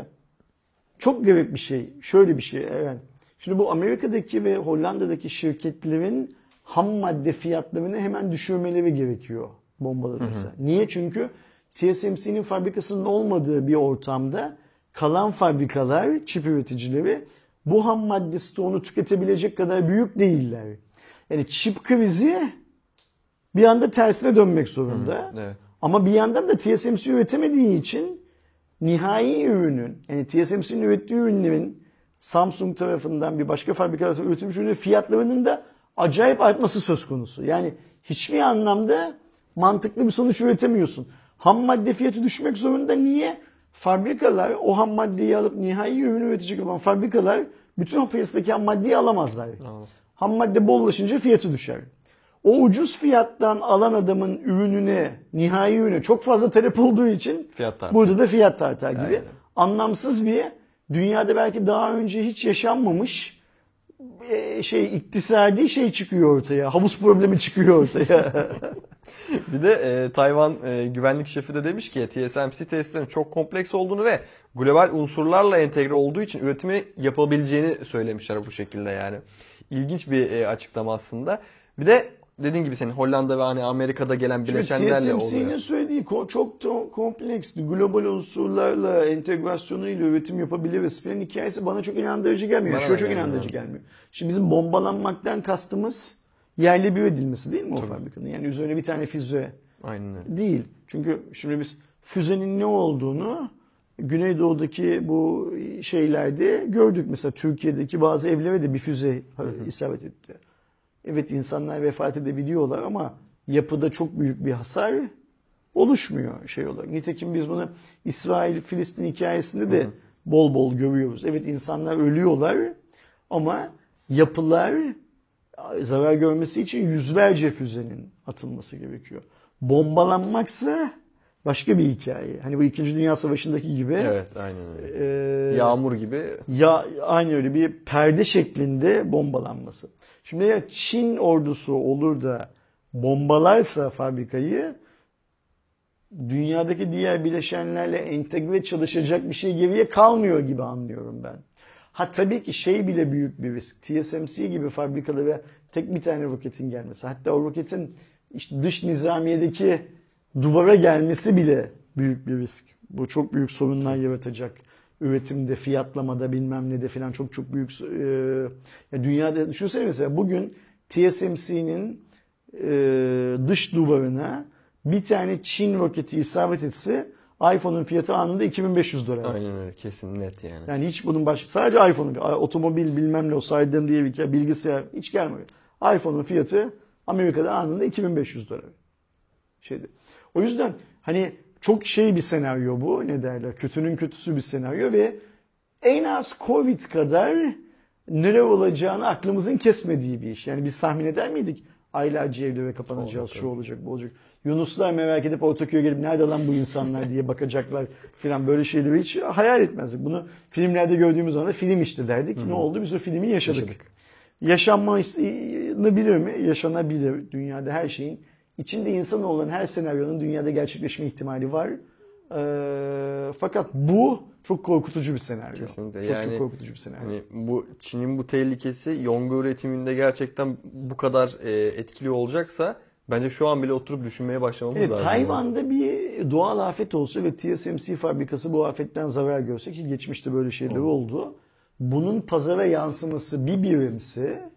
çok garip bir şey. Şöyle bir şey. Evet. Şimdi bu Amerika'daki ve Hollanda'daki şirketlerin ham madde fiyatlarını hemen düşürmeleri gerekiyor bombalanırsa. Niye? Çünkü TSMC'nin fabrikasının olmadığı bir ortamda kalan fabrikalar, çip üreticileri bu ham madde stoğunu tüketebilecek kadar büyük değiller. Yani çip krizi bir anda tersine dönmek zorunda. Evet. Ama bir yandan da TSMC üretemediği için nihai ürünün yani TSMC'nin ürettiği ürünlerin Samsung tarafından bir başka fabrika tarafından üretilmiş ürünün fiyatlarının da acayip artması söz konusu. Yani hiçbir anlamda mantıklı bir sonuç üretemiyorsun. Ham madde fiyatı düşmek zorunda. Niye? Fabrikalar o ham maddeyi alıp nihai ürün üretecek olan fabrikalar bütün o piyasadaki ham maddeyi alamazlar. Ham madde bollaşınca fiyatı düşer. O ucuz fiyattan alan adamın ürününe, nihai ürüne çok fazla talep olduğu için Fiyat tartar. burada da fiyat tartar gibi. Aynen. Anlamsız bir, dünyada belki daha önce hiç yaşanmamış e, şey iktisadi şey çıkıyor ortaya. Havuz problemi çıkıyor ortaya. [LAUGHS] [LAUGHS] Bir de e, Tayvan e, güvenlik şefi de demiş ki TSMC testlerinin çok kompleks olduğunu ve global unsurlarla entegre olduğu için üretimi yapabileceğini söylemişler bu şekilde yani. İlginç bir e, açıklama aslında. Bir de dediğin gibi senin Hollanda ve hani Amerika'da gelen bileşenlerle TSMC'nin oluyor. söylediği ko- çok to- kompleks, global unsurlarla entegrasyonuyla üretim yapabiliriz falan hikayesi bana çok inandırıcı gelmiyor. Bana Şu çok inandırıcı gelmiyor. Şimdi bizim bombalanmaktan kastımız yerli bir edilmesi değil mi o fabrikanın? Yani üzerine bir tane füze Aynen öyle. değil. Çünkü şimdi biz füzenin ne olduğunu Güneydoğu'daki bu şeylerde gördük. Mesela Türkiye'deki bazı evlere de bir füze isabet etti. Evet insanlar vefat edebiliyorlar ama yapıda çok büyük bir hasar oluşmuyor şey olarak. Nitekim biz bunu İsrail-Filistin hikayesinde de bol bol görüyoruz. Evet insanlar ölüyorlar ama yapılar zarar görmesi için yüzlerce füzenin atılması gerekiyor. Bombalanmaksa başka bir hikaye. Hani bu 2. Dünya Savaşı'ndaki gibi Evet aynen öyle. e, Yağmur gibi ya aynı öyle bir perde şeklinde bombalanması. Şimdi ya Çin ordusu olur da bombalarsa fabrikayı dünyadaki diğer bileşenlerle entegre çalışacak bir şey geriye kalmıyor gibi anlıyorum ben. Ha tabii ki şey bile büyük bir risk. TSMC gibi fabrikalara tek bir tane roketin gelmesi. Hatta o roketin işte dış nizamiyedeki duvara gelmesi bile büyük bir risk. Bu çok büyük sorunlar yaratacak. Üretimde, fiyatlamada bilmem ne de filan çok çok büyük e, ya dünyada düşünsene mesela bugün TSMC'nin e, dış duvarına bir tane Çin roketi isabet etse iPhone'un fiyatı anında 2500 dolar. Aynen öyle kesin net yani. Yani hiç bunun başka sadece iPhone'un otomobil bilmem ne o saydığım diye bir bilgisayar hiç gelmiyor. iPhone'un fiyatı Amerika'da anında 2500 dolar. Şeydi. O yüzden hani çok şey bir senaryo bu ne derler kötünün kötüsü bir senaryo ve en az Covid kadar nere olacağını aklımızın kesmediği bir iş. Yani biz tahmin eder miydik? Aylarca evde ve kapanacağız, şu olacak, bu olacak. Yunuslar merak edip Ortaköy'e gelip nerede lan bu insanlar diye bakacaklar falan böyle şeyleri hiç hayal etmezdik. Bunu filmlerde gördüğümüz zaman da film işte derdik. Ne oldu? Biz o filmi yaşadık. yaşadık. Yaşanmasını bilir mi? Yaşanabilir. Dünyada her şeyin içinde insan olan her senaryonun dünyada gerçekleşme ihtimali var. Ee, fakat bu çok korkutucu bir senaryo. Kesinlikle. Çok, yani, çok korkutucu bir senaryo. Hani bu Çin'in bu tehlikesi yonga üretiminde gerçekten bu kadar e, etkili olacaksa bence şu an bile oturup düşünmeye başlamamız evet, lazım. Tayvan'da bir doğal afet olsa ve TSMC fabrikası bu afetten zarar görse ki geçmişte böyle şeyler Oldu. oldu. Bunun pazara yansıması bir birimse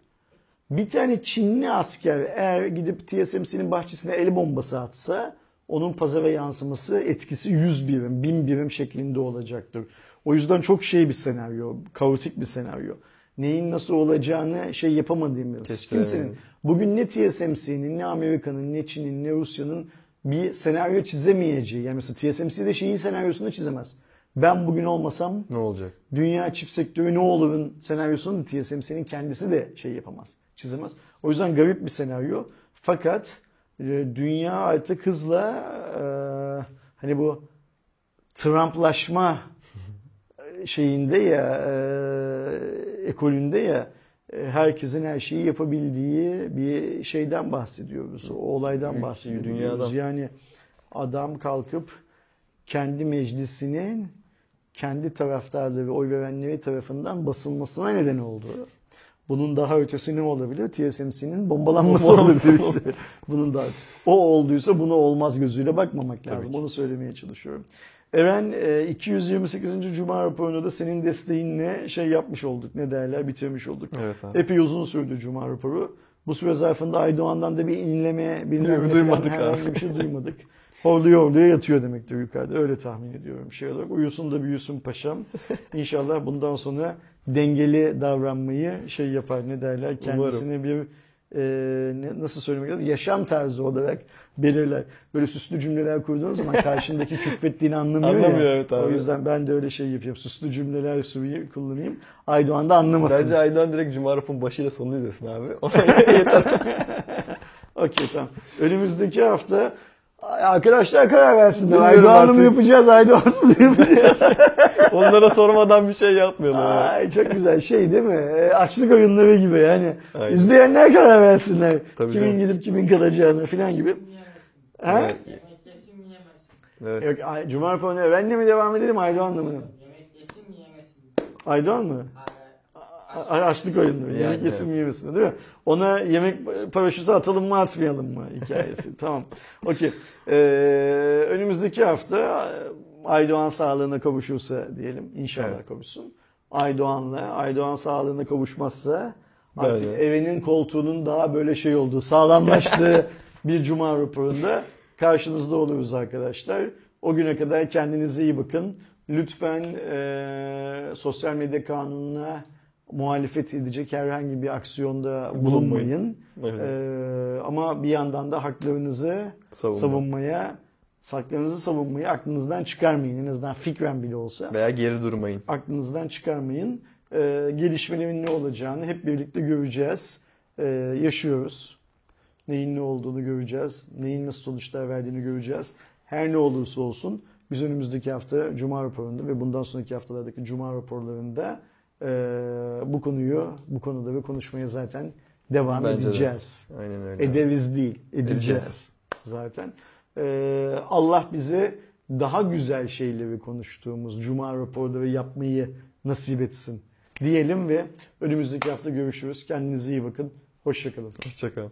bir tane Çinli asker eğer gidip TSMC'nin bahçesine el bombası atsa onun pazara yansıması etkisi 100 birim, 1000 birim şeklinde olacaktır. O yüzden çok şey bir senaryo, kaotik bir senaryo. Neyin nasıl olacağını şey yapamadığımız. Kesin. Kimsenin bugün ne TSMC'nin, ne Amerika'nın, ne Çin'in, ne Rusya'nın bir senaryo çizemeyeceği. Yani mesela TSMC'de şeyin senaryosunu çizemez. Ben bugün olmasam Ne olacak? dünya çip sektörü ne olurun senaryosunu TSMC'nin kendisi de şey yapamaz, çizemez. O yüzden garip bir senaryo. Fakat e, dünya artık hızla e, hani bu Trumplaşma [LAUGHS] şeyinde ya e, ekolünde ya herkesin her şeyi yapabildiği bir şeyden bahsediyoruz. O olaydan bahsediyoruz. Yani adam kalkıp kendi meclisinin kendi taraftarları, oy verenleri tarafından basılmasına neden oldu. Bunun daha ötesi ne olabilir? TSMC'nin bombalanması Bombalanması olabilir. işte. [LAUGHS] Bunun daha O olduysa buna olmaz gözüyle bakmamak lazım. Onu söylemeye çalışıyorum. Eren e, 228. Cuma raporunu da senin desteğinle şey yapmış olduk. Ne derler? Bitirmiş olduk. Evet abi. Epey uzun sürdü Cuma raporu. Bu süre zarfında Aydoğan'dan da bir inleme, bilmem Duymadık abi. bir şey duymadık. Horluyor horluyor yatıyor demektir yukarıda. Öyle tahmin ediyorum şey olarak. Uyusun da büyüsün paşam. [LAUGHS] İnşallah bundan sonra dengeli davranmayı şey yapar ne derler kendisine bir e, nasıl söylemek lazım yaşam tarzı olarak belirler. Böyle süslü cümleler kurduğun zaman [LAUGHS] karşındaki küfrettiğini anlamıyor, Anlamıyor, ya. evet abi. O yüzden ben de öyle şey yapıyorum. Süslü cümleler suyu kullanayım. Aydoğan da anlamasın. Bence Aydan direkt Cuma Rapor'un başıyla sonunu izlesin abi. [LAUGHS] Yeter. [LAUGHS] Okey tamam. Önümüzdeki hafta arkadaşlar karar versinler. Aydoğan'ı mı yapacağız, Aydoğan'sız mı yapacağız? Onlara sormadan bir şey yapmayalım. Ay çok güzel şey değil mi? E, Açlık oyunları gibi yani. Aynen. İzleyenler karar versinler. Tabii kimin canım. gidip kimin kalacağını falan gibi. Mi? Evet. Yemek yesin mi yemesin? Evet. Yok, Ay- Cuma raporuna öğrenle mi devam edelim Aydoğan'la mı? Yemek yesin mi yemesin? Aydoğan mı? Hala A- Açlık oyunları. Yani, yemek yesin mi yemesin değil mi? Ona yemek paraşütü atalım mı atmayalım mı hikayesi. [LAUGHS] tamam. Okey. Ee, önümüzdeki hafta Aydoğan sağlığına kavuşursa diyelim. İnşallah Evet. kavuşsun. Aydoğan'la Aydoğan sağlığına kavuşmazsa artık Böyle. evinin koltuğunun daha böyle şey olduğu, sağlamlaştığı [LAUGHS] bir cuma raporunda karşınızda oluruz arkadaşlar. O güne kadar kendinize iyi bakın. Lütfen eee, sosyal medya kanununa muhalefet edecek herhangi bir aksiyonda bulunmayın. Evet. Eee, ama bir yandan da haklarınızı Savunma. savunmaya, haklarınızı savunmayı aklınızdan çıkarmayın. En azından fikren bile olsa Veya geri durmayın. aklınızdan çıkarmayın. Ee, gelişmelerin ne olacağını hep birlikte göreceğiz. Ee, yaşıyoruz. Neyin ne olduğunu göreceğiz. Neyin nasıl sonuçlar verdiğini göreceğiz. Her ne olursa olsun biz önümüzdeki hafta Cuma raporunda ve bundan sonraki haftalardaki Cuma raporlarında e, bu konuyu, bu konuda ve konuşmaya zaten devam Bence de. edeceğiz. Aynen öyle. Ederiz değil, edeceğiz, Edeceğiz. zaten. Ee, Allah bize daha güzel şeyleri konuştuğumuz Cuma raporları yapmayı nasip etsin diyelim ve önümüzdeki hafta görüşürüz. Kendinize iyi bakın. Hoşçakalın. Hoşçakalın.